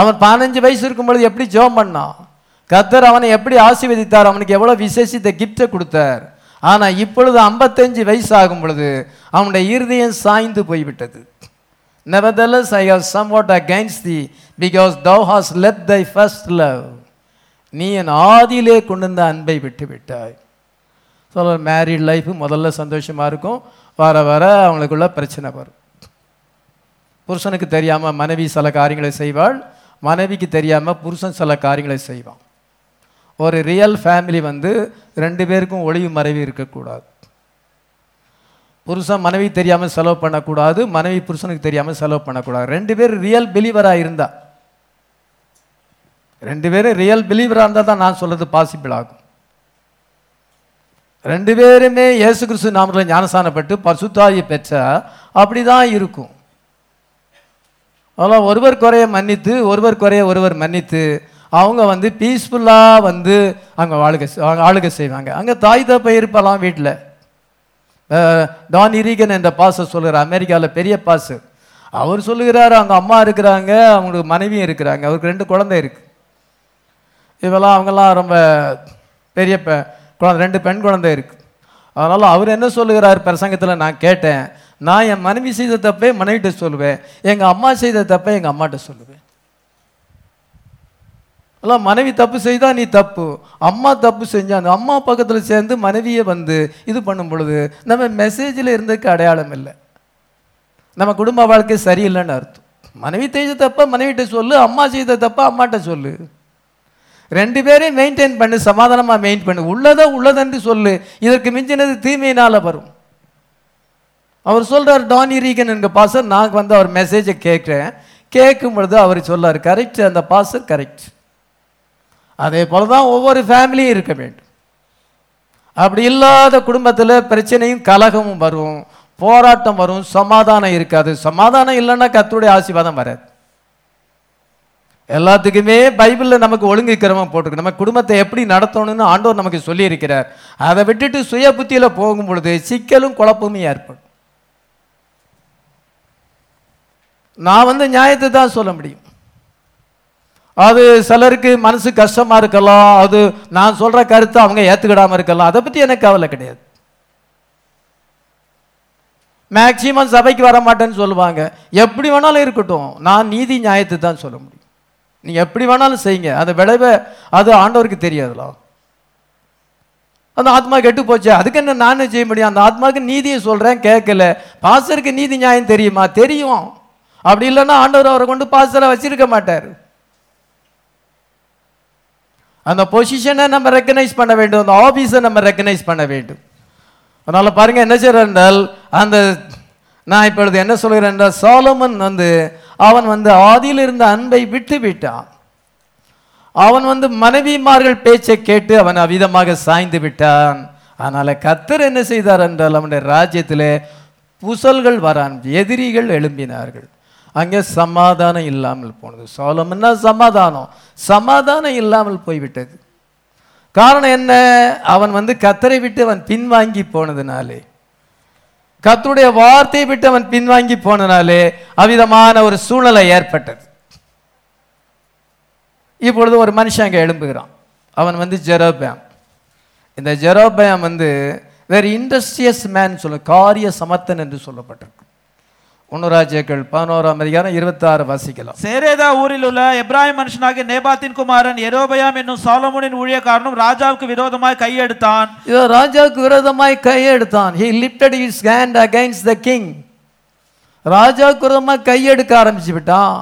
அவன் பதினஞ்சு வயசு இருக்கும் பொழுது எப்படி ஜோம் பண்ணான்? கத்தர் அவனை எப்படி ஆசீர்வதித்தார்? அவனுக்கு எவ்வளோ விசேஷித்த கிஃப்டை கொடுத்தார்? ஆனால் இப்பொழுது ஐம்பத்தஞ்சு வயசு ஆகும் பொழுது அவனுடைய இருதயம் சாய்ந்து போய்விட்டது. Nevertheless, I have somewhat against thee, because thou hast left thy first love. நீ என் ஆதியிலே கொண்டு வந்த அன்பை விட்டு விட்டாய் சொல்ல மேரிட் லைஃப் முதல்ல சந்தோஷமாக இருக்கும். வர வர அவங்களுக்குள்ள பிரச்சனை வரும். புருஷனுக்கு தெரியாமல் மனைவி சில காரியங்களை செய்வாள். மனைவிக்கு தெரியாமல் புருஷன் சில காரியங்களை செய்வான். ஒரு ரியல் ஃபேமிலி வந்து ரெண்டு பேருக்கும் ஒளிவு மறைவு இருக்கக்கூடாது. புருஷன் மனைவி தெரியாமல் செலவு பண்ணக்கூடாது மனைவி புருஷனுக்கு தெரியாமல் செலவு பண்ணக்கூடாது. ரெண்டு பேர் ரியல் பிலீவராக இருந்தா ரெண்டு பேரும் ரியல் பிலீவராக இருந்தால் தான் நான் சொல்கிறது பாசிபிள் ஆகும். ரெண்டு பேருமே இயேசு கிறிஸ்து நாமத்தில் ஞானசானப்பட்டு பசுத்தாயி பெற்ற அப்படி அப்படிதான் இருக்கும். அதெல்லாம் ஒருவர் குறைய மன்னித்து ஒருவர் குறைய ஒருவர் மன்னித்து அவங்க வந்து பீஸ்ஃபுல்லாக வந்து அங்கே ஆளுகை செய்- ஆளுகை செய்வாங்க. அங்கே தாய் தப்பை இருப்பலாம் வீட்டில் டான் இரிகன் என்ற பாச சொல்லுறார் அமெரிக்காவில் பெரிய பாசு. அவர் சொல்லுகிறார் அவங்க அம்மா இருக்கிறாங்க அவங்களுக்கு மனைவியும் இருக்கிறாங்க. அவருக்கு ரெண்டு குழந்தை இருக்கு. இவெல்லாம் அவங்கெல்லாம் ரொம்ப பெரிய பெ குழந்தை ரெண்டு பெண் குழந்தை இருக்கு. அதனால் அவர் என்ன சொல்லுகிறார்? பிரசங்கத்தில் நான் கேட்டேன். நான் என் மனைவி செய்த தப்பே மனைவிட்ட சொல்லுவேன். எங்கள் அம்மா செய்த தப்பை எங்கள் அம்மாட்ட சொல்லுவேன். எல்லாம் மனைவி தப்பு செய்தா நீ தப்பு. அம்மா தப்பு செஞ்சா அந்த அம்மா பக்கத்தில் சேர்ந்து மனைவியை வந்து இது பண்ணும் பொழுது நம்ம மெசேஜில் இருந்ததுக்கு அடையாளம் இல்லை. நம்ம குடும்ப வாழ்க்கை சரியில்லைன்னு அர்த்தம். மனைவி செய்த தப்ப மனைவிட்ட சொல்லு அம்மா செய்த தப்ப அம்மாட்ட சொல்லு. ரெண்டு பேரையும் மெயின்டைன் பண்ணு சமாதானமாக மெயின் பண்ணு. உள்ளதோ உள்ளதென்று சொல்லு. இதற்கு மிஞ்சினது தீமையினால் வரும். அவர் சொல்கிறார் டானி ரீகன் என்கிற பாசர் நான் வந்து அவர் மெசேஜை கேட்குறேன். கேட்கும் பொழுது அவர் சொல்லார் கரெக்ட் அந்த பாசர் கரெக்ட் அதே போல தான் ஒவ்வொரு ஃபேமிலியும் இருக்க வேண்டும். அப்படி இல்லாத குடும்பத்தில் பிரச்சனையும் கலகமும் வரும். போராட்டம் வரும். சமாதானம் இருக்காது. சமாதானம் இல்லைன்னா கத்துடைய ஆசீர்வாதம் வராது. எல்லாத்துக்குமே பைபிளில் நமக்கு ஒழுங்கு கிரமம் போட்டிருக்கு. நம்ம குடும்பத்தை எப்படி நடத்தணும்னு ஆண்டவர் நமக்கு சொல்லியிருக்கிறார். அதை விட்டுட்டு சுய புத்தியில் போகும் பொழுது சிக்கலும் குழப்பமும் ஏற்படும். நான் வந்து நியாயத்தை தான் சொல்ல முடியும். அது சிலருக்கு மனசு கஷ்டமாக இருக்கலாம். அது நான் சொல்கிற கருத்தை அவங்க ஏற்றுக்கிடாமல் இருக்கலாம். அதை பற்றி எனக்கு கவலை கிடையாது. மேக்சிமம் சபைக்கு வர மாட்டேன்னு சொல்லுவாங்க. எப்படி வேணாலும் இருக்கட்டும். நான் நீதி நியாயத்தை தான் சொல்ல முடியும். நீங்கள் எப்படி வேணாலும் செய்யுங்க. அந்த விளைவை அது ஆண்டவருக்கு தெரியாதுலாம் அந்த ஆத்மா கெட்டு போச்சு. அதுக்கு என்ன நானும் செய்ய முடியும்? அந்த ஆத்மாவுக்கு நீதியை சொல்கிறேன் கேட்கல. பாசருக்கு நீதி நியாயம் தெரியுமா? தெரியும். அப்படி இல்லைன்னா ஆண்டவர் அவரை கொண்டு பாசரை வச்சிருக்க மாட்டார். அந்த பொசிஷனை நம்ம ரெக்கனைஸ் பண்ண வேண்டும் அந்த ஆஃபீஸை நம்ம ரெக்கனைஸ் பண்ண வேண்டும். அதனால் பாருங்கள் என்ன செய்யறார் என்றால் அந்த நான் இப்பொழுது என்ன சொல்கிறேன் என்றால் சாலமன் வந்து அவன் வந்து ஆதியில் இருந்த அன்பை விட்டு விட்டான். அவன் வந்து மனைவிமார்கள் பேச்சை கேட்டு அவன் அவிதமாக சாய்ந்து விட்டான். அதனால் கத்தர் என்ன செய்தார் என்றால் அவனுடைய ராஜ்யத்தில் புசல்கள் வரான் எதிரிகள் எழும்பினார்கள். அங்கே சமாதானம் இல்லாமல் போனது. சோலம்னா சமாதானம். சமாதானம் இல்லாமல் போய்விட்டது. காரணம் என்ன? அவன் வந்து கத்தரை விட்டு அவன் பின்வாங்கி போனதுனாலே. கத்தருடைய வார்த்தையை விட்டு அவன் பின்வாங்கி போனனாலே அவ்விதமான ஒரு சூழ்நிலை ஏற்பட்டது. இப்பொழுது ஒரு மனுஷன் அங்கே எழும்புகிறான். அவன் வந்து ஜெரோபேம். இந்த ஜெரோபேம் வந்து வேறு இண்டஸ்ட்ரியஸ் மேன் சொல்ல காரிய சமர்த்தன் என்று சொல்லப்பட்டிருக்கு ஒன்னுராஜ்யங்கள் பதினோராம் அதிகாரம் இருபத்தாறு வாசிக்கலாம். சேரேதா ஊரில் உள்ள எப்ராஹிம் மனுஷனாகிய நேபாத்தின் குமாரன் எரோபயாம் என்னும் சாலமோனின் ஊழியக்காரனும் ராஜாவுக்கு விரோதமாய் கையெடுத்தான். இதோ ராஜாவுக்கு விரோதமாய் கையெடுத்தான். He lifted his hand against the king. ராஜாவுக்கு விரோதமாக கையெடுக்க ஆரம்பிச்சு விட்டான்.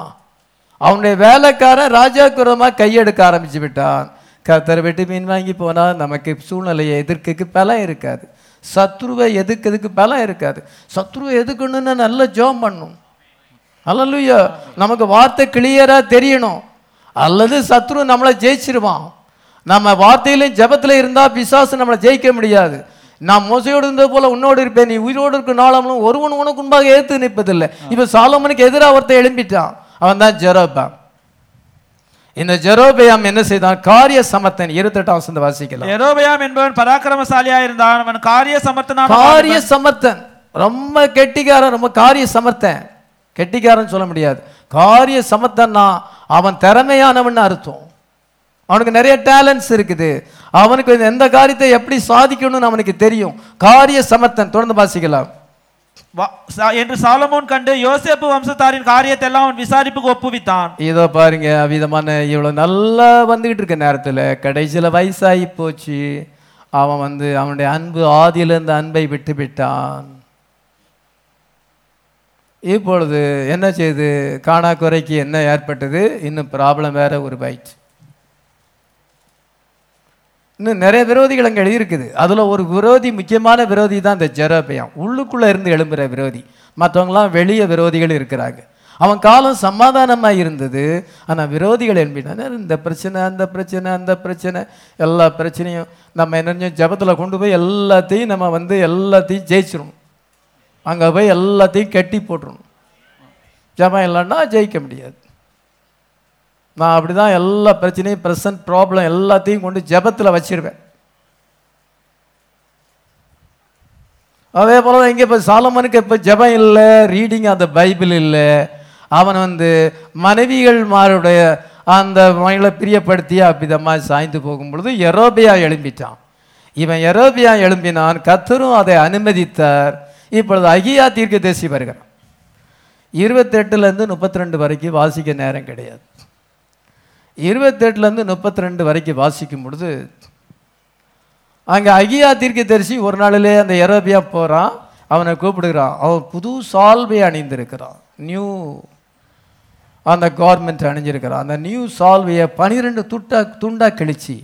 அவனுடைய வேலைக்காரன் ராஜாவுக்கு விரோதமாக கையெடுக்க ஆரம்பிச்சு விட்டான். கத்தரை விட்டு மீன் வாங்கி போனால் நமக்கு சூழ்நிலையை எதிர்க்கக்கு பலம் இருக்காது. சத்ருவை எதுக்கிறதுக்கு பலம் இருக்காது. சத்ருவை எதுக்கணும்னு நல்ல ஜோம் பண்ணும். அல்லலுயா. நமக்கு வார்த்தை கிளியரா தெரியணும். அல்லது சத்ரு நம்மளை ஜெயிச்சிருவான். நம்ம வார்த்தையிலும் ஜெபத்துல இருந்தா பிசாசு நம்மளை ஜெயிக்க முடியாது. நான் மோசையோடு இருந்தது போல உன்னோடு இருப்பேன். நீ உயிரோடு இருக்க நாளமும் ஒருவன் உனக்கு முன்பாக ஏத்து நிற்பதில்லை. இப்ப சாலமனுக்கு எதிராக ஒருத்தன் எழும்பிட்டான். அவன் தான் ஜெரோபாம். இந்த ஜெரோபயாம் என்ன செய்தான்? காரிய சமத்தன் இருபத்தெட்டாம் வசந்த வாசிக்கலாம். எரோபயாம் என்பவன் பராக்கிரமசாலியா இருந்தான் அவன் காரிய சமர்த்தனான காரிய சமர்த்தன். ரொம்ப கெட்டிக்காரன் ரொம்ப காரிய சமர்த்தன். கெட்டிக்காரன் சொல்ல முடியாது. காரிய சமர்த்தன்னா அவன் திறமையானவன் அர்த்தம். அவனுக்கு நிறைய டேலண்ட்ஸ் இருக்குது. அவனுக்கு எந்த காரியத்தை எப்படி சாதிக்கணும்னு அவனுக்கு தெரியும். காரிய சமர்த்தன். தொடர்ந்து வாசிக்கலாம். என்று சாலமோன் கண்டு யோசேப்பு வம்சத்தாரின் காரியத்தை எல்லாம் அவன் விசாரிப்புக்கு ஒப்புவித்தான். இதோ பாருங்க அவ்விதமான இவ்வளவு நல்லா வந்துகிட்டு இருக்க நேரத்துல கடைசியில வயசாகி போச்சு. அவன் வந்து அவனுடைய அன்பு ஆதியில இருந்த அன்பை விட்டு விட்டான். இப்பொழுது என்ன செய்து? காணாக்குறைக்கு என்ன ஏற்பட்டது? இன்னும் ப்ராப்ளம் வேற உருவாயிடுச்சு. இன்னும் நிறைய விரோதிகள் அங்கே எழுதியிருக்குது. அதில் ஒரு விரோதி முக்கியமான விரோதி தான் இந்த ஜெரோபியாம். உள்ளுக்குள்ளே இருந்து எழும்புகிற விரோதி. மற்றவங்களாம் வெளியே விரோதிகள் இருக்கிறாங்க. அவன் காலம் சமாதானமாக இருந்தது. ஆனால் விரோதிகள் எழுப்பினார் இந்த பிரச்சனை அந்த பிரச்சனை அந்த பிரச்சனை. எல்லா பிரச்சனையும் நம்ம என்ன ஜபத்தில் கொண்டு போய் எல்லாத்தையும் நம்ம வந்து எல்லாத்தையும் ஜெயிச்சிடணும் அங்கே போய் எல்லாத்தையும் கட்டி போட்டுடணும் ஜபம் இல்லைன்னா ஜெயிக்க முடியாது. நான் அப்படிதான் எல்லா பிரச்சனையும் ப்ரெசன்ட் ப்ராப்ளம் எல்லாத்தையும் கொண்டு ஜபத்தில் வச்சிருவேன். அதே போல் தான் இங்கே இப்போ சாலமனுக்கு இப்போ ஜெபம் இல்லை ரீடிங் அந்த பைபிள் இல்லை. அவன் வந்து மனைவிகள் மாருடைய அந்த மகளை பிரியப்படுத்தி அவ்விதமாக சாய்ந்து போகும் பொழுது எரோபியா எழும்பிட்டான். இவன் எரோபியா எழும்பினான் கத்தரும் அதை அனுமதித்தார். இப்பொழுது அகியா தீர்க்கதரிசி வருகிறான். இருபத்தெட்டுலேருந்து முப்பத்தி ரெண்டு வரைக்கும் வாசிக்க நேரம் கிடையாது. இருபத்தெட்டுலேருந்து முப்பத்தி ரெண்டு வரைக்கும் வாசிக்கும் பொழுது அங்கே அகியா தீர்க்கதரிசி ஒரு நாளிலே அந்த எரோபியா போகிறான் அவனை கூப்பிடுகிறான். அவன் புது சால்வை அணிந்திருக்கிறான். நியூ அந்த கவர்மெண்ட் அணிஞ்சிருக்கிறான். அந்த நியூ சால்வையை பனிரெண்டு துட்டா துண்டாக கிழிச்சு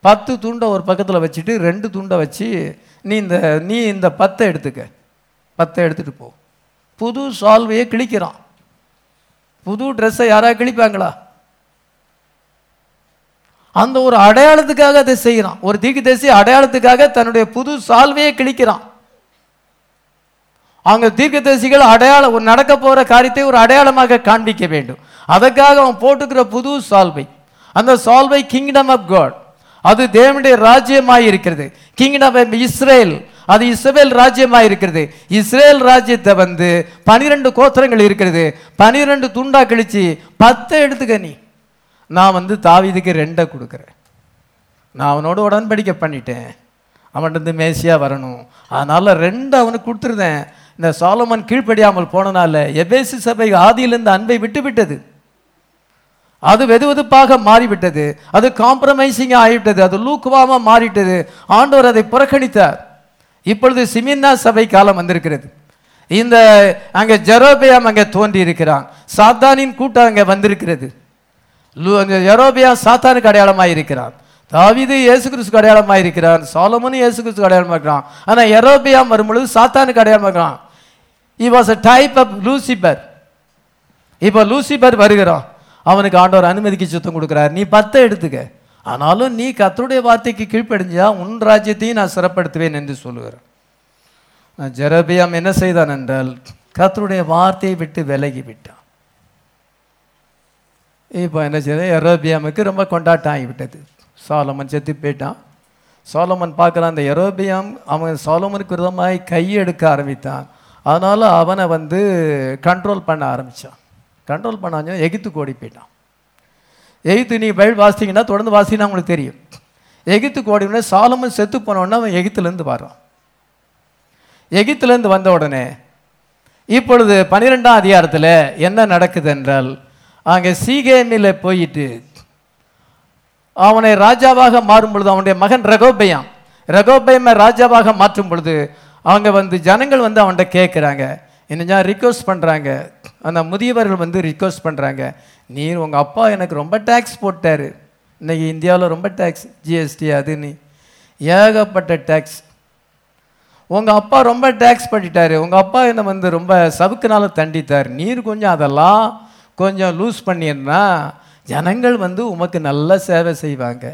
பத்து துண்டை ஒரு பக்கத்தில் வச்சுட்டு ரெண்டு துண்டை வச்சு நீ இந்த நீ இந்த பத்தை எடுத்துக்க. பத்தை எடுத்துகிட்டு போ. புது சால்வையை கிழிக்கிறான். புது ட்ரெஸ்ஸை யாராவது கிழிப்பாங்களா? அந்த ஒரு அடையாளத்துக்காக அதை செய்கிறான் ஒரு தீர்க்கதரிசி அடையாளத்துக்காக தன்னுடைய புது சால்வையை கிழிக்கிறான். அவங்க தீர்க்க தரிசிகள் அடையாளம் ஒரு நடக்க போகிற காரியத்தை ஒரு அடையாளமாக காண்பிக்க வேண்டும். அதற்காக அவன் போட்டுக்கிற புது சால்வை. அந்த சால்வை கிங்டம் ஆஃப் காட் அது தேவனுடைய ராஜ்யமாக இருக்கிறது. கிங்டம் ஆஃப் இஸ்ரேல் அது இஸ்ரேல் ராஜ்யமாக இருக்கிறது. இஸ்ரேல் ராஜ்யத்தை வந்து பனிரெண்டு கோத்திரங்கள் இருக்கிறது. பனிரெண்டு துண்டா கிழிச்சு பத்தை எடுத்துக்க நீ. நான் வந்து தாவிதுக்கு ரெண்டை கொடுக்குறேன். நான் அவனோட உடன்படிக்கை பண்ணிட்டேன். அவன்கிட்ட மேசியாக வரணும். அதனால் ரெண்டு அவனுக்கு கொடுத்துருந்தேன். இந்த சாலமன் கீழ்ப்படியாமல் போனனால எபேசு சபை ஆதியிலிருந்து அன்பை விட்டு விட்டது அது வெதுவெதுப்பாக மாறிவிட்டது. அது காம்ப்ரமைசிங் ஆகிவிட்டது. அது லூக்குவாமா மாறிட்டது ஆண்டவர் அதை புறக்கணித்தார். இப்பொழுது சிமின்னா சபை காலம் வந்திருக்கிறது. இந்த அங்கே ஜெரோபியாம் அங்கே தோன்றி இருக்கிறான் சாத்தானின் கூட்டம் அங்கே வந்திருக்கிறது. யரோபியா சாத்தானுக்கு அடையாளமாக இருக்கிறான் தாவீது இயேசு கிறிஸ்துக்கு அடையாளமாக இருக்கிறான் சாலமோனும் இயேசு கிறிஸ்துக்கு அடையாளமாக இருக்கிறான் ஆனால் எரோபியா வரும்பொழுது சாத்தானுக்கு அடையாளமாக இருக்கிறான் he was a type of Lucifer இப்போ லூசிபர் வருகிறான். அவனுக்கு ஆண்டவர் அனுமதிக்கு சுத்தம் கொடுக்குறார். நீ பத்தை எடுத்துக்க. ஆனாலும் நீ கத்தருடைய வார்த்தைக்கு கீழ்ப்படிஞ்சா உன் ராஜ்யத்தையும் நான் சிறப்படுத்துவேன் என்று சொல்லுகிறேன் ஜெரோபியாம் ஜெரபியாம் என்ன செய்தான் என்றால் கத்தருடைய வார்த்தையை விட்டு விலகி விட்டான் இப்போ என்ன செய்யுது எரோபியாமுக்கு ரொம்ப கொண்டாட்டம் ஆகிவிட்டது சோலமன் செத்து போயிட்டான். சோலமன் பார்க்கலாம் அந்த எரோபியாம் அவன் சாலமனுக்கு விதமாய் கையெடுக்க ஆரம்பித்தான். அதனால் அவனை வந்து கண்ட்ரோல் பண்ண ஆரம்பித்தான் கண்ட்ரோல் பண்ணாஞ்சோ எகித்துக்கு ஓடி போயிட்டான். எகித்து நீ பைபிள் வாசித்தீங்கன்னா தொடர்ந்து வாசினா உங்களுக்கு தெரியும். எகித்துக்கு ஓடி உடனே சாலமன் செத்து போனோடனே அவன் எகித்துலேருந்து வர்றான். எகித்துலேருந்து வந்த உடனே இப்பொழுது பன்னிரெண்டாம் அதிகாரத்தில் என்ன நடக்குது என்றால் அங்கே சீகேனில் போயிட்டு அவனை ராஜாவாக மாறும் பொழுது அவனுடைய மகன் ரகோபயம் ரகோபயமை ராஜாவாக மாற்றும் பொழுது அவங்க வந்து ஜனங்கள் வந்து அவன்கிட்ட கேட்குறாங்க என்ன ரிக்வஸ்ட் பண்ணுறாங்க அந்த முதியவர்கள் வந்து ரிக்வஸ்ட் பண்ணுறாங்க நீ உங்கள் அப்பா எனக்கு ரொம்ப டேக்ஸ் போட்டார். இன்னைக்கு இந்தியாவில் ரொம்ப டேக்ஸ் ஜிஎஸ்டி அது நீ. ஏகப்பட்ட டேக்ஸ் உங்கள் அப்பா ரொம்ப டேக்ஸ் பண்ணிட்டாரு. உங்கள் அப்பா என்னை வந்து ரொம்ப சவுக்குனால தண்டித்தார். நீர் கொஞ்சம் அதெல்லாம் கொஞ்சம் லூஸ் பண்ணியிருந்தா ஜனங்கள் வந்து உமக்கு நல்ல சேவை செய்வாங்க.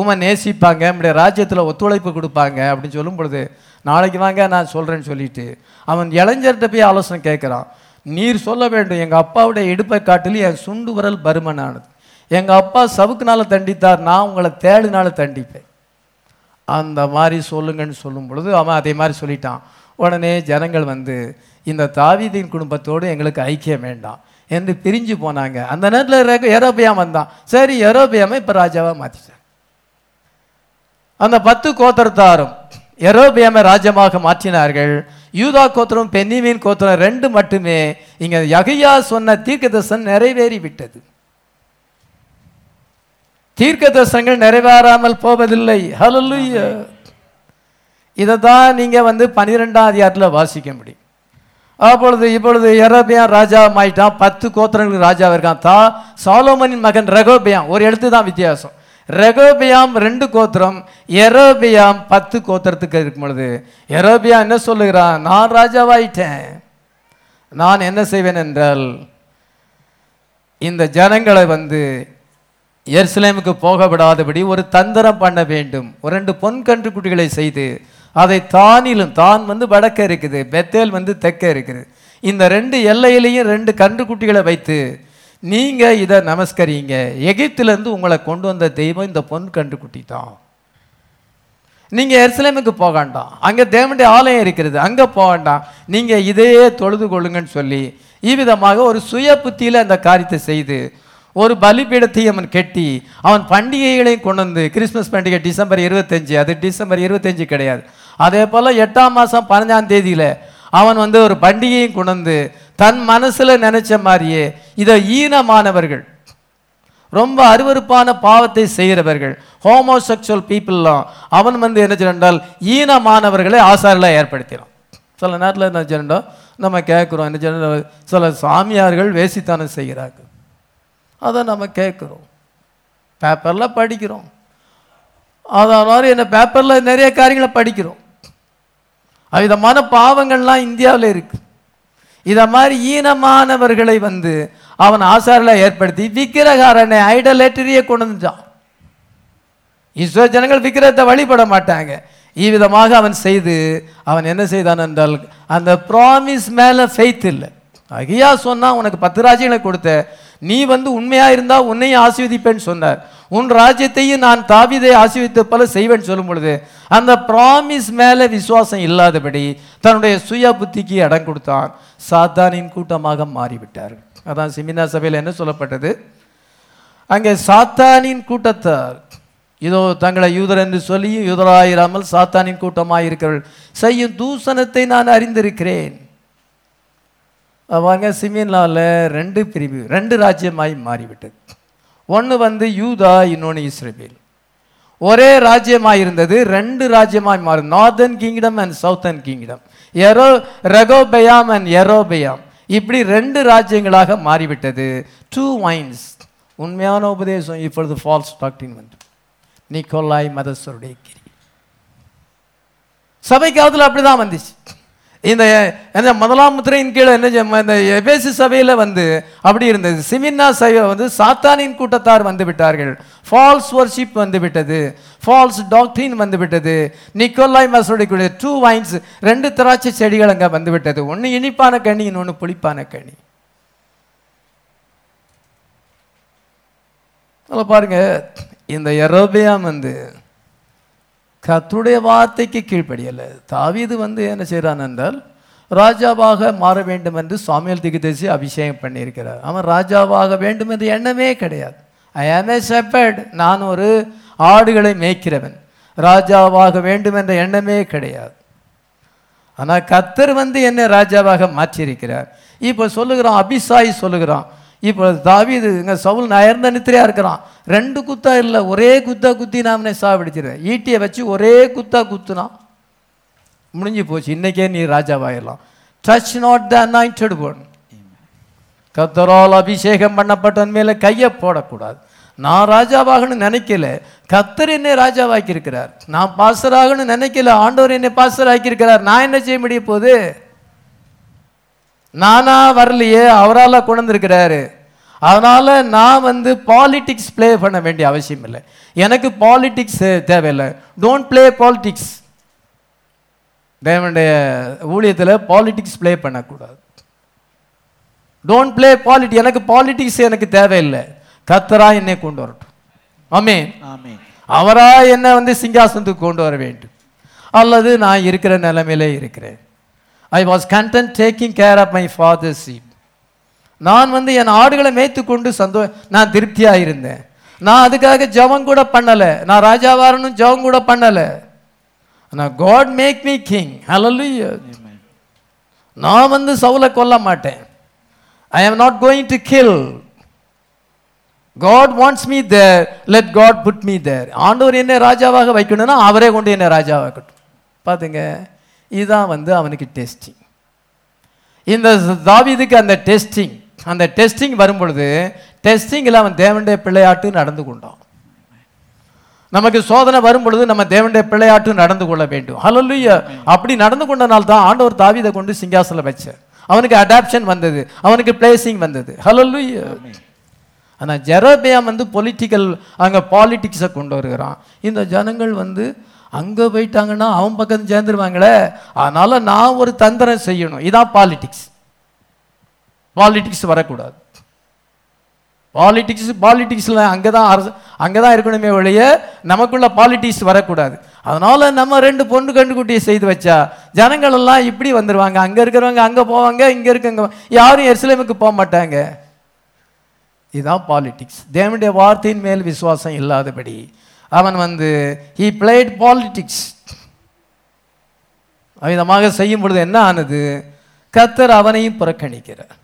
உமை நேசிப்பாங்க நம்முடைய ராஜ்யத்தில் ஒத்துழைப்பு கொடுப்பாங்க அப்படின்னு சொல்லும் பொழுது நாளைக்கு வாங்க நான் சொல்கிறேன்னு சொல்லிட்டு அவன் இளைஞர்கிட்ட போய் ஆலோசனை கேட்குறான். நீர் சொல்ல வேண்டும் எங்கள் அப்பாவுடைய இடுப்பை காட்டிலும் என் சுண்டு விரல் பருமனானது. எங்கள் அப்பா சவுக்குனால தண்டித்தார் நான் உங்களை தேடுனால தண்டிப்பேன். அந்த மாதிரி சொல்லுங்கன்னு சொல்லும் பொழுது அவன் அதே மாதிரி சொல்லிட்டான். உடனே ஜனங்கள் வந்து இந்த தாவீதின் குடும்பத்தோடு எங்களுக்கு ஐக்கியம் வேண்டாம். என்று பிரிஞ்சு போனாங்க. அந்த நேரத்தில் எரோபியாம் வந்தான். சரி எரோபியாமை இப்போ ராஜாவாக மாற்றிட்டான் அந்த பத்து கோத்திரத்தாரும் எரோபியாமை ராஜ்யமாக மாற்றினார்கள். யூதா கோத்திரம் பென்னிமீன் கோத்திரம் ரெண்டு மட்டுமே இங்கே யகையா சொன்ன தீர்க்கதர்சன் நிறைவேறி விட்டது தீர்க்கதர்சனங்கள் நிறைவேறாமல் போவதில்லை. ஹalleluya இதை தான் நீங்கள் வந்து பன்னிரெண்டாம் அதிகாரத்தில் வாசிக்க முடியும். அப்பொழுது இப்பொழுது எரோபியான் ராஜா ஆயிட்டான் பத்து கோத்திரங்களுக்கு ராஜா இருக்கான். தா சாலோமனின் மகன் ரெகோபியாம். ஒரு எழுத்து தான் வித்தியாசம். ரெகோபியாம் ரெண்டு கோத்திரம் எரோபியாம் பத்து கோத்திரத்துக்கு இருக்கும் பொழுது எரோபியா என்ன சொல்லுகிறான்? நான் ராஜாவாயிட்டேன். நான் என்ன செய்வேன் என்றால் இந்த ஜனங்களை வந்து எருசலேமுக்கு போக விடாதபடி ஒரு தந்திரம் பண்ண வேண்டும். ஒரு ரெண்டு பொன் கன்றுக்குட்டிகளை செய்து அதை தானிலும் தான் வந்து வடக்க இருக்குது பெத்தேல் வந்து தெற்க இருக்குது. இந்த ரெண்டு எல்லையிலையும் ரெண்டு கன்றுக்குட்டிகளை வைத்து நீங்கள் இதை நமஸ்கரிங்க. எகிப்திலேருந்து உங்களை கொண்டு வந்த தெய்வம் இந்த பொன் கன்றுக்குட்டி தான். நீங்கள் எருசலேமுக்கு போக வேண்டாம். அங்கே தேவனுடைய ஆலயம் இருக்கிறது அங்கே போக வேண்டாம். நீங்கள் இதையே தொழுது கொள்ளுங்கன்னு சொல்லி இவ்விதமாக ஒரு சுய புத்தியில் அந்த காரியத்தை செய்து ஒரு பலிபீடத்தையும் அவன் கெட்டி அவன் பண்டிகைகளையும் கொண்டு வந்து கிறிஸ்மஸ் பண்டிகை டிசம்பர் இருபத்தஞ்சு அது டிசம்பர் இருபத்தஞ்சு கிடையாது. அதே போல் எட்டாம் மாதம் பதினஞ்சாம் தேதியில் அவன் வந்து ஒரு பண்டிகையும் கொண்டு தன் மனசில் நினைச்ச மாதிரியே இதை ஈனமானவர்கள் ரொம்ப அருவருப்பான பாவத்தை செய்கிறவர்கள் ஹோமோசெக்சுவல் பீப்புளெலாம் அவன் வந்து என்ன சொன்னால் ஈனமானவர்களை ஆசாரில் ஏற்படுத்தினான். சில நேரத்தில் என்ன சொன்னோம் நம்ம கேட்குறோம் என்ன சொன்ன சில சாமியார்கள் வேசித்தானம் செய்கிறாங்க அதை நம்ம கேட்குறோம். பேப்பரில் படிக்கிறோம். அதை மாதிரி என்ன பேப்பரில் நிறைய காரியங்களை படிக்கிறோம். விதமான பாவங்கள்லாம் இந்தியாவில் இருக்கு. இதை மாதிரி ஈனமானவர்களை வந்து அவன் ஆசாரில் ஏற்படுத்தி விக்கிரகாரனை ஐடலேட்டரியை கொண்டு வந்துட்டான். இஸ்ரோ ஜனங்கள் விக்கிரத்தை வழிபட மாட்டாங்க. இவ்விதமாக அவன் செய்து அவன் என்ன செய்தான் என்றால் அந்த ப்ராமிஸ் மேலே ஃபெய்த் இல்லை. அகியா சொன்னால் உனக்கு பத்து ராஜ்யங்களை கொடுத்த நீ வந்து உண்மையாக இருந்தால் உன்னையும் ஆசீர்வதிப்பேன்னு சொன்னார். உன் ராஜ்யத்தையும் நான் தாவிதை ஆசிவித்து போல செய்வேன் சொல்லும் பொழுது அந்த ப்ராமிஸ் மேலே விசுவாசம் இல்லாதபடி தன்னுடைய சுய புத்திக்கு இடம் கொடுத்தான். சாத்தானின் கூட்டமாக மாறிவிட்டார் அதான் சிமினா சபையில் என்ன சொல்லப்பட்டது? அங்கே சாத்தானின் கூட்டத்தார் இதோ தங்களை யூதர் என்று சொல்லியும் யூதராயிராமல் சாத்தானின் கூட்டமாக இருக்கிறவர்கள் செய்யும் தூசணத்தை நான் அறிந்திருக்கிறேன். அவங்க சிமின்லாவில் ரெண்டு பிரிவு ரெண்டு ராஜ்யமாய் மாறிவிட்டது. ஒன்று வந்து யூதா இன்னொன்று இஸ்ரேபேல் ஒரே ராஜ்யமாக இருந்தது ரெண்டு ராஜ்யமாக மாறி northern kingdom and southern kingdom எரோ Rehoboam and எரோபயாம் இப்படி ரெண்டு ராஜ்யங்களாக மாறிவிட்டது. டூ வைன்ஸ் உண்மையான உபதேசம் இப்பொழுது ஃபால்ஸ் டாக்டின் வந்து. நிக்கோலாய் மதஸ்வருடைய கிரி. சபை காலத்தில் அப்படிதான் வந்துச்சு. இந்த இந்த முதலாம் முத்திரையின் கீழே என்ன செய்ய- இந்த எபேசு சபையில் வந்து அப்படி இருந்தது. சிமின்னா சபை வந்து சாத்தானின் கூட்டத்தார் வந்து விட்டார்கள். ஃபால்ஸ் ஒர்ஷிப் வந்து விட்டது. ஃபால்ஸ் டாக்டரின் வந்து விட்டது. நிக்கோலாய் மசோடைய டூ வைன்ஸ் ரெண்டு திராட்சை செடிகள் அங்கே வந்து விட்டது. ஒன்று இனிப்பான கனி இன்னொன்று புளிப்பான கனி. அதில் பாருங்க இந்த எரோபியாம் வந்து கத்துடைய வார்த்தைக்கு கீழ்ப்படியலை. தாவீது வந்து என்ன செய்கிறான் என்றால் ராஜாவாக மாற வேண்டும் என்று சுவாமியல் திகுதேசி அபிஷேகம் பண்ணியிருக்கிறார். அவன் ராஜாவாக வேண்டும் என்ற எண்ணமே கிடையாது. ஐ ஆம் ஏ செப்பர்ட் நான் ஒரு ஆடுகளை மேய்க்கிறவன். ராஜாவாக வேண்டும் என்ற எண்ணமே கிடையாது. ஆனால் கத்தர் வந்து என்னை ராஜாவாக மாற்றியிருக்கிறார். இப்போ சொல்லுகிறான் அபிசாய் சொல்லுகிறான் இப்போ தாவீது இங்கே சவுல் நயர்ந்த நித்திரையாக இருக்கிறான். ரெண்டு குத்தா இல்லை ஒரே குத்தா குத்தி நாமனே அவனை ஈட்டியை வச்சு ஒரே குத்தா குத்துனான். முடிஞ்சு போச்சு. இன்னைக்கே நீ ராஜாவாயிடலாம். Touch not the anointed one கத்தரால் அபிஷேகம் பண்ணப்பட்டவன் மேலே கையை போடக்கூடாது. நான் ராஜாவாகணும்னு நினைக்கல. கத்தர் என்னை ராஜாவாக்கியிருக்கிறார். நான் பாசராகணும்னு நினைக்கல. ஆண்டவர் என்னை பாசராக்கி ஆக்கியிருக்கிறார் நான் என்ன செய்ய முடிய போகுது? நானா வரலையே அவரால் கொண்டிருக்கிறாரு அதனால நான் வந்து பாலிடிக்ஸ் ப்ளே பண்ண வேண்டிய அவசியம் இல்லை. எனக்கு பாலிடிக்ஸ் தேவையில்லை. டோன்ட் ப்ளே பாலிடிக்ஸ் தேவனுடைய ஊழியத்தில் பாலிடிக்ஸ் ப்ளே பண்ணக்கூடாது. டோன்ட் ப்ளே பாலிட்டி எனக்கு பாலிடிக்ஸ் எனக்கு தேவையில்லை. கத்தரா என்னை கொண்டு வரட்டும். ஆமே ஆமென் அவரா என்னை வந்து சிங்காசனத்துக்கு கொண்டு வர வேண்டும். அல்லது நான் இருக்கிற நிலைமையிலே இருக்கிறேன். I was content taking care of my father sheep நான் வந்து என் ஆடுகளை மேய்த்து கொண்டு சந்தோ நான் திருப்தியாக இருந்தேன் நான் அதுக்காக ஜெபம் கூட பண்ணலை. நான் ராஜாவாரனும் ஜெபம் கூட பண்ணலை. ஆனால் God make me king amen நான் வந்து சவுலை கொல்ல மாட்டேன். I am not going to kill God wants me there let God put me there ஆண்டவர் என்னை ராஜாவாக வைக்கணும்னா அவரே கொண்டு என்னை ராஜாவாக்கட்டும். பார்த்துங்க இதுதான் வந்து அவனுக்கு டெஸ்டிங் இந்த தாவீதுக்கு அந்த டெஸ்டிங் அந்த டெஸ்டிங் வரும்பொழுது டெஸ்டிங்கில் அவன் தேவனுடைய பிள்ளையாட்டு நடந்து கொண்டான். நமக்கு சோதனை வரும்பொழுது நம்ம தேவனுடைய பிள்ளையாட்டு நடந்து கொள்ள வேண்டும். ஹalleluya அப்படி நடந்து கொண்டனால் தான் ஆண்டவர் தாவிதை கொண்டு சிங்காசல வச்சார். அவனுக்கு அடாப்ஷன் வந்தது. அவனுக்கு பிளேசிங் வந்தது. ஹalleluya ஆனால் ஜெரோபியாம் வந்து பொலிட்டிக்கல் அங்கே பாலிட்டிக்ஸை கொண்டு வருகிறான். இந்த ஜனங்கள் வந்து அங்கே போயிட்டாங்கன்னா அவன் பக்கம் சேர்ந்துருவாங்களே. அதனால் நான் ஒரு தந்திரம் செய்யணும். இதான் பாலிடிக்ஸ் பாலிடிக்ஸ் வரக்கூடாது. பாலிடிக்ஸ் பாலிடிக்ஸில் அங்கே தான் அரசு அங்கே தான் இருக்கணுமே ஒழிய நமக்குள்ள பாலிடிக்ஸ் வரக்கூடாது. அதனால் நம்ம ரெண்டு பொண்ணு கண்டுக்குட்டியை செய்து வச்சா ஜனங்களெல்லாம் இப்படி வந்துடுவாங்க அங்கே இருக்கிறவங்க அங்கே போவாங்க இங்கே இருக்கவங்க யாரும் எருசலேமுக்கு போக மாட்டாங்க. இதுதான் பாலிடிக்ஸ் தேவனுடைய வார்த்தையின் மேல் விசுவாசம் இல்லாதபடி அவன் வந்து ஹி பிளேட் பாலிடிக்ஸ் அவ்விதமாக செய்யும் பொழுது என்ன ஆனது? கத்தர் அவனையும் புறக்கணிக்கிறார்.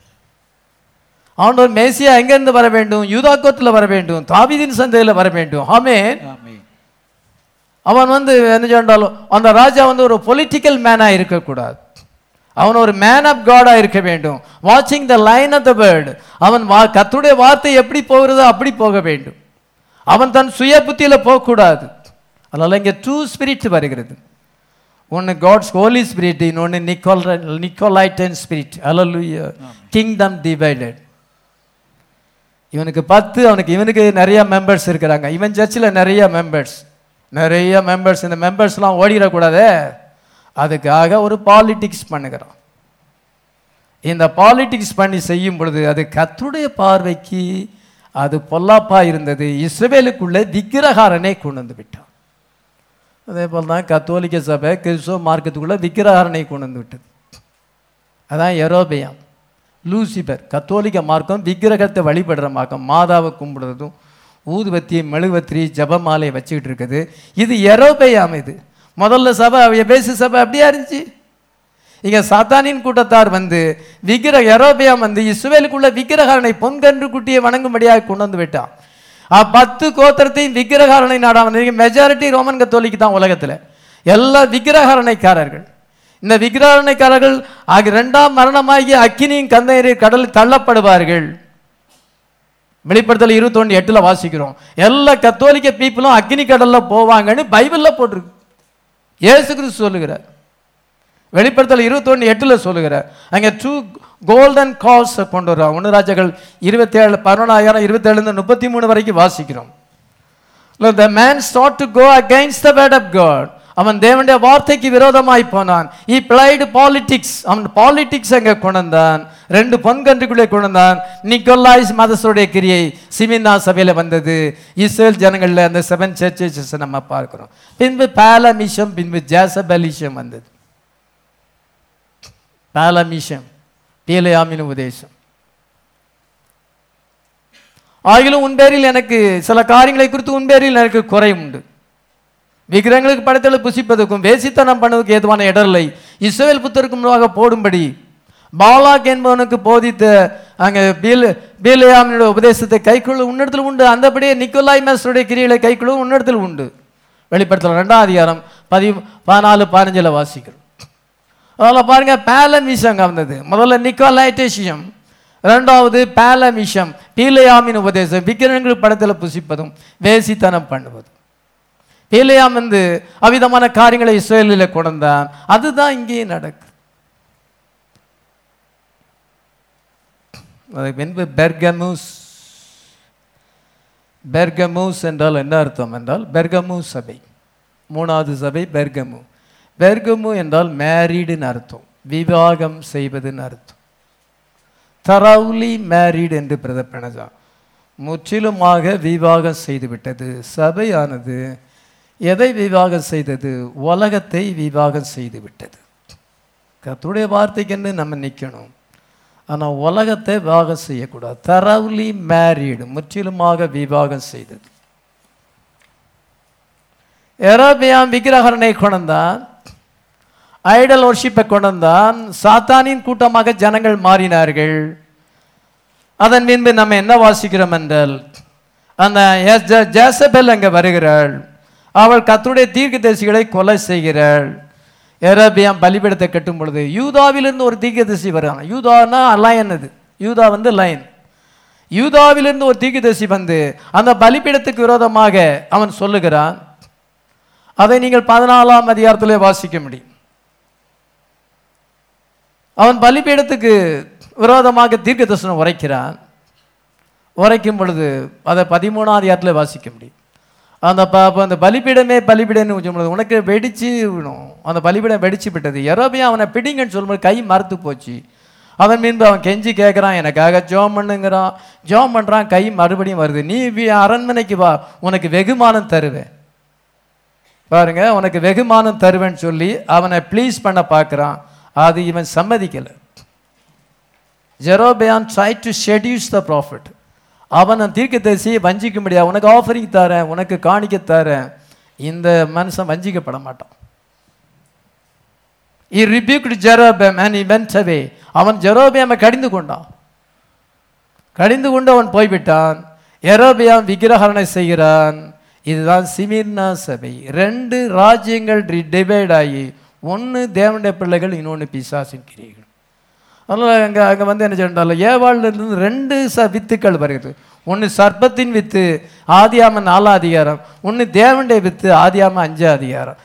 ஆண்டவர் மேசியா எங்கேருந்து வர வேண்டும்? யூதாக்கோத்தில் வர வேண்டும். தாவீதின் சந்தையில் வர வேண்டும். ஆமென். அவன் வந்து என்ன சொன்னாலும் அந்த ராஜா வந்து ஒரு பொலிட்டிக்கல் மேனாக இருக்கக்கூடாது. அவன் ஒரு மேன் ஆஃப் காடா இருக்க வேண்டும். வாட்சிங் the line of the bird அவன் வா கத்துடைய வார்த்தை எப்படி போகிறதோ அப்படி போக வேண்டும். அவன் தன் சுய புத்தியில போகக்கூடாது. அதனால இங்கே டூ ஸ்பிரிட் வருகிறது. ஒன்று காட்ஸ் ஹோலி ஸ்பிரிட் இன்னொன்று Nicole Nicolaitan spirit hallelujah kingdom divided இவனுக்கு பத்து அவனுக்கு இவனுக்கு நிறைய மெம்பர்ஸ் இருக்கிறாங்க. இவன் சர்ச்சில் நிறைய மெம்பர்ஸ் நிறைய மெம்பர்ஸ் இந்த மெம்பர்ஸ்லாம் ஓடிடக்கூடாதே. அதுக்காக ஒரு பாலிடிக்ஸ் பண்ணுகிறான். இந்த பாலிடிக்ஸ் பண்ணி செய்யும் பொழுது அது கத்துடைய பார்வைக்கு அது பொல்லாப்பா இருந்தது. இஸ்ரேலுக்குள்ளே விக்கிரகாரனை கொண்டு வந்து விட்டான். அதே போல் தான் கத்தோலிக்க சபை கிறிஸ்துவ மார்க்கத்துக்குள்ளே விக்கிரகாரனை கொண்டு வந்து விட்டது. அதான் எரோபியாம் லூசிபர் கத்தோலிக்க மார்க்கம் விக்கிரகத்தை வழிபடுற மார்க்கம் மாதாவை கும்பிடுறதும் ஊதுபத்தி மெழுகுவத்திரி ஜபமாலை வச்சுக்கிட்டு இருக்குது. இது எரோபேயாம் இது. முதல்ல சபை பேசு சபை அப்படியா இருந்துச்சு? இங்கே சாத்தானின் கூட்டத்தார் வந்து விக்கிர எரோபியாம் வந்து இஸ்ரேலுக்குள்ள விக்கிரகாரனை பொன்கன்று குட்டியை வணங்கும்படியாக கொண்டு வந்து விட்டான். ஆ பத்து கோத்திரத்தையும் விக்கிரகாரனை நாடாமல் மெஜாரிட்டி ரோமன் கத்தோலிக்கு தான் உலகத்தில். எல்லா விக்கிரகாரணைக்காரர்கள் இந்த விக்கிரகாரணைக்காரர்கள் ஆகிய ரெண்டாம் மரணமாகிய அக்கினியும் கந்தையரை கடலில் தள்ளப்படுவார்கள். வெளிப்படுத்தல இருபத்தொன்று எட்டில் வாசிக்கிறோம். எல்லா கத்தோலிக்க பீப்புளும் அக்னி கடலில் போவாங்கன்னு பைபிளில் போட்டிருக்கு. ஏசு கிறிஸ்து சொல்லுகிறார். வெளிப்படுத்தல் இருபத்தொன்று எட்டில் சொல்லுகிறார். அங்கே டூ கோல்டன் கால்ஸ் கொண்டு வரும் ஒன்று ராஜாக்கள் இருபத்தேழு பதினொன்றாயிரம் இருபத்தேழுந்து முப்பத்தி மூணு வரைக்கும் வாசிக்கிறோம். The man start to go against the word of God அவன் தேவனுடைய வார்த்தைக்கு விரோதமாய் போனான். இ பிளைடு பாலிடிக்ஸ் அவன் பாலிடிக்ஸ் அங்கே கொண்டான் ரெண்டு பொன்கன்றுக்குள்ளே கொண்டான் நிக்கோலாய்ஸ் மதசோடைய கிரியை சிமினா சபையில் வந்தது. இஸ்ரேல் ஜனங்களில் அந்த செவன் சர்ச்சஸை நம்ம பார்க்குறோம். பின்பு பேலமிஷம் பின்பு ஜேசபலிஷம் வந்தது. பேலமிஷம் பீலையாமின் உபதேசம் ஆகிலும் உன் பேரில் எனக்கு சில காரியங்களை குறித்து உன் பேரில் எனக்கு குறை உண்டு விக்கிரங்களுக்கு படத்தில் புசிப்பதற்கும் வேசித்தனம் பண்ணுவதற்கு ஏதுவான இடர்லை இஸ்ரேல் புத்தருக்கு முன்பாக போடும்படி பாலாக் என்பவனுக்கு போதித்த அங்கே பீல் பீலையாமினுடைய உபதேசத்தை கைக்குழு உன்னிடத்தில் உண்டு அந்தபடியே நிக்கோலாய் மேஸ்டருடைய கிரிகளை கைக்குழு உன்னிடத்தில் உண்டு வெளிப்படுத்தல ரெண்டாம் அதிகாரம் பதி பதினாலு பதினஞ்சில் வாசிக்கிறோம் அதில் பாருங்க பேலமிஷம் வந்தது முதல்ல நிக்கோலைட்டேஷியம் ரெண்டாவது பேலமிஷம் பீலையாமின் உபதேசம் விக்கிரங்கள் படத்தில் புசிப்பதும் வேசித்தனம் பண்ணுவதும். பீலையாம் வந்து அவிதமான காரியங்களை இஸ்ரேலில் கொண்டான் அதுதான் இங்கேயே நடக்கு. அதுக்கு பின்பு பெர்கமூஸ். பெர்கமூஸ் என்றால் என்ன அர்த்தம் என்றால் பெர்கமு சபை. மூணாவது சபை பெர்கமு. பெர்கமு என்றால் மேரீடுன்னு அர்த்தம். விவாகம் செய்வதுன்னு அர்த்தம். தரவுலி மேரீடு என்று பிரதப்பனதா. முற்றிலுமாக விவாகம் செய்துவிட்டது. சபையானது எதை விவாகம் செய்தது? உலகத்தை விவாகம் செய்துவிட்டது. கத்துடைய வார்த்தைக்குன்னு நம்ம நிற்கணும் ஆனால் உலகத்தை விவாகம் செய்யக்கூடாது. தரவுலி மேரீடு முற்றிலுமாக விவாகம் செய்தது. எரோபியாம் விக்கிரகரனை கொண்டான் ஐடல் ஒர்ஷிப்பை கொண்டான் சாத்தானின் கூட்டமாக ஜனங்கள் மாறினார்கள். அதன் பின்பு நம்ம என்ன வாசிக்கிறோம் என்றால் அந்த ஜேசபெல் அங்கே வருகிறாள். அவள் கத்துடைய தீர்க்கதரிசிகளை கொலை செய்கிறாள். எரபியாம் பலிபீடத்தை கட்டும் பொழுது யூதாவிலிருந்து ஒரு தீர்க்கதரிசி வருவாங்க யூதானா லயன் அது. யூதா வந்து லயன் யூதாவிலிருந்து ஒரு தீர்க்கதரிசி வந்து அந்த பலிபீடத்துக்கு விரோதமாக அவன் சொல்லுகிறான். அதை நீங்கள் பதினாலாம் அதிகாரத்திலே வாசிக்க முடியும். அவன் பலிபீடத்துக்கு விரோதமாக தீர்க்க தரிசனம் உரைக்கிறான். உரைக்கும் பொழுது அதை பதிமூணாவது இடத்துல வாசிக்க முடியும். அந்த ப அப்போ அந்த பலிபீடமே பலிபீடன்னு சொல்லும்போது பொழுது உனக்கு வெடிச்சு விடும். அந்த பலிபீடம் வெடிச்சு விட்டது. எரோபியா அவனை பிடிங்கன்னு சொல்லும்போது கை மறுத்து போச்சு. அவன் மீன்பு அவன் கெஞ்சி கேட்குறான் எனக்காக ஜோம் பண்ணுங்கிறான். ஜோம் பண்ணுறான் கை மறுபடியும் வருது. நீ அரண்மனைக்கு வா உனக்கு வெகுமானம் தருவேன். பாருங்க உனக்கு வெகுமானம் தருவேன்னு சொல்லி அவனை ப்ளீஸ் பண்ண பார்க்குறான் அது இவன் சம்மதிக்கலை. Jeroboam try to seduce the prophet அவன் தீர்க்க தரிசியை வஞ்சிக்க முடியாது உனக்கு ஆஃபரிங் தரேன் உனக்கு காணிக்க தரேன். இந்த மனுஷன் வஞ்சிக்கப்பட மாட்டான். He rebuked Jeroboam and event went அவன் ஜெரோபியாமை கடிந்து கொண்டான். கடிந்து கொண்டு அவன் போய்விட்டான். எரோபியாம் விக்கிரகரணை செய்கிறான். இதுதான் சிமிர்னா சபை. ரெண்டு ராஜ்யங்கள் டிவைட் ஆகி ஒன்று தேவனுடைய பிள்ளைகள் இன்னொன்று பிசாசின் கிரியைகள். அதனால் அங்கே அங்கே வந்து என்ன சொன்னால ஏவாளிலிருந்து ரெண்டு ச வித்துக்கள் வருகிறது. ஒன்று சர்ப்பத்தின் வித்து ஆதியாம நாலாம் அதிகாரம். ஒன்று தேவனுடைய வித்து ஆதியாம அஞ்சு அதிகாரம்.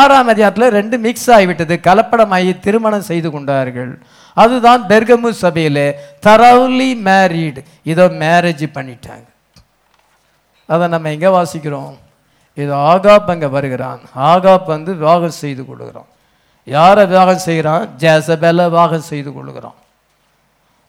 ஆறாம் அதிகாரத்தில் ரெண்டு மிக்ஸ் ஆகிவிட்டது. கலப்படமாகி திருமணம் செய்து கொண்டார்கள். அதுதான் பெர்கமு சபையில் தரவுலி மேரீடு இதோ மேரேஜ் பண்ணிட்டாங்க. அதை நம்ம எங்கே வாசிக்கிறோம்? இது ஆகாப் அங்கே வருகிறான். ஆகாப் வந்து விவாகம் செய்து கொடுக்குறோம் யாரை விவாகம் செய்கிறான்? ஜேசபெல விவாகம் செய்து கொள்கிறான்.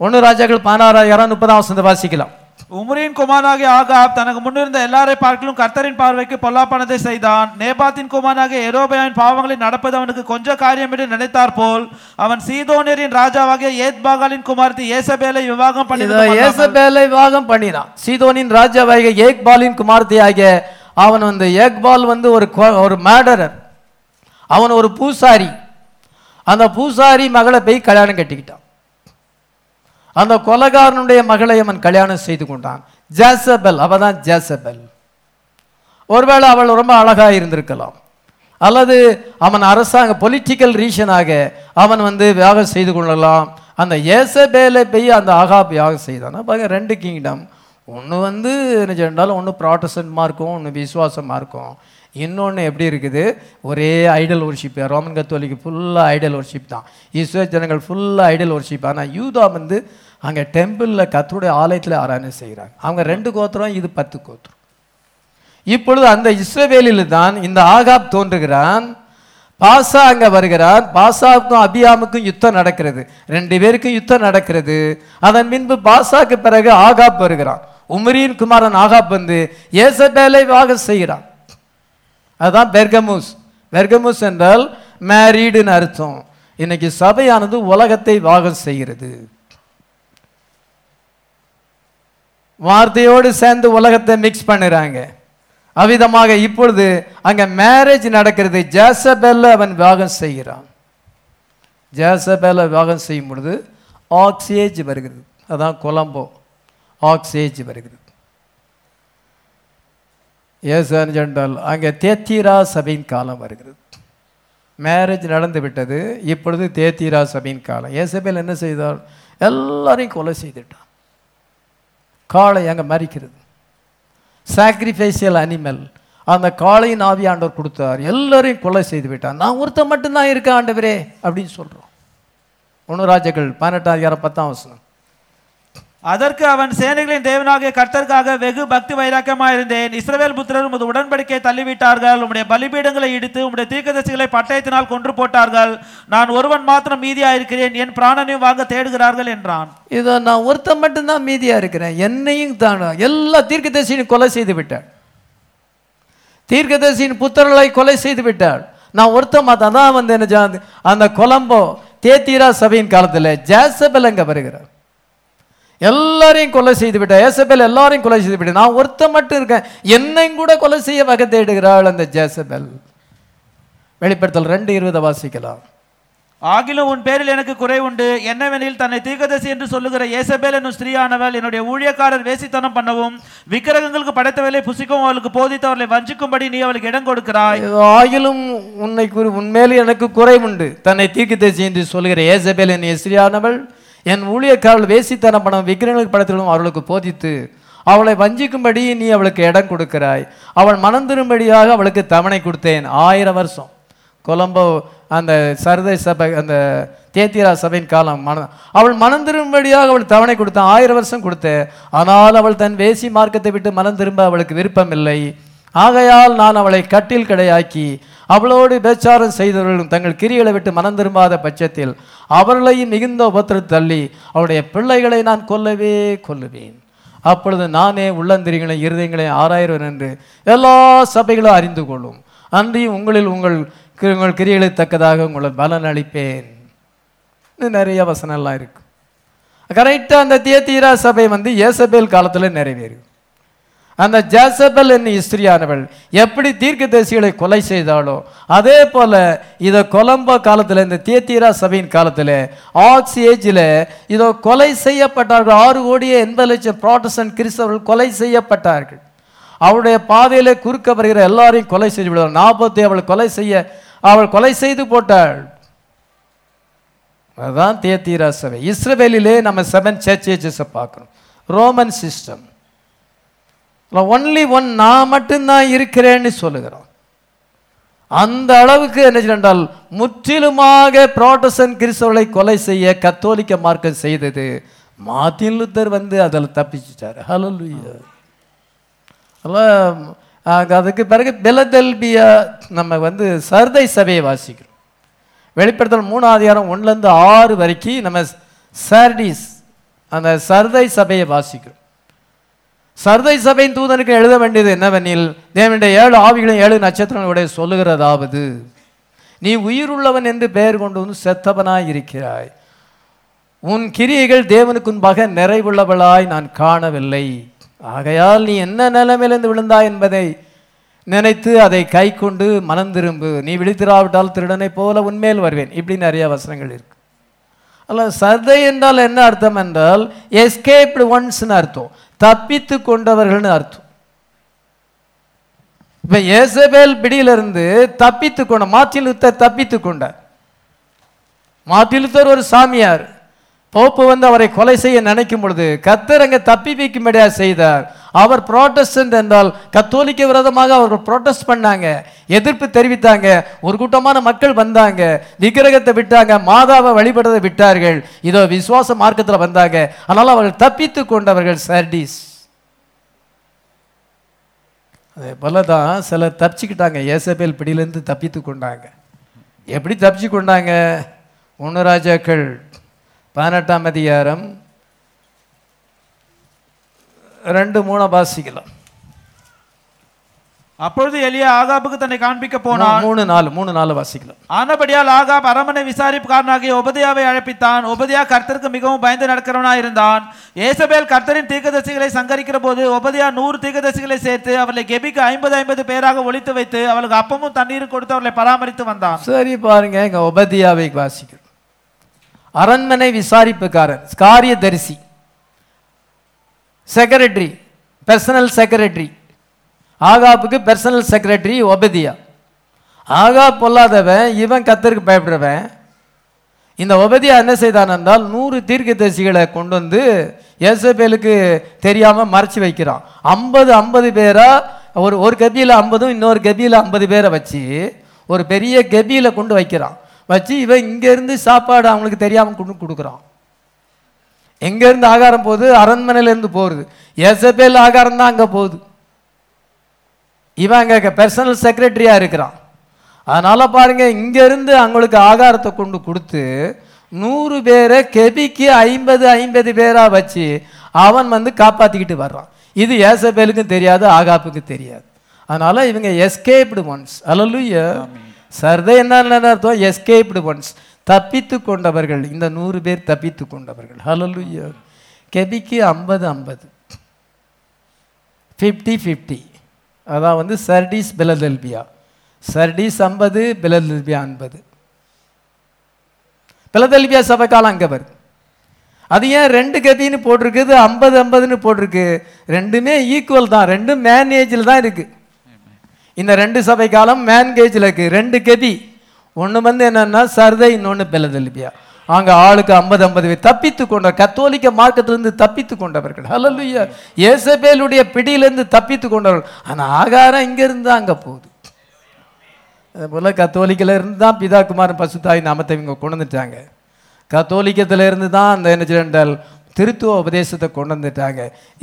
ஒன்று ராஜாக்கள் பதினாறாயிரம் முப்பதாம் வசந்த வாசிக்கலாம். உம்ரியின் குமாரனாகிய ஆகாப் தனக்கு முன்னிருந்த எல்லாரை பார்க்கலும் கர்த்தரின் பார்வைக்கு பொல்லாப்பானதை செய்தான். நேபாத்தின் குமாரனாகிய எரோபயாவின் பாவங்களை நடப்பது அவனுக்கு கொஞ்ச காரியம் என்று நினைத்தார் போல். அவன் சீதோனியரின் ராஜாவாகிய ஏத்பாகாலின் குமாரத்தி ஏசபேலை விவாகம் இதோ பண்ணி ஏசபேலை விவாகம் பண்ணினான். சீதோனின் ராஜாவாகிய ஏக்பாலின் குமார்த்தியாகிய அவன் வந்து ஏக்பால் வந்து ஒரு ஒரு மேடரர் அவன் ஒரு பூசாரி. அந்த பூசாரி மகளை போய் கல்யாணம் கட்டிக்கிட்டான். அந்த கொலகாரனுடைய மகளை அவன் கல்யாணம் செய்து கொண்டான். ஜேசபெல் அவ தான் ஜேசபெல். ஒருவேளை அவள் ரொம்ப அழகாக இருந்திருக்கலாம். அல்லது அவன் அரசாங்க பொலிட்டிக்கல் ரீசனாக அவன் வந்து வியாகம் செய்து கொள்ளலாம். அந்த ஏசபேலை போய் அந்த ஆகாப் யாகம் செய்தான்? பாருங்க ரெண்டு கிங்டம் ஒன்று வந்து என்ன சொன்னாலும் ஒன்று ப்ராட்டஸ்டன்ட்மாக இருக்கும் ஒன்று விசுவாசமாக இருக்கும் இன்னொன்று எப்படி இருக்குது? ஒரே ஐடல் ஒர்ஷிப் ரோமன் கத்தோலிக்கு ஃபுல்லாக ஐடல் ஒர்ஷிப் தான். இஸ்ரோ ஜனங்கள் ஃபுல்லாக ஐடல் ஒர்ஷிப் ஆனால் யூதா வந்து அங்கே டெம்பிளில் கத்தருடைய ஆலயத்தில் ஆராதனை செய்கிறாங்க அவங்க ரெண்டு கோத்திரம் இது பத்து கோத்திரம். இப்பொழுது அந்த இஸ்ரவேலில் தான் இந்த ஆகாப் தோன்றுகிறான். பாசா அங்கே வருகிறான். பாசாவுக்கும் அபியாமுக்கும் யுத்தம் நடக்கிறது. ரெண்டு பேருக்கும் யுத்தம் நடக்கிறது. அதன் பின்பு பாசாக்கு பிறகு ஆகாப் வருகிறான். உமரியின் குமாரன் ஆகாப் வந்து ஏசபேலை வாக செய்கிறான். அதுதான் பெர்கமுஸ். பெர்கமுஸ் என்றால் மேரீடுன்னு அர்த்தம். இன்னைக்கு சபையானது உலகத்தை வாகம் செய்கிறது. வார்த்தையோடு சேர்ந்து உலகத்தை மிக்ஸ் பண்ணுறாங்க. அவ்விதமாக இப்பொழுது அங்கே மேரேஜ் நடக்கிறது. ஜேசபெல்ல அவன் விவாகம் செய்கிறான். ஜேசபெல்ல விவாகம் செய்யும் பொழுது ஆக்சியேஜ் வருகிறது. அதான் கொலம்போ. ஆக்சியேஜ் வருகிறது. ஏசான் என்றால் அங்கே தேத்தீரா சபையின் காலம் வருகிறது. மேரேஜ் நடந்து விட்டது இப்பொழுது தேத்தீரா சபையின் காலம். ஏசபேல் என்ன செய்தால் எல்லாரையும் கொலை செய்துட்டான். காளை அங்கே மறிக்கிறது சாக்ரிஃபைசியல் அனிமல் அந்த காளையின் ஆவி ஆண்டவர் கொடுத்தார். எல்லாரையும் கொலை செய்து விட்டார் நான் ஒருத்தன் மட்டும்தான் இருக்கேன் ஆண்டவரே அப்படின்னு சொல்கிறோம் ஒன்று ராஜாக்கள் பதினெட்டாம் அதிகாரம் பத்தாம் வசனம். அதற்கு அவன் சேனைகளின் தேவனாகிய கர்த்தருக்காக வெகு பக்தி வைராக்கியமாக இருந்தேன். இஸ்ரவேல் புத்திரர் உமது உடன்படிக்கையை தள்ளிவிட்டார்கள். உம்முடைய பலிபீடங்களை இடித்து உம்முடைய தீர்க்கதரிசிகளை பட்டயத்தினால் கொன்று போட்டார்கள். நான் ஒருவன் மாத்திரம் மீதியாயிருக்கிறேன். என் பிராணனையும் வாங்க தேடுகிறார்கள் என்றான். இதோ நான் ஒருத்தன் மட்டும்தான் மீதியாக இருக்கிறேன் என்னையும் தான் எல்லா தீர்க்கதரிசியும் கொலை செய்து விட்டார். தீர்க்கதரிசியின் புத்திரர்களை கொலை செய்து விட்டார். நான் ஒருத்தன் மாத்தான் தான் வந்து என்ன அந்த கொலம்போ தேத்தீரா சபையின் காலத்தில் ஜேசபெல் அங்கே வருகிறார். எல்லாரையும் கொலை செய்து விட்டார் ஏசபெல் எல்லாரையும் கொலை செய்து விட்டார் நான் ஒருத்தன் மட்டும் இருக்கேன். என்னையும் கூட கொலை செய்ய வகை தேடுகிறாள் அந்த ஜேசபெல். வெளிப்படுத்தல் ரெண்டு இருபதை வாசிக்கலாம். ஆகிலும் உன் பேரில் எனக்கு குறை உண்டு. என்னவெனில் தன்னை தீர்க்கதரிசி என்று சொல்லுகிற ஏசபேல் என்னும் ஸ்திரீயானவள் என்னுடைய ஊழியக்காரர் வேசித்தனம் பண்ணவும் விக்கிரகங்களுக்கு படைத்தவர்களை புசிக்கவும் அவளுக்கு போதித்தவர்களை வஞ்சிக்கும்படி நீ அவளுக்கு இடம் கொடுக்கிறாய். ஆகிலும் உன்னை உன்மேல் எனக்கு குறை உண்டு. தன்னை தீர்க்கதரிசி என்று சொல்லுகிற ஏசபேல் என் எஸ்ரியானவள் என் ஊழியக்காரர்கள் வேசித்தனம் பணம் விக்கிரங்களுக்கு படத்திலும் அவளுக்கு போதித்து அவளை வஞ்சிக்கும்படி நீ அவளுக்கு இடம் கொடுக்கிறாய். அவள் மனம் திரும்படியாக அவளுக்கு தவணை கொடுத்தேன். ஆயிரம் வருஷம். கொலம்போ அந்த சரதை சபை அந்த தேத்திரா சபையின் காலம் மன அவள் மனம் திரும்படியாக அவள் தவணை கொடுத்தான். ஆயிரம் வருஷம் கொடுத்தேன். ஆனால் அவள் தன் வேசி மார்க்கத்தை விட்டு மனம் திரும்ப அவளுக்கு விருப்பமில்லை. ஆகையால் நான் அவளை கட்டில் கடையாக்கி அவளோடு பேச்சாரம் செய்தவர்களும் தங்கள் கிரிகளை விட்டு மனம் திரும்பாத பட்சத்தில் அவர்களையும் மிகுந்த உபத்திரம் தள்ளி அவளுடைய பிள்ளைகளை நான் கொல்லவே கொல்லுவேன். அப்பொழுது நானே உள்ளந்திரிகளை இருதயங்களை ஆராயிரம் என்று எல்லா சபைகளும் அறிந்து கொள்ளும். அன்றியும் உங்களில் உங்கள் உங்கள் கிரிகளை தக்கதாக உங்களை பலன் அளிப்பேன் நிறைய வசனம்லாம் இருக்கு. கரெக்டாக அந்த தியத்தீரா சபை வந்து ஏசபேல் காலத்தில் நிறைவேறும் அந்த ஜாசபல் என்னும் இஸ்திரியானவள் எப்படி தீர்க்கதரிசிகளை கொலை செய்தாலோ அதே போல் இதை கொலம்போ காலத்தில் இந்த தேத்தீரா சபையின் காலத்தில் ஆக்ஸ் ஏஜில் இதோ கொலை செய்யப்பட்டார்கள். ஆறு கோடியே எண்பது லட்சம் ப்ராட்டஸ்டன்ட் கிறிஸ்தவர்கள் கொலை செய்யப்பட்டார்கள். அவளுடைய பாதையில் குறுக்க வருகிற எல்லாரையும் கொலை செய்து விடுவார். நாற்பத்தி அவள் கொலை செய்ய அவள் கொலை செய்து போட்டாள். அதுதான் தேத்தீரா சபை. இஸ்ரேலிலே நம்ம செவன் சர்ச்சேஜஸை பார்க்குறோம். ரோமன் சிஸ்டம் ஒன்லி ஒன் நான் மட்டும்தான் இருக்கிறேன்னு சொல்லுகிறோம் அந்த அளவுக்கு என்ன என்றால் முற்றிலுமாக புரோட்டஸ்டன்ட் கிறிஸ்தவர்களை கொலை செய்ய கத்தோலிக்க மார்க்கம் செய்தது. மார்ட்டின் லுத்தர் வந்து அதில் தப்பிச்சிட்டார். ஹலோ அதெல்லாம் அதுக்கு பிறகு பெலதெல்பியா நம்ம வந்து சர்தை சபையை வாசிக்கிறோம். வெளிப்படுத்தல் மூணாவது அதிகாரம் ஒன்றுலேருந்து ஆறு வரைக்கும் நம்ம சர்டிஸ் அந்த சர்தை சபையை வாசிக்கிறோம். சர்தை சபையின் தூதனுக்கு எழுத வேண்டியது என்னவெனில் தேவனுடைய ஏழு ஆவிகளும் ஏழு நட்சத்திரங்களுடைய சொல்லுகிறதாவது நீ உயிருள்ளவன் என்று பெயர் கொண்டு வந்து செத்தவனாய் இருக்கிறாய். உன் கிரியைகள் தேவனுக்கு முன்பாக நிறைவுள்ளவளாய் நான் காணவில்லை. ஆகையால் நீ என்ன நிலைமையிலிருந்து விழுந்தாய் என்பதை நினைத்து அதை கை கொண்டு மனம் திரும்பு. நீ விழித்திராவிட்டால் திருடனைப் போல உன்மேல் வருவேன். இப்படி நிறைய வசனங்கள் இருக்கு. அல்ல சர்தை என்றால் என்ன அர்த்தம் என்றால் எஸ்கேப்டு ஒன்ஸ்னு அர்த்தம். தப்பித்து கொண்டவர்கள்னு அர்த்தம். இப்ப ஏசபேல் பிடியிலிருந்து தப்பித்து கொண்ட மார்ட்டின் லுத்தர் தப்பித்து கொண்டார் மார்ட்டின் லுத்தர் ஒரு சாமியார். போப்பு வந்து அவரை கொலை செய்ய நினைக்கும் பொழுது கத்தர் அங்கே தப்பி வைக்கும்படியா செய்தார். அவர் புரோட்டஸ்டன்ட் என்றால் கத்தோலிக்க விரோதமாக அவர்கள் புரோட்டஸ்ட் பண்ணாங்க. எதிர்ப்பு தெரிவித்தாங்க. ஒரு கூட்டமான மக்கள் வந்தாங்க. விக்கிரகத்தை விட்டாங்க. மாதாவை வழிபடுறதை விட்டார்கள். இதோ விசுவாச மார்க்கத்தில் வந்தாங்க. அதனால் அவர்கள் தப்பித்து கொண்டவர்கள் சர்டிஸ். அதே போல தான் சிலர் தப்பிச்சுக்கிட்டாங்க. ஏசபேல் பிடியிலேருந்து தப்பித்து கொண்டாங்க. எப்படி தப்பிச்சு கொண்டாங்க? ஒன்று ராஜாக்கள் பதினெட்டாம் அதிகாரம் ரெண்டு மூணு வாசிக்கலாம். அப்பொழுது எலியா ஆகாபுக்கு தன்னை காண்பிக்க போனான். மூணு நாலு மூணு நாலு வாசிக்கலாம். ஆனபடியால் ஆகாப் அரமனை விசாரிப்புக்காரனாகிய உபதியாவை அழைப்பித்தான். உபதியா கர்த்தருக்கு மிகவும் பயந்து நடக்கிறவனாய் இருந்தான் ஏசபேல் கர்த்தரின் தீர்க்கதரிசிகளை சங்கரிக்கிற போது உபதியா நூறு தீர்க்கதரிசிகளை சேர்த்து அவர்களை கெபிக்கு ஐம்பது ஐம்பது பேராக ஒழித்து வைத்து அவளுக்கு அப்பமும் தண்ணீரும் கொடுத்து அவர்களை பராமரித்து வந்தான். சரி பாருங்க இங்க உபதியாவை வாசிக்கிறோம். அரண்மனை விசாரிப்புக்காரன் காரியதரிசி செக்ரட்டரி பர்சனல் செக்ரட்டரி ஆகாப்புக்கு பர்சனல் செக்ரட்டரி ஒபதியா? ஆகா பொல்லாதவன் இவன் கத்தருக்கு பயப்படுறவன். இந்த ஒபதியா என்ன செய்தான் என்றால் நூறு தீர்க்கதரிசிகளை கொண்டு வந்து ஏசபேலுக்கு தெரியாமல் மறைச்சு வைக்கிறான். ஐம்பது ஐம்பது பேராக ஒரு ஒரு கபியில் ஐம்பதும் இன்னொரு கபியில் ஐம்பது பேரை வச்சு ஒரு பெரிய கபியில் கொண்டு வைக்கிறான். வச்சு இவன் இங்கேருந்து சாப்பாடு அவங்களுக்கு தெரியாமல் கொண்டு கொடுக்குறான். எங்கேருந்து ஆகாரம் போகுது? அரண்மனையிலேருந்து போகிறது போகுது ஏசபேல் ஆகாரம் தான் அங்கே போகுது. இவன் அங்கே பர்சனல் செக்ரட்டரியாக இருக்கிறான். அதனால் பாருங்கள் இங்கேருந்து அவங்களுக்கு ஆகாரத்தை கொண்டு கொடுத்து நூறு பேரை கெபிக்கு ஐம்பது ஐம்பது பேராக வச்சு அவன் வந்து காப்பாற்றிக்கிட்டு வர்றான். இது ஏசபேலுக்கும் தெரியாது ஆகாப்புக்கு தெரியாது. அதனால் இவங்க எஸ்கேப்டு ஒன்ஸ் அல்லலுயா சர்தை என்ன அர்த்தம்? எஸ்கேப்டு ஒன்ஸ் தப்பித்து கொண்டவர்கள். இந்த நூறு பேர் தப்பித்து கொண்டவர்கள். ஹலலுயா கெபிக்கு ஐம்பது ஐம்பது. ஃபிஃப்டி ஃபிஃப்டி அதான் வந்து சர்டீஸ் பிலதெல்பியா. சர்டீஸ் ஐம்பது பிலதெல்பியா ஐம்பது. பிலதெல்பியா சபைக்காலம் அங்கவர் அங்கே வருது. அது ஏன் ரெண்டு கதின்னு போட்டிருக்குது? ஐம்பது ஐம்பதுன்னு போட்டிருக்கு. ரெண்டுமே ஈக்குவல் தான். ரெண்டும் மேனேஜில் தான் இருக்குது இந்த ரெண்டு சபை காலம் மேன்கேஜில் இருக்கு. ரெண்டு கதி. ஒன்று வந்து என்னன்னா சர்தை இன்னொன்று பிலதெல்பியா. அங்கே ஆளுக்கு ஐம்பது ஐம்பது பேர் தப்பித்து கொண்ட கத்தோலிக்க மார்க்கத்திலிருந்து தப்பித்து கொண்டவர்கள். ஹalleluya. இயேசபேலுடைய பிடியிலிருந்து தப்பித்து கொண்டவர்கள். ஆனால் ஆகாரம் இங்கேருந்து தான் அங்கே போகுது. அதுபோல் கத்தோலிக்கில் இருந்து தான் பிதா குமாரன் பசுத்தாய் நாமத்தை இவங்க கொண்டு வந்துட்டாங்க. கத்தோலிக்கத்துல இருந்து தான் அந்த என்ன செய்யறால் திருத்துவ உபதேசத்தை கொண்டு வந்துட்டாங்க.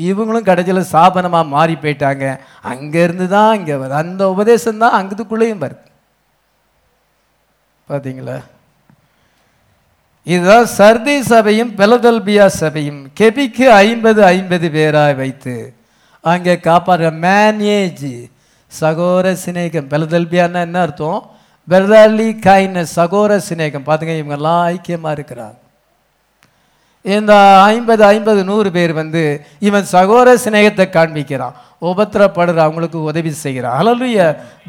இவங்களும் கடைசியில் சாபனமாக மாறி போயிட்டாங்க. அங்கேருந்து தான் இங்கே வருது அந்த உபதேசம் தான் அங்கதுக்குள்ளேயும் வருது. பார்த்தீங்களா இதுதான் சர்தி சபையும் பெலதல்பியா சபையும். கெபிக்கு ஐம்பது ஐம்பது பேராய் வைத்து அங்கே காப்பாற்ற மேனேஜ் சகோர சிநேகம். பெலதல்பியான்னா என்ன அர்த்தம்? பெர்தாலி கைன சகோர சிநேகம். பார்த்துங்க இவங்கெல்லாம் ஐக்கியமாக இருக்கிறாங்க. இந்த ஐம்பது ஐம்பது நூறு பேர் வந்து இவன் சகோர சிநேகத்தை காண்பிக்கிறான். உபத்திரப்படுற அவங்களுக்கு உதவி செய்கிறான் அலலுய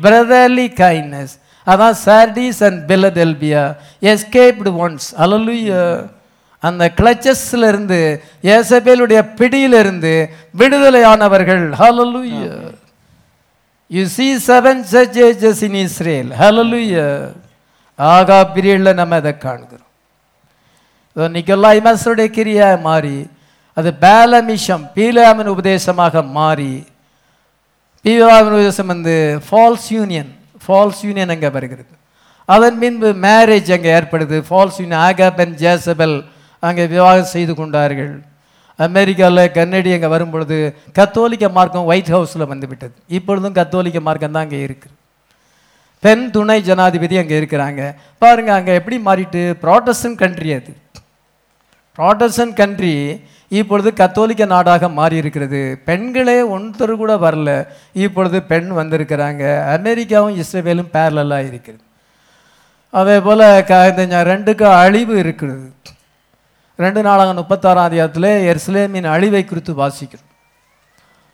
பிரதர்லி கைண்ட்னஸ் அதான் Sardis and Philadelphia escaped ones hallelujah அந்த கிளச்சஸ்ல இருந்து ஏசபேலுடைய பிடியிலிருந்து விடுதலையானவர்கள். Hallelujah you see seven church ages in Israel hallelujah ஆகா பீரியடில் நம்ம அதை காண்கிறோம். இன்னைக்கெல்லாம் இமஸுடைய கிரியாக மாறி அது பேலமிஷம் பீலாமின் உபதேசமாக மாறி பீலாமின் உபதேசம் வந்து ஃபால்ஸ் யூனியன் ஃபால்ஸ் யூனியன் அங்கே வருகிறது. அதன் பின்பு மேரேஜ் அங்கே ஏற்படுது. False union Ahab and Jezebel அங்கே விவாகம் செய்து கொண்டார்கள். அமெரிக்காவில் கன்னடி அங்கே வரும்பொழுது கத்தோலிக்க மார்க்கம் ஒயிட் ஹவுஸில் வந்துவிட்டது இப்பொழுதும் கத்தோலிக்க மார்க்கம் தான் அங்கே இருக்குது. பெண் துணை ஜனாதிபதி அங்கே இருக்கிறாங்க. பாருங்கள் அங்கே எப்படி மாறிட்டு? ப்ராட்டஸ்டன் கண்ட்ரி அது. ப்ராட்டஸ்டன்ட் கண்ட்ரி இப்பொழுது கத்தோலிக்க நாடாக மாறி இருக்கிறது பெண்களே ஒருத்தர் கூட வரல. இப்பொழுது பெண் வந்திருக்கிறாங்க. அமெரிக்காவும் இஸ்ரேலும் பேரலாக இருக்கிறது. அதே போல் க இந்த ரெண்டுக்கும் அழிவு இருக்கிறது. ரெண்டு நாளாக முப்பத்தாறாம் அதிகாரத்தில் எர்ஸ்லேமின் அழிவை குறித்து வாசிக்கிறோம்.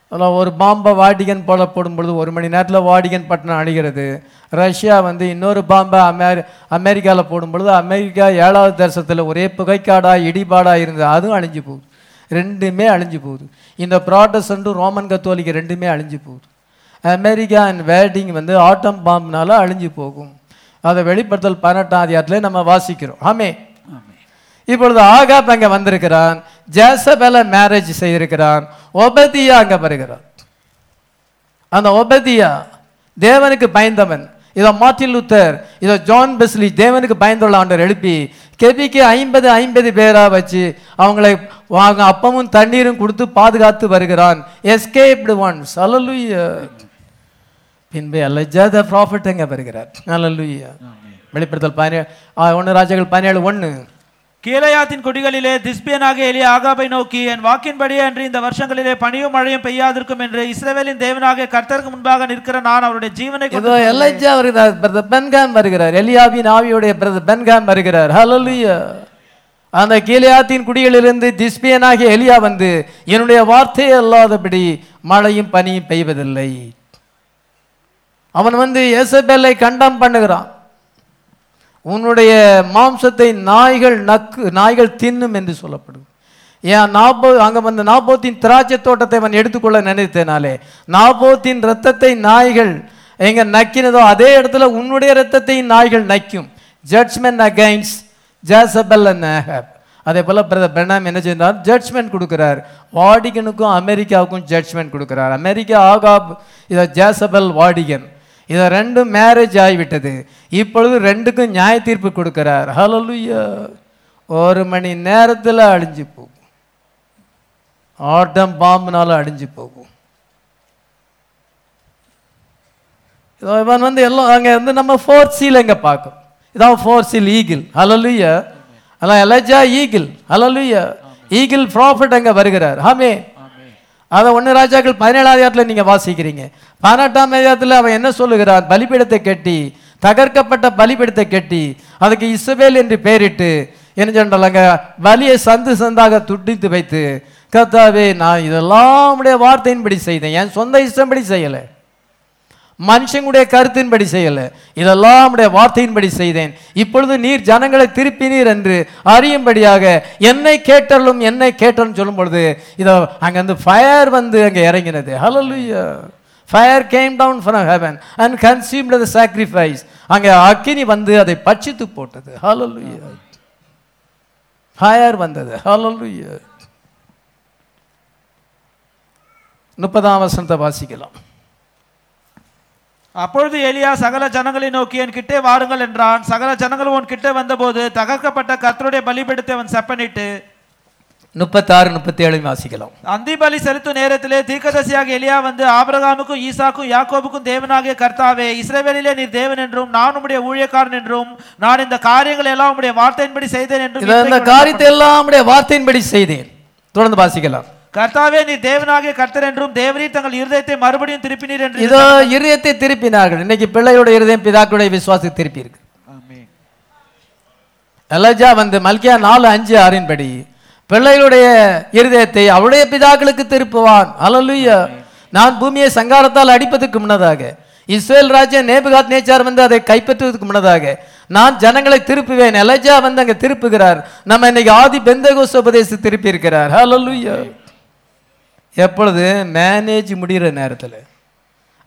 அதில் ஒரு பாம்பை வாடிகன் போல போடும்பொழுது ஒரு மணி நேரத்தில் வாடிகன் பட்டணம் அழிகிறது. ரஷ்யா வந்து இன்னொரு பாம்பை அமெரி அமெரிக்காவில் போடும்பொழுது அமெரிக்கா ஏழாவது தேசத்தில் ஒரே புகைக்காடாக இடிபாடாக இருந்தது. அதுவும் அழிஞ்சு போகுது. ரெண்டுமே அழிஞ்சு போகுது. இந்த ப்ராட்டஸ்டன்ட்டும் ரோமன் கத்தோலிக்க ரெண்டுமே அழிஞ்சு போகுது. அமெரிக்கா அண்ட் வேடிங் வந்து ஆட்டம் பாம்புனால அழிஞ்சு போகும். அதை வெளிப்படுத்தல் பதினெட்டாம் அதிகாரத்தில் நம்ம வாசிக்கிறோம். ஆமே இப்பொழுது ஆகாப் அங்க வந்திருக்கிறான் ஜேசபெல மேரேஜ் செய்திருக்கிறான் ஒபதியா அங்க வருகிறான். அந்த ஒபதியா தேவனுக்கு பயந்தவன். இதோ மார்ட்டின் லூத்தர் இதோ ஜான் பெஸ்லி தேவனுக்கு பயந்துள்ள ஆண்டவர் எழுப்பி கெபிக்கு ஐம்பது ஐம்பது பேரா வச்சு அவங்களை வாங்க அப்பமும் தண்ணீரும் கொடுத்து பாதுகாத்து வருகிறான். எஸ்கேப்டு ஒன்ஸ் அல்லலுயா பின்பு அலஜா த ப்ராஃபிட் எங்க வருகிறார் அல்லலுயா வெளிப்படுத்தல் பதினேழு ஒன்று ராஜாக்கள் பதினேழு ஒன்று கீழையாத்தின் குடிகளிலே திஸ்பியனாக எளிய ஆகாபை நோக்கி என் வாக்கின்படியே அன்று இந்த வருஷங்களிலே பனியும் மழையும் பெய்யாதிருக்கும் என்று இஸ்ரவேலின் தேவனாக கர்த்தருக்கு முன்பாக நிற்கிற நான் அவருடைய ஜீவனை எல்லைஜா வருகிறார் பிரதர் பென்காம் வருகிறார். எலியாவின் ஆவியுடைய பிரதர் பென்காம் வருகிறார். ஹalleluya அந்த கீலியாத்தின் குடிகளிலிருந்து திஸ்பியனாகிய எலியா வந்து என்னுடைய வார்த்தை அல்லாதபடி மழையும் பனியும் பெய்வதில்லை. அவன் வந்து எசபெல்லை கண்டம் பண்ணுகிறான். உன்னுடைய மாம்சத்தை நாய்கள் நக்கு நாய்கள் தின்னும் என்று சொல்லப்படும். ஏன் நாபோ அங்கே வந்த நாபோத்தின் திராட்சை தோட்டத்தை அவன் எடுத்துக்கொள்ள நினைத்தனாலே நாபோத்தின் ரத்தத்தை நாய்கள் எங்கே நக்கினதோ அதே இடத்துல உன்னுடைய ரத்தத்தையும் நாய்கள் நக்கும். Judgement against Jezebel and Ahab அதே போல் பிரதர் பிரணாம் என்ன செய்தார்? ஜட்ஜ்மெண்ட் கொடுக்குறார். வாடிகனுக்கும் அமெரிக்காவுக்கும் ஜட்ஜ்மெண்ட் கொடுக்குறார். அமெரிக்கா ஆகாப் இதை ஜாசபல் வாடிகன். இதை ரெண்டும் மேரேஜ் ஆகிவிட்டது இப்பொழுது ரெண்டுக்கும் நியாய தீர்ப்பு கொடுக்கிறார். ஹலலுயா ஒரு மணி நேரத்தில் அழிஞ்சு போகும். ஆட்டம் பாம்புனால அழிஞ்சு போகும். இவன் வந்து எல்லாம் அங்கே வந்து நம்ம ஃபோர்த் சீல் எங்கே பார்க்கும் இதான் ஃபோர்த் சீல் ஈகிள் ஹலலுயா அதான் Elijah eagle hallelujah eagle prophet அங்கே வருகிறார். ஹாமே அதை ஒன்று ராஜாக்கள் பதினேழாம் அதிகாரத்தில் நீங்கள் வாசிக்கிறீங்க. பதினெட்டாம் அதிகாரத்தில் அவன் என்ன சொல்லுகிறான்? பலிபீடத்தை கட்டி தகர்க்கப்பட்ட பலிபீடத்தை கட்டி அதுக்கு இஸ்ரவேல் என்று பெயரிட்டு என்ன சொன்னாங்க வலியை சந்து சந்தாக துண்டித்து வைத்து கத்தாவே நான் இதெல்லாம் உடைய வார்த்தையின்படி செய்தேன். என் சொந்த இஷ்டம்படி செய்யலை. மனுஷங்களுடைய கருத்தின்படி செய்யல. இதெல்லாம் உடைய வார்த்தையின்படி செய்தேன். இப்பொழுது நீர் ஜனங்களை திருப்பினீர் என்று அறியும்படியாக என்னை கேட்டலும் என்னை கேட்டலும் சொல்லும் பொழுது இதோ அங்கேருந்து வந்து ஃபயர் வந்து அங்கே இறங்கினது. Hallelujah fire came down from heaven and consumed the sacrifice அங்கே அக்கினி வந்து அதை பட்சித்து போட்டது. ஹலலுயா ஃபயர் வந்தது. ஹலலுயா முப்பதாம் வசனத்தை வாசிக்கலாம். அப்பொழுது எலியா சகல ஜனங்களை நோக்கி என் கிட்டே வாருங்கள் என்றான். சகல ஜனங்களும் உன் கிட்டே வந்தபோது தகர்க்கப்பட்ட கர்த்தருடைய பலிபீடத்தை அவன் செப்பனிட்டு முப்பத்தாறு முப்பத்தி ஏழு வாசிக்கலாம். அந்தி பலி செலுத்தும் நேரத்திலே தீர்க்கதரிசியாக எலியா வந்து ஆபிரகாமுக்கும் ஈசாக்கும் யாக்கோபுக்கும் தேவனாகிய கர்த்தாவே இஸ்ரவேலிலே நீர் தேவன் என்றும் நான் உம்முடைய ஊழியக்காரன் என்றும் நான் இந்த காரியங்களை எல்லாம் உம்முடைய வார்த்தையின்படி செய்தேன் என்றும் இந்த காரியத்தை எல்லாம் உடைய வார்த்தையின்படி செய்தேன். தொடர்ந்து வாசிக்கலாம். கர்த்தாவே நீ தேவனாகிய கர்த்தர் என்றும் தேவரீர் தங்கள் இருதயத்தை மறுபடியும் திருப்பினீர் என்று இதோ இருதயத்தை திருப்பினார்கள். இன்னைக்கு பிள்ளையோட இருதயம் பிதாக்களுடைய விசுவாசத்தை திருப்பி இருக்கு எலஜா வந்து மல்கியா நாலு அஞ்சு ஆறின்படி பிள்ளைகளுடைய இருதயத்தை அவருடைய பிதாக்களுக்கு திருப்புவான். அல்லலுயா நான் பூமியை சங்காரத்தால் அடிப்பதற்கு முன்னதாக இஸ்ரேல் ராஜ்யம் நேபுகாத் நேச்சார் வந்து அதை கைப்பற்றுவதற்கு முன்னதாக நான் ஜனங்களை திருப்புவேன். எலஜா வந்து அங்க திருப்புகிறார். நம்ம இன்னைக்கு ஆதி பெந்தகோஸ் உபதேசி திருப்பி இருக்கிறார் ஹalleluya எப்பொழுது மேனேஜ் முடிகிற நேரத்தில்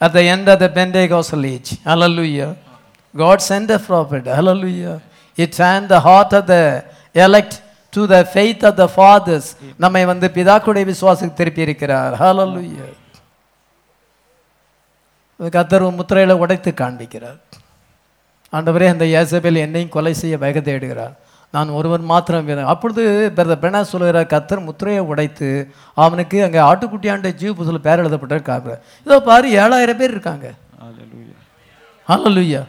at the end of the Pentecostal age hallelujah God sent a prophet hallelujah it hand the heart of the elect to the faith of the fathers நம்மை வந்து பிதாக்குடைய விசுவாசத்துக்கு திருப்பி இருக்கிறார் ஹலலுயா கத்தர் முத்திரையில் உடைத்து காண்பிக்கிறார் ஆண்டவரே அந்த ஏசபேல் என்னையும் கொலை செய்ய வகை தேடுகிறார் நான் ஒருவன் மாத்திரம் அப்பொழுது பிரதர் பெனா சொல்லுகிறார் கத்தர் முத்திரையை உடைத்து அவனுக்கு அங்கே ஆட்டுக்குட்டியாண்ட ஜீவ புதுல பேர் எழுதப்பட்டிருக்காங்க. இதோ பாரு ஏழாயிரம் பேர் இருக்காங்க. ஹalleluya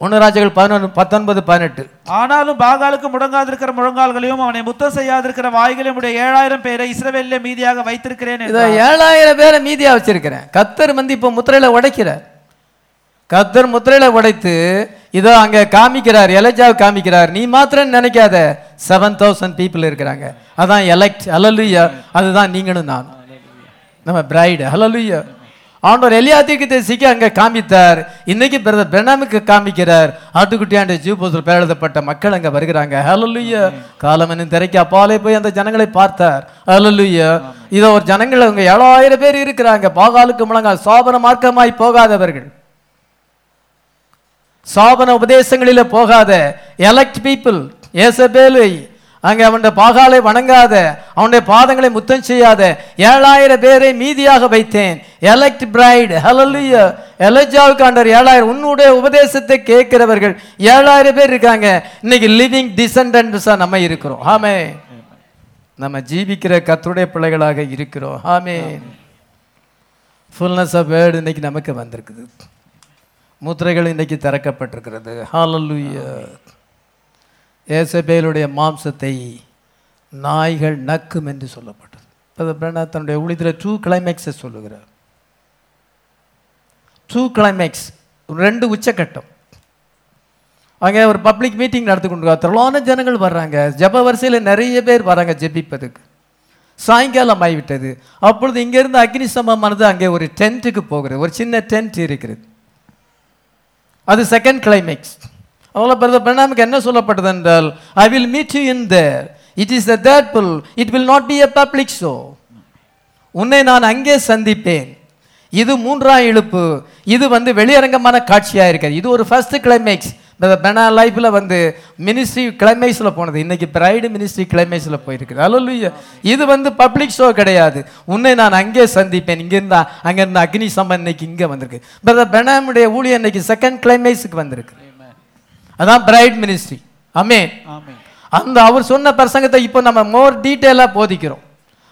ஒன்று ராஜாக்கள் பதினொன்று பத்தொன்பது பதினெட்டு. ஆனாலும் பாகாலுக்கு முடங்காதிருக்கிற முழங்கால்களையும் அவனை முத்தம் செய்யாதிருக்கிற வாய்களையும் உடைய ஏழாயிரம் பேரை இஸ்ரவேலிலே மீதியாக வைத்திருக்கிறேன் இதை. ஏழாயிரம் பேரை மீதியா வச்சிருக்கிறேன். கத்தர் வந்து இப்போ முத்திரையில உடைக்கிறார். கத்தர் முத்திரையில உடைத்து இதோ அங்க காமிக்கிறார் எலஜாவை காமிக்கிறார். நீ மாத்திரம் நினைக்காத. செவன் தௌசண்ட் பீப்புள் இருக்கிறாங்க. அதான் எலெக்ட் ஹலலுயா அதுதான் நீங்களும் நான் நம்ம பிரைடு ஹலலுயா ஆண்டவர் எலியாத்திற்கு தேசிக்க அங்கே காமித்தார். இன்னைக்கு பிரதர் பெனாமுக்கு காமிக்கிறார். ஆட்டுக்குட்டியாண்ட ஜீவபோசல் பேரெழுதப்பட்ட மக்கள் அங்கே வருகிறாங்க. ஹalleluya காலமனின் திரைக்கு அப்பாலே போய் அந்த ஜனங்களை பார்த்தார். ஹalleluya இதோ ஒரு ஜனங்கள் அவங்க ஏழாயிரம் பேர் இருக்கிறாங்க. பாகாலுக்கு முழங்கால் சோபன மார்க்கமாய் போகாதவர்கள். சாபன உபதேசங்களில் போகாத. எலக்ட் பீப்புள் ஏசபேலை அங்கே அவனுடைய பாகாலை வணங்காத. அவனுடைய பாதங்களை முத்தம் செய்யாத. ஏழாயிரம் பேரை மீதியாக வைத்தேன். எலக்ட் பிரைட் ஹலலுயா எலஜாவுக்கு ஆண்டவர் ஏழாயிரம். உன்னுடைய உபதேசத்தை கேட்கிறவர்கள் ஏழாயிரம் பேர் இருக்காங்க. இன்னைக்கு லிவிங் டிசன்டன்ஸாக நம்ம இருக்கிறோம். ஆமே நம்ம ஜீவிக்கிற கத்துடைய பிள்ளைகளாக இருக்கிறோம். ஆமே ஃபுல்னஸ் ஆஃப் வேர்டு இன்னைக்கு நமக்கு வந்திருக்குது. முத்திரைகள் இன்னைக்கு திறக்கப்பட்டிருக்கிறது. ஹalleluya ஏசபேலுடைய மாம்சத்தை நாய்கள் நக்கும் என்று சொல்லப்பட்டது. அது பிரணா தன்னுடைய ஊழியத்தில் டூ கிளைமேக்ஸை சொல்லுகிறார். டூ கிளைமேக்ஸ் ரெண்டு உச்சக்கட்டம். அங்கே ஒரு பப்ளிக் மீட்டிங் நடத்தி கொண்டு திரளான ஜனங்கள் வர்றாங்க. ஜெப வரிசையில் நிறைய பேர் வராங்க ஜெபிப்பதுக்கு. சாயங்காலம் ஆகிவிட்டது. அப்பொழுது இங்கேருந்து அக்னி சமமானது அங்கே ஒரு டென்ட்டுக்கு போகிறது. ஒரு சின்ன டென்ட் இருக்கிறது. அது செகண்ட் கிளைமேக்ஸ் அதனால் பிரதர் பிரணாமுக்கு என்ன சொல்லப்பட்டது என்றால் I will meet you in there it is the that full it will not be a public show உன்னை நான் அங்கே சந்திப்பேன். இது மூன்றாம் இழுப்பு. இது வந்து வெளியரங்கமான காட்சியாக இருக்கிறது. இது ஒரு ஃபர்ஸ்ட் கிளைமேக்ஸ் பெனா லைஃப்பில் வந்து மினிஸ்ட்ரி கிளைமேக்ஸில் போனது. இன்னைக்கு பிரைடு மினிஸ்ட்ரி கிளைமேக்ஸில் போயிருக்குது. அல்ல இது வந்து பப்ளிக் ஷோ கிடையாது. உன்னை நான் அங்கே சந்திப்பேன். இங்கேருந்து அங்கேருந்து அக்னி சம்பன் இன்னைக்கு இங்கே வந்திருக்கு. பிரதர் பெனாமுடைய ஊழியர் இன்னைக்கு செகண்ட் கிளைமேக்ஸுக்கு வந்திருக்கு. அதான் பிரைட் மினிஸ்ட்ரி அமே ஆமென் அந்த அவர் சொன்ன பிரசங்கத்தை இப்போ நம்ம மோர் டீட்டெயிலாக போதிக்கிறோம்.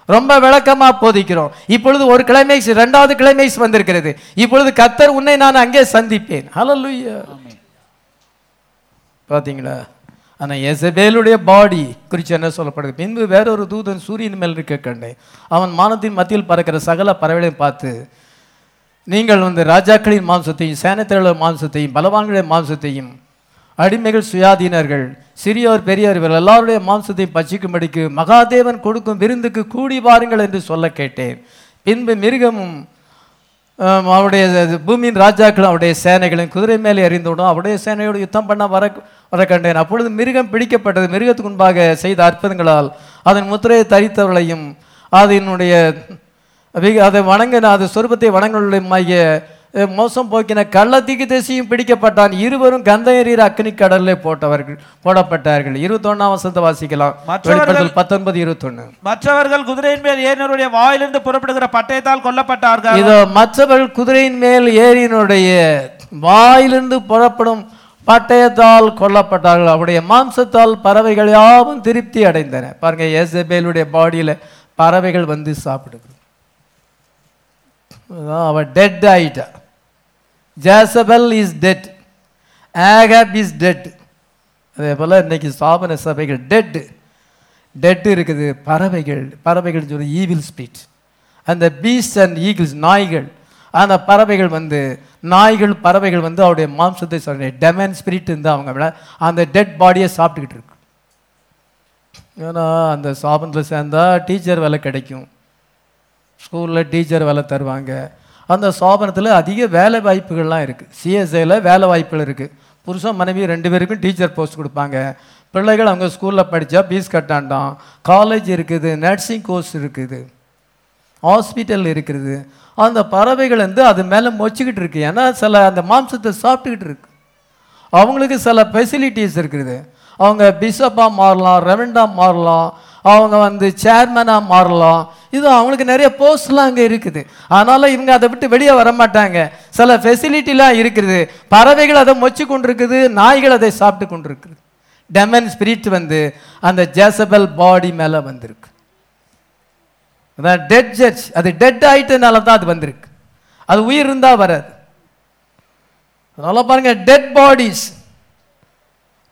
ரொம்ப விளக்கமா போதிக்கிறோம். இப்பொழுது ஒரு கிளைமேக்ஸ் ரெண்டாவது கிளைமேக்ஸ் வந்திருக்கிறது. இப்பொழுது கத்தர் உன்னை நான் அங்கே சந்திப்பேன். ஹalleluya ஆமென் பார்த்தீங்களா ஆனால் எசபேலுடைய பாடி குறித்து என்ன சொல்லப்படுது? பின்பு வேறொரு தூதன் சூரியன் மேல் இருக்க கண்டேன். அவன் மானத்தின் மத்தியில் பறக்கிற சகல பறவைகளையும் பார்த்து நீங்கள் வந்து ராஜாக்களின் மாம்சத்தையும் சேனத்திரளர் மாம்சத்தையும் பலவான்களின் மாம்சத்தையும் அடிமைகள் சுயாதீனர்கள் சிறியோர் பெரியோர் இவர் எல்லாருடைய மாம்சத்தையும் பச்சிக்கும்படிக்கு மகாதேவன் கொடுக்கும் விருந்துக்கு கூடி வாருங்கள் என்று சொல்ல கேட்டேன். பின்பு மிருகமும் அவருடைய இது பூமியின் ராஜாக்களும் அவருடைய சேனைகளும் குதிரை மேலே எறிந்துவிடும் அவருடைய சேனையோடு யுத்தம் பண்ண வர வர கண்டேன். அப்பொழுது மிருகம் பிடிக்கப்பட்டது. மிருகத்துக்கு முன்பாக செய்த அற்புதங்களால் அதன் முத்திரையை தரித்தவர்களையும் அதனுடைய அதை வணங்கின அது சொருபத்தை வணங்குமாகிய மோசம் போக்கின கள்ளத்திக்கு தேசியும் பிடிக்கப்பட்டான். இருவரும் கந்த எறிகிற அக்னி கடலில் போட்டவர்கள் போடப்பட்டார்கள். இருபத்தொன்னாம் வசனத்தை வாசிக்கலாம். மற்றவர்கள் பத்தொன்பது இருபத்தொன்னு. மற்றவர்கள் குதிரையின் மேல் ஏறினருடைய வாயிலிருந்து புறப்படுகிற பட்டயத்தால் கொல்லப்பட்டார்கள். இதோ மற்றவர்கள் குதிரையின் மேல் ஏறினுடைய வாயிலிருந்து புறப்படும் பட்டயத்தால் கொல்லப்பட்டார்கள். அவருடைய மாம்சத்தால் பறவைகள் யாவும் திருப்தி அடைந்தன. பாருங்க ஏசபேலுடைய பாடியில பறவைகள் வந்து சாப்பிடுது. அதான் அவ டெட் ஆயிட்டா. Jezebel is dead Ahab is dead அதே போல் இன்னைக்கு ஸ்தாபன சபைகள் டெட் டெட் இருக்குது. பறவைகள். பறவைகள் சொல்லி ஈவில் ஸ்பீட் அந்த பீஸ் அண்ட் ஈகிள்ஸ் நாய்கள். அந்த பறவைகள் வந்து நாய்கள் பறவைகள் வந்து அவருடைய மாம்சத்தை சொல்ற டெமன் ஸ்பிரிட் இருந்து அவங்க விட அந்த டெட் பாடியை சாப்பிட்டுக்கிட்டு இருக்கு. ஏன்னா அந்த சாபனத்தில் சேர்ந்தால் டீச்சர் வேலை கிடைக்கும். ஸ்கூலில் டீச்சர் வேலை தருவாங்க. அந்த ஸ்தாபனத்தில் அதிக வேலை வாய்ப்புகள்லாம் இருக்குது சிஎஸ்ஐயில் வேலை வாய்ப்புகள் இருக்குது புருஷன் மனைவி ரெண்டு பேருக்கும் டீச்சர் போஸ்ட் கொடுப்பாங்க. பிள்ளைகள் அவங்க ஸ்கூலில் படித்தா ஃபீஸ் கட்டாண்டாம். காலேஜ் இருக்குது நர்சிங் கோர்ஸ் இருக்குது. ஹாஸ்பிட்டல் இருக்குது. அந்த பறவைகள் வந்து அது மேலே மொச்சிக்கிட்டு இருக்கு. ஏன்னா சில அந்த மாம்சத்தை சாப்பிட்டுக்கிட்டு இருக்கு. அவங்களுக்கு சில ஃபெசிலிட்டிஸ் இருக்குது. அவங்க பிஷப்பாக மாறலாம் ரெவெண்டாக மாறலாம். அவங்க வந்து சேர்மனாக மாறலாம். இது அவங்களுக்கு நிறைய போஸ்ட்லாம் அங்கே இருக்குது. அதனால் இவங்க அதை விட்டு வெளியே வர மாட்டாங்க சில ஃபெசிலிட்டிலாம் இருக்குது. பறவைகள் அதை மொச்சு கொண்டிருக்குது நாய்கள் அதை சாப்பிட்டு கொண்டிருக்குது. டெமன் ஸ்பிரிட் வந்து அந்த ஜேசபல் பாடி மேலே வந்திருக்கு. அதான் டெட் ஜட்ஜ் அது டெட் ஆயிட்டனால தான் அது வந்திருக்கு. அது உயிர் இருந்தால் வராது. அதனால் பாருங்கள் டெட் பாடிஸ்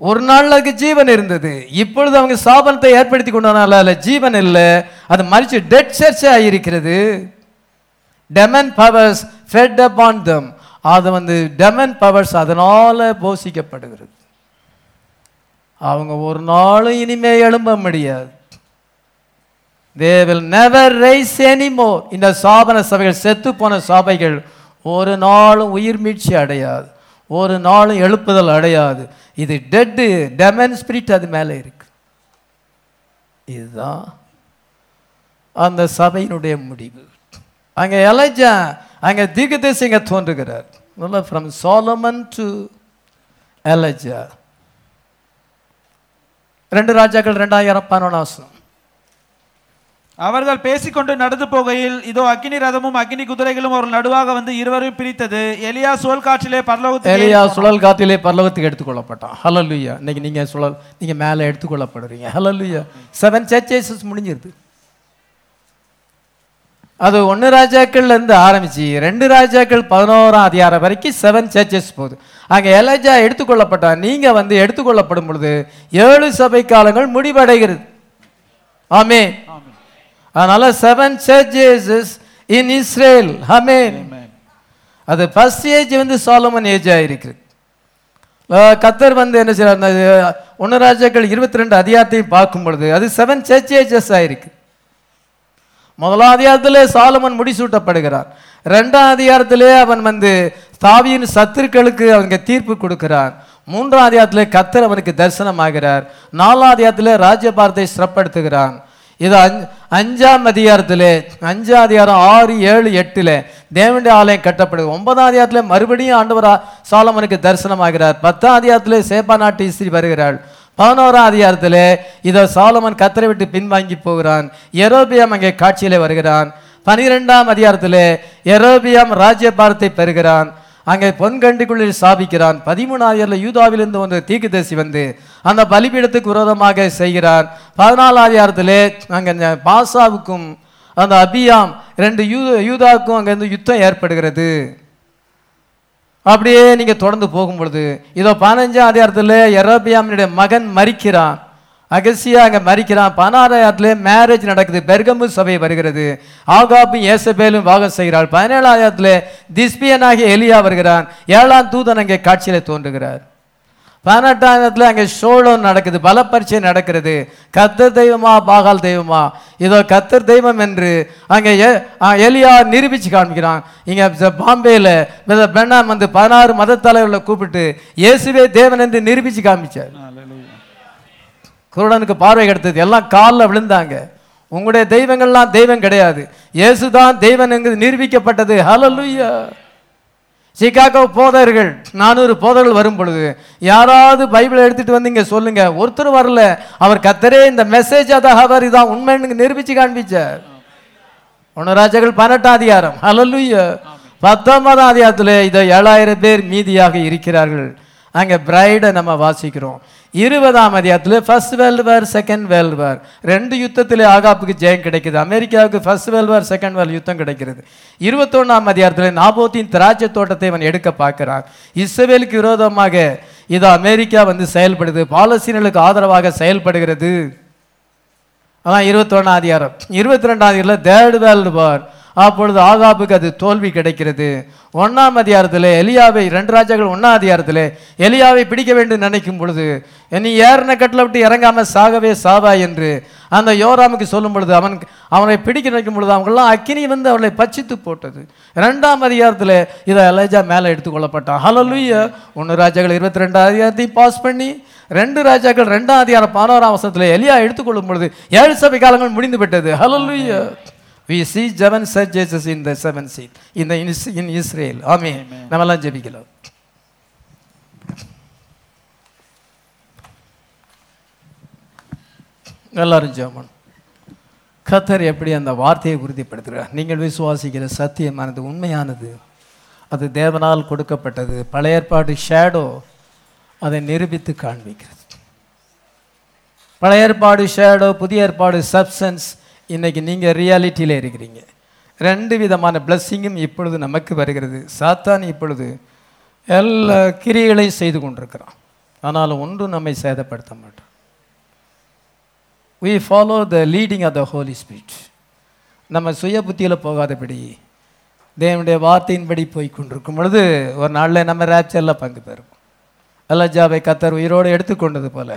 ஒரு நாள் அதுக்கு ஜீவன் இருந்தது. இப்பொழுது அவங்க சாபனத்தை ஏற்படுத்தி கொண்டனால அதில் ஜீவன் இல்லை. அது மறிச்சு டெட் சர்ச் ஆகியிருக்கிறது demon powers fed upon them அது வந்து டெமன் பவர்ஸ் அதனால் போஷிக்கப்படுகிறது. அவங்க ஒரு நாளும் இனிமே எழும்ப முடியாது. They will never rise anymore இந்த சாபன சபைகள் செத்து போன சபைகள் ஒரு நாளும் உயிர் மீட்சி அடையாது. ஒரு நாளும் எழுப்புதல் அடையாது. இது டெட்டு டெமன் ஸ்பிரிட் அது மேலே இருக்கு. இதுதான் அந்த சபையினுடைய முடிவு. அங்கே எலைஜா அங்கே தீர்க்கதரிசிங்க தோன்றுகிறார். From Solomon to Elijah. ரெண்டு ராஜாக்கள் ரெண்டாயிரம் பதினொன்றாம் அவர்கள் பேசிக்கொண்டு நடந்து போகையில் இதோ அக்கினி ரதமும் அக்கினி குதிரைகளும் ஒரு நடுவாக வந்து இருவரையும் பிரித்தது. எலியா சோல் காற்றிலே பரலோகத்துக்கு எலியா. சுழல் காத்திலே பரலோகத்துக்கு எடுத்துக்கொள்ளப்பட்டான். ஹலலுயா இன்னைக்கு நீங்க சுழல் நீங்க மேலே எடுத்துக்கொள்ளப்படுறீங்க. ஹலலுயா செவன் சர்ச்சேசஸ் முடிஞ்சிருது. அது ஒன்று ராஜாக்கள்ல இருந்து ஆரம்பிச்சு ரெண்டு ராஜாக்கள் பதினோராம் அதிகாரம் வரைக்கும் செவன் சர்ச்சஸ் போகுது. அங்க எலஜா எடுத்துக்கொள்ளப்பட்டான். நீங்க வந்து எடுத்துக்கொள்ளப்படும் பொழுது ஏழு சபை காலங்கள் முடிவடைகிறது ஆமே அதனால seven churches in Israel amen அது ஃபர்ஸ்ட் ஏஜ் வந்து சாலமன் ஏஜ் ஆயிருக்கு. அஹ் கத்தர் வந்து என்ன செய்யறார் ஒன்று ராஜாக்கள் இருபத்தி ரெண்டு அதிகாரத்தையும் பார்க்கும் பொழுது அது செவன் சர்ச் ஏஜஸ் ஆயிருக்கு. முதலாம் அதிகாரத்திலே சாலமன் முடிசூட்டப்படுகிறார். ரெண்டாம் அதிகாரத்திலே அவன் வந்து தாவியின் சத்துருக்களுக்கு அவங்க தீர்ப்பு கொடுக்கிறான் மூன்றாம் அதிகாரத்திலே கத்தர் அவனுக்கு தரிசனமாகிறார். நாலாம் அதிகாரத்திலே ராஜ்யபாரத்தை சிறப்படுத்துகிறான். இது அஞ் அஞ்சாம் அதிகாரத்தில் அஞ்சாம் அதிகாரம் ஆறு ஏழு எட்டில் தேவனுடைய ஆலயம் கட்டப்படுது. ஒன்பதாம் அதிகாரத்தில் மறுபடியும் ஆண்டவர் சாலமனுக்கு தரிசனமாகிறார். பத்தாம் அதிகாரத்தில் சேப்பா நாட்டு இஸ்திரி வருகிறாள். பதினோராம் அதிகாரத்தில் இதோ சாலமன் கத்தரை விட்டு பின்வாங்கி போகிறான். எரோபியம் அங்கே காட்சியிலே வருகிறான். பனிரெண்டாம் அதிகாரத்தில் எரோபியாம் ராஜ்யபாரத்தை பெறுகிறான். அங்கே பொன்கண்டிக்குள்ளில் சாபிக்கிறான். அதிகாரில் யூதாவிலிருந்து ஒன்று தீக்கு தேசி வந்து அந்த பலிபீடத்துக்கு விரோதமாக செய்கிறார். பதினாலாம் அங்கே பாசாவுக்கும் அந்த அபியாம் ரெண்டு யூ யூதாவுக்கும் அங்கேருந்து யுத்தம் ஏற்படுகிறது. அப்படியே நீங்கள் தொடர்ந்து போகும் பொழுது இதோ பதினஞ்சாம் அதிகாரத்தில் எரோபியாமினுடைய மகன் மறிக்கிறான் அகசியா அங்கே மறிக்கிறான் பதினாறாயிரத்துல மேரேஜ் நடக்குது. பெர்கமு சபை வருகிறது. ஆகாப்பும் ஏசபேலும் வாகம் செய்கிறாள். பதினேழாம் அதிகாரத்துல திஸ்பியனாகிய எலியா வருகிறான். ஏழாம் தூதன் அங்கே காட்சியில் தோன்றுகிறார். பதினெட்டாம் இடத்துல அங்கே ஷோளம் நடக்குது பலப்பரிச்சை நடக்கிறது. கத்தர் தெய்வமா பாகால் தெய்வமா? இதோ கத்தர் தெய்வம் என்று அங்கே எலியா நிரூபிச்சு காமிக்கிறான் இங்க பாம்பேல பிரதர் பிரணாம் வந்து பதினாறு மத தலைவர்களை கூப்பிட்டு இயேசுவே தேவன் என்று நிரூபிச்சு காமிச்சார் குருடனுக்கு பார்வை கிடைத்தது. எல்லாம் காலில் விழுந்தாங்க. உங்களுடைய தெய்வங்கள்லாம் தெய்வம் கிடையாது. இயேசுதான் தெய்வன் என்கிறது நிரூபிக்கப்பட்டது. ஹalleluya. சிகாகோ போதர்கள் நானூறு போதர்கள் வரும் பொழுது யாராவது பைபிளை எடுத்துட்டு வந்து இங்க சொல்லுங்க. ஒருத்தர் வரல. அவர் கத்தரே இந்த மெசேஜ் அதாக அவர் இதான் உண்மைன்னு நிரூபிச்சு காண்பிச்சார். ஒனராஜர்கள் பன்னெண்டாம் அதிகாரம். ஹalleluya பத்தொன்பதாம் அதிகாரத்தில் இதை ஏழாயிரம் பேர் மீதியாக இருக்கிறார்கள். அங்கே பிரைடை நம்ம வாசிக்கிறோம். இருபதாம் அதிகாரத்தில் first world war second world war ரெண்டு யுத்தத்திலே ஆகாப்புக்கு ஜெயம் கிடைக்குது. அமெரிக்காவுக்கு first world war second world யுத்தம் கிடைக்கிறது. இருபத்தொன்னாம் அதிகாரத்தில் நாபோத்தின் திராட்சை தோட்டத்தை அவன் எடுக்க பார்க்கிறான். இஸ்ரேலுக்கு விரோதமாக இது அமெரிக்கா வந்து செயல்படுது. பாலஸ்தீனர்களுக்கு ஆதரவாக செயல்படுகிறது. அதான் இருபத்தொன்னாம் அதிகாரம். இருபத்தி ரெண்டாம் அதிகாரத்தில் தேர்ட் வேர்ல்டு வார் அப்பொழுது ஆகாபுக்கு அது தோல்வி கிடைக்கிறது. ஒன்றாம் அதிகாரத்தில் எலியாவை ரெண்டு ராஜாக்கள் ஒன்றாம் அதிகாரத்தில் எலியாவை பிடிக்க வேண்டும் நினைக்கும் பொழுது நீ ஏறின கட்டில் விட்டு இறங்காம சாகவே சாவா என்று அந்த யோராமுக்கு சொல்லும் பொழுது அவன் அவனை பிடிக்க நினைக்கும் பொழுது அவங்களாம் அக்கினி வந்து அவளை பச்சித்து போட்டது. ரெண்டாம் அதிகாரத்தில் இதை எலேஜா மேலே எடுத்துக்கொள்ளப்பட்டான் ஹalleluya. ஒன்று ராஜாக்கள் இருபத்தி ரெண்டாம் அதிகாரத்தையும் பாஸ் பண்ணி ரெண்டு ராஜாக்கள் ரெண்டாம் அதிகாரம் பதினோராம் வருஷத்துல எலியா எடுத்துக்கொள்ளும் பொழுது ஏழு சபை காலங்கள் முடிந்து விட்டது. ஹalleluya we see seven churches in the seven seat in the in Israel. ஆமென் நம்ம எல்லாம் ஜெபிக்கலாம் எல்லாரும் ஜெபம். கத்தர் எப்படி அந்த வார்த்தையை உறுதிப்படுத்துகிறார்? நீங்கள் விசுவாசிக்கிற சத்தியமானது உண்மையானது அது தேவனால் கொடுக்கப்பட்டது பழைய ஏற்பாடு ஷேடோ அதை நிரூபித்து காண்பிக்கிறது. பழைய ஏற்பாடு ஷேடோ புதிய ஏற்பாடு சப்சன்ஸ் இன்றைக்கி நீங்கள் ரியாலிட்டியில் இருக்கிறீங்க. ரெண்டு விதமான பிளஸ்ஸிங்கும் இப்பொழுது நமக்கு வருகிறது. சாத்தான் இப்பொழுது எல்லா கிரியைகளையும் செய்து கொண்டிருக்கிறான். ஆனாலும் ஒன்றும் நம்மை சேதப்படுத்த மாட்டோம் we follow the leading of the holy spirit நம்ம சுய புத்தியில் போகாதபடி தேவனுடைய வார்த்தையின்படி போய் கொண்டிருக்கும் பொழுது ஒரு நாளில் நம்ம ரேப்சரில் பங்கு பெறுவோம். அல்லஜாவை கத்தர் உயிரோடு எடுத்துக்கொண்டது போல்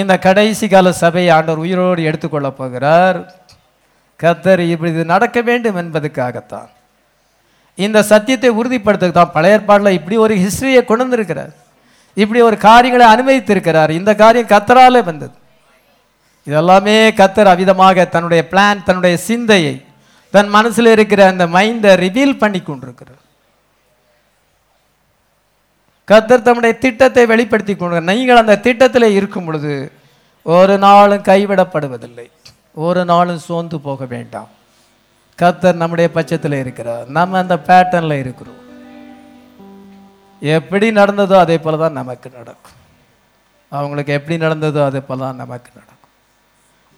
இந்த கடைசி கால சபையை ஆண்டவர் உயிரோடு எடுத்துக்கொள்ளப் போகிறார். கத்தர் இப்படி இது நடக்க வேண்டும் என்பதுக்காகத்தான். இந்த சத்தியத்தை உறுதிப்படுத்துக்கு தான் பழைய ஏற்பாட்டில் இப்படி ஒரு ஹிஸ்டரியை கொண்டு வந்திருக்கிறார். இப்படி ஒரு காரியங்களை அனுமதித்திருக்கிறார். இந்த காரியம் கத்தராலே வந்தது. இதெல்லாமே கத்தர் அவிதமாக தன்னுடைய பிளான் தன்னுடைய சிந்தையை தன் மனசில் இருக்கிற அந்த மைண்டை ரிவீல் பண்ணி கொண்டிருக்கிறார். கத்தர் தம்முடைய திட்டத்தை வெளிப்படுத்தி கொண்டு நீங்கள் அந்த திட்டத்தில் இருக்கும் பொழுது ஒரு நாளும் கைவிடப்படுவதில்லை. ஒரு நாளும் சோர்ந்து போக வேண்டாம். கத்தர் நம்முடைய பட்சத்தில் இருக்கிறார். நம்ம அந்த பேட்டர்னில் இருக்கிறோம். எப்படி நடந்ததோ அதே போல தான் நமக்கு நடக்கும். அவங்களுக்கு எப்படி நடந்ததோ அதே போல தான் நமக்கு நடக்கும்.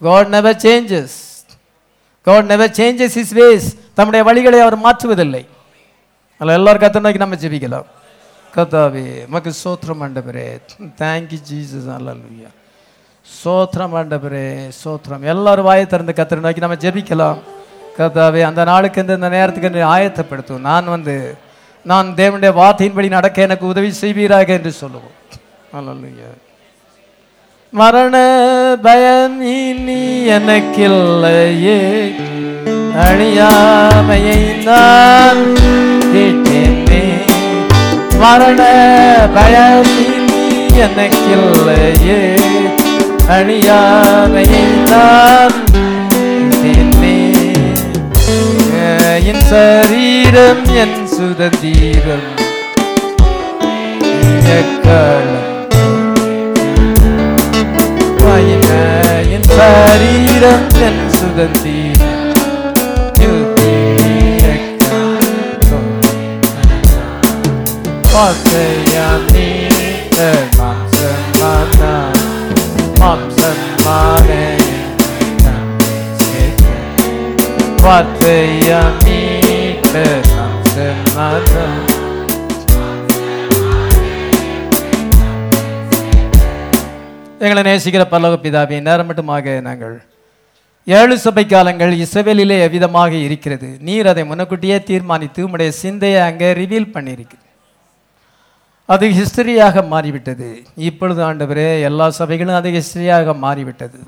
God never changes God never changes is ways தம்முடைய வழிகளை அவர் மாற்றுவதில்லை. அதில் எல்லோரும் கத்தனைக்கு நோக்கி நம்ம ஜெபிக்கலாம். கதாவே மக்கு சோத்திரம் ஆண்டவரே. தேங்க்யூ ஜீசஸ் அல்லா சோத்திரம் ஆண்டவரே சோத்திரம். எல்லாரும் வாயை திறந்து கத்திர நோக்கி நம்ம ஜெபிக்கலாம். கதாவே அந்த நாளுக்கு இந்த இந்த நேரத்துக்கு என்று ஆயத்தப்படுத்தும். நான் வந்து நான் தேவனுடைய வார்த்தையின்படி நடக்க எனக்கு உதவி செய்வீராக என்று சொல்லுவோம். அல்லா மரண பயம் இனி எனக்கில்லையே. அழியாமையை நான் மரண பயம் எனக்கில்லையே அழியாமையை நான் என் சரீரம் என் சுதந்திரம் என் சரீரம் என் சுதந்திரம். வார்த்தையானே மாம்சமான மாம்சமான வார்த்தையானே மாம்சமான எங்களை நேசிக்கிற பல்லவ பிதாவே நேரம் மட்டுமாக நாங்கள் ஏழு சபை காலங்கள் இசவேலிலே எவ்விதமாக இருக்கிறது? நீர் அதை முன்னக்கூட்டியே தீர்மானித்து உம்முடைய சிந்தையை அங்கே ரிவீல் பண்ணியிருக்கு அது ஹிஸ்டரியாக மாறிவிட்டது. இப்பொழுது ஆண்டவரே எல்லா சபைகளும் அது ஹிஸ்டரியாக மாறிவிட்டது.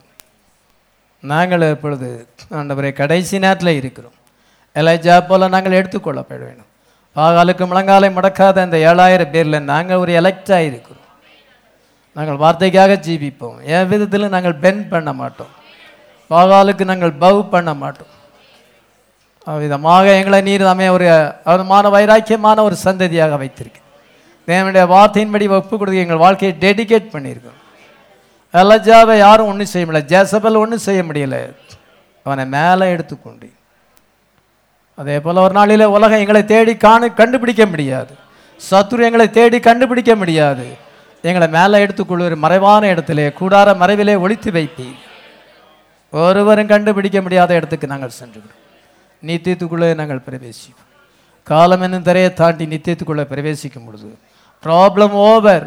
நாங்கள் இப்பொழுது ஆண்டவரே கடைசி நேரத்தில் இருக்கிறோம். எலைஜா போல் நாங்கள் எடுத்துக்கொள்ளப்பட வேண்டும் பாகாலுக்கு முழங்காலை முடக்காத அந்த ஏழாயிரம் பேரில் நாங்கள் ஒரு எலெக்டாக இருக்கிறோம். நாங்கள் வார்த்தைக்காக ஜீவிப்போம். என் விதத்தில் நாங்கள் பென் பண்ண மாட்டோம். பாகாலுக்கு நாங்கள் பவ் பண்ண மாட்டோம். விதமாக எங்களை நீர் தாமே ஒரு அவமான வைராக்கியமான ஒரு சந்ததியாக வைத்திருக்கேன் தேவனுடைய வார்த்தையின்படி ஒப்பு கொடுக்க எங்கள் வாழ்க்கையை டெடிகேட் பண்ணியிருக்கோம். எலஜாவை யாரும் ஒன்றும் செய்ய முடியல. ஜேசபல் ஒன்றும் செய்ய முடியல. அவனை மேலே எடுத்துக்கொண்டு. அதே போல் ஒரு நாளில் உலகம் எங்களை தேடி காணு கண்டுபிடிக்க முடியாது. சத்துரு எங்களை தேடி கண்டுபிடிக்க முடியாது. எங்களை மேலே எடுத்துக்கொள்வது மறைவான இடத்திலே கூடார மறைவிலே ஒழித்து வைப்பி ஒருவரும் கண்டுபிடிக்க முடியாத இடத்துக்கு நாங்கள் சென்று நித்தியத்துக்குள்ளே நாங்கள் பிரவேசிப்போம். காலம் என்னும் திரையை தாண்டி நித்தியத்துக்குள்ளே பிரவேசிக்கும் பொழுது ப்ராப்ளம் ஓவர்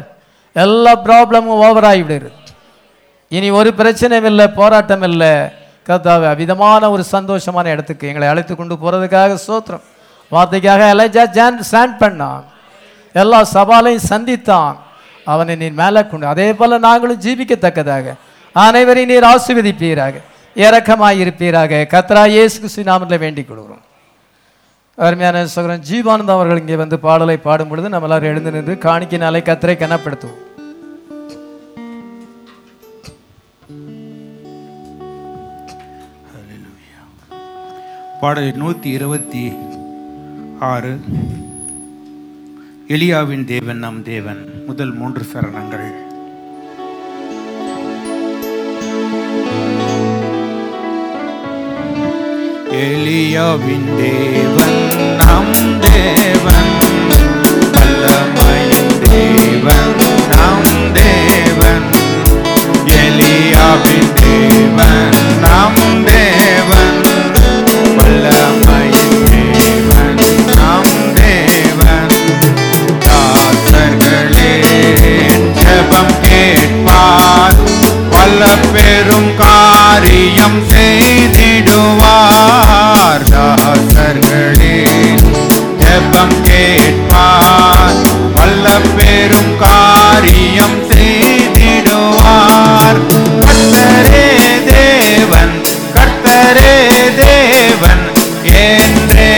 எல்லா ப்ராப்ளமும் ஓவர் ஆகிவிடுது இனி ஒரு பிரச்சனையும் இல்லை போராட்டம் இல்லை. கர்த்தாவே அவிதமான ஒரு சந்தோஷமான இடத்துக்கு எங்களை அழைத்து கொண்டு போகிறதுக்காக சோத்திரம் வார்த்தைக்காக எலைஜா ஜான் ஸ்டாண்ட் பண்ணான். எல்லா சவாலையும் சந்தித்தான். அவனை நீ மேலே கொண்டு அதே போல் நாங்களும் ஜீவிக்கத்தக்கதாக. அனைவரையும் நீர் ஆசிர்வதிப்பீராக. இரக்கமாய் இருப்பீராக கத்ரா இயேசு சுனாமில் வேண்டிக் கொள்கிறோம். அருமையான சகோதரன் ஜீவானந்தம் அவர்கள் இங்கே வந்து பாடலை பாடும் பொழுது நம்ம எல்லாரும் எழுந்து நின்று காணிக்கினாலே கத்திரை கனப்படுத்துவோம். பாடல் நூற்றி இருபத்தி ஆறு. எலியாவின் தேவன் நம் தேவன் முதல் மூன்று சரணங்கள். எலியாவின் தேவன் நம் தேவன் வல்லமையின் தேவன் நம் தேவன். எளியாவின் தேவன் நம் தேவன் வல்லமையின் தேவன் நம் தேவன். தாசர்களே ஜபம் கேட்பார் பல பெரும் காரியம் செய்திடுவார். கேட்பார் வல்ல பெரும் காரியம் செய்திடுவார். கத்தரே தேவன் கத்தரே தேவன் என்றே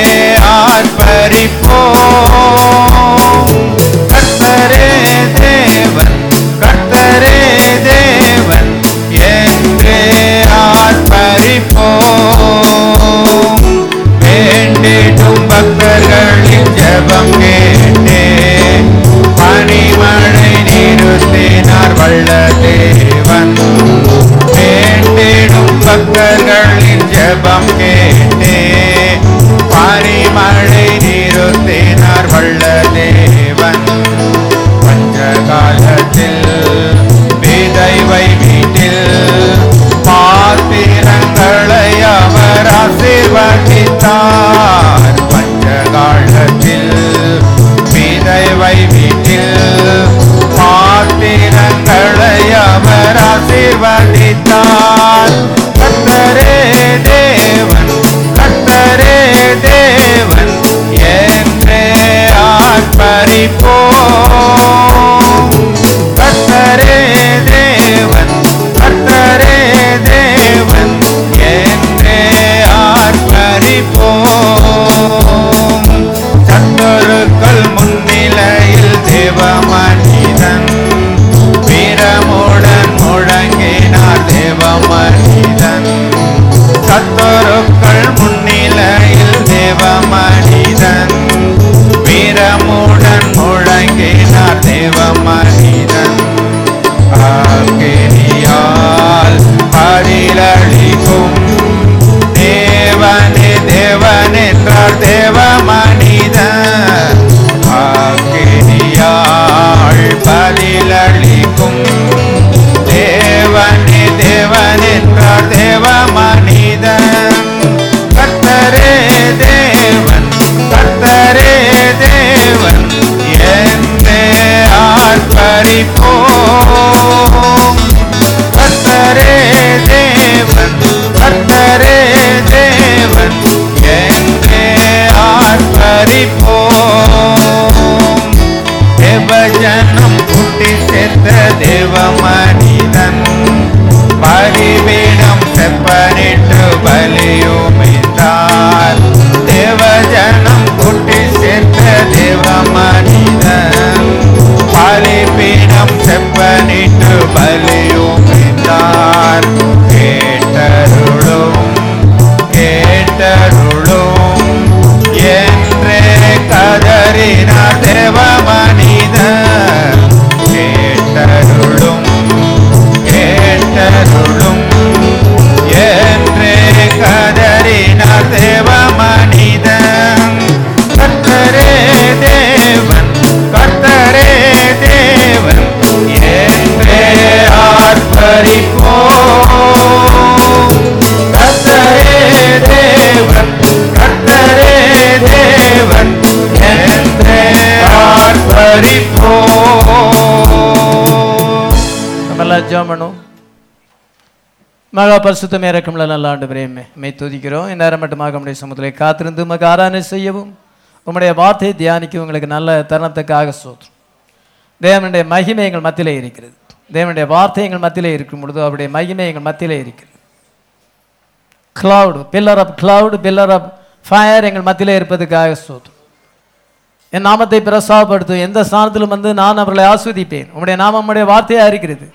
ஆர்ப்பரிப்போம். உள்ள தேவன். வேண்டிடும் பக்தர்களின் ஜபம் கேட்டே. பாரிமழை நிறுத்தினார் வள்ள தேவன். பஞ்ச காலத்தில் விதைவை வீட்டில் பாத்திரங்களை அவர் ஆசீர்வதித்தார். शरणया मरा सेवा नितान। About my. மகா பரிசுத்தமே இறக்கம்ல நல்ல ஆண்டு பிரேமே துதிக்கிறோம். இந்நேரம் மட்டுமாக நம்முடைய சமூகத்திலே காத்திருந்து உமக்கு ஆராதனை செய்யவும். உம்முடைய வார்த்தையை தியானிக்க உங்களுக்கு நல்ல தருணத்துக்காக சோதரும் தேவனுடைய மகிமை எங்கள் மத்தியிலே இருக்கிறது. தேவனுடைய வார்த்தை எங்கள் மத்தியிலே இருக்கும் பொழுது அவருடைய மகிமை எங்கள் மத்தியிலே இருக்கிறது. Cloud pillar of cloud pillar of fire எங்கள் மத்தியிலே இருப்பதுக்காக சோதரும் என் நாமத்தை பிரசாவப்படுத்தும் எந்த ஸ்தானத்திலும் வந்து நான் அவர்களை ஆஸ்வதிப்பேன். உங்களுடைய நாமம் உடைய வார்த்தையாக இருக்கிறது.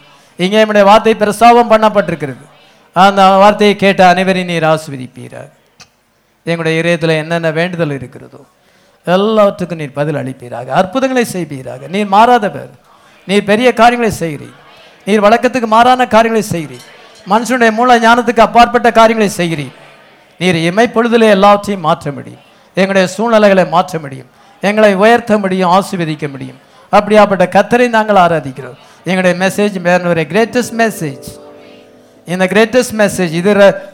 இங்கே என்னுடைய வார்த்தை பிரசாவம் பண்ணப்பட்டிருக்கிறது. அந்த வார்த்தையை கேட்ட அனைவரையும் நீர் ஆஸ்வதிப்பீரார் எங்களுடைய இதயத்தில் என்னென்ன வேண்டுதல் இருக்கிறதோ எல்லாவற்றுக்கும் நீர் பதில் அளிப்பீராக. அற்புதங்களை செய்வீராக. நீர் மாறாதவர். நீர் பெரிய காரியங்களை செய்கிறீர். நீர் வழக்கத்துக்கு மாறான காரியங்களை செய்கிறீர். மனுஷனுடைய மூல ஞானத்துக்கு அப்பாற்பட்ட காரியங்களை செய்கிறீர். நீர் இமைப்பொழுதிலே எல்லாவற்றையும் மாற்ற முடியும். எங்களுடைய சூழ்நிலைகளை மாற்ற முடியும். எங்களை உயர்த்த முடியும் ஆசீர்வதிக்க முடியும். அப்படியாப்பட்ட கத்தரை நாங்கள் ஆராதிக்கிறோம். எங்களுடைய மெசேஜ் வேற கிரேட்டஸ்ட் மெசேஜ் இந்த கிரேட்டஸ்ட் மெசேஜ் இது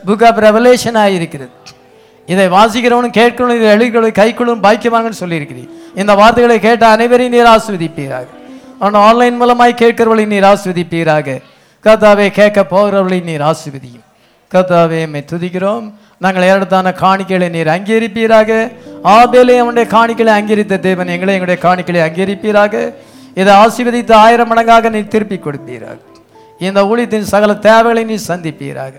புக் ஆஃப் ரெவலேஷன் ஆகியிருக்கிறது இதை வாசிக்கிறவனும் கேட்கணும் இதை எழுதிக்கிறவனும் கைக்குள்ளும் பாய்க்குவாங்கன்னு சொல்லியிருக்கிறீர். இந்த வார்த்தைகளை கேட்ட அனைவரையும் நீர் ஆஸ்வதிப்பீராக. ஆனால் ஆன்லைன் மூலமாய் கேட்கிறவர்களை நீர் ஆஸ்வதிப்பீராக. கதாவே கேட்க போகிறவர்களை நீர் ஆஸ்வதியும். கதாவே மை துதிக்கிறோம். நாங்கள் ஏறத்தான காணிக்கைகளை நீர் அங்கீகரிப்பீராக. ஆபேலே அவனுடைய காணிக்கைகளை அங்கீகரித்த தேவன் எங்களை எங்களுடைய காணிக்கைகளை அங்கீகரிப்பீராக. இதை ஆசீர்வதித்து ஆயிரம் மடங்காக நீர் திருப்பி கொடுப்பீராக. இந்த ஊழியத்தின் சகல தேவைகளை நீ சந்திப்பீராக.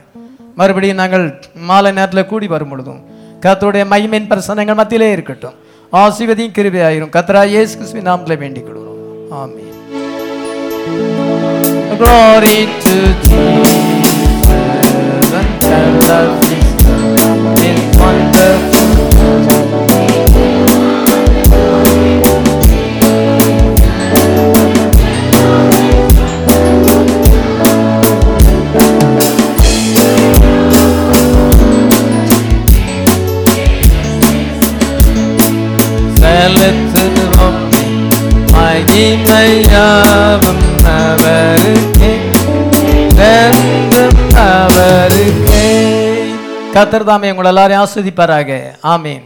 மறுபடியும் நாங்கள் மாலை நேரத்தில் கூடி வரும் பொழுதும் கர்த்தருடைய மகிமையின் பிரசனங்கள் மத்தியிலே இருக்கட்டும். ஆசீர்வதியும் கிருபையாயிரும். கத்ரா இயேசு கிறிஸ்துவின் நாமத்தில் வேண்டிக் கொள்வோம் ஆமென். Glory to Jesus and tell செலுத்துகிறோம் மகிமையாவும் அவருக்கே. என்றும் அவருக்கே. கத்தர் உங்களை எல்லாரையும் ஆஸ்வதிப்பாராக. ஆமீன்.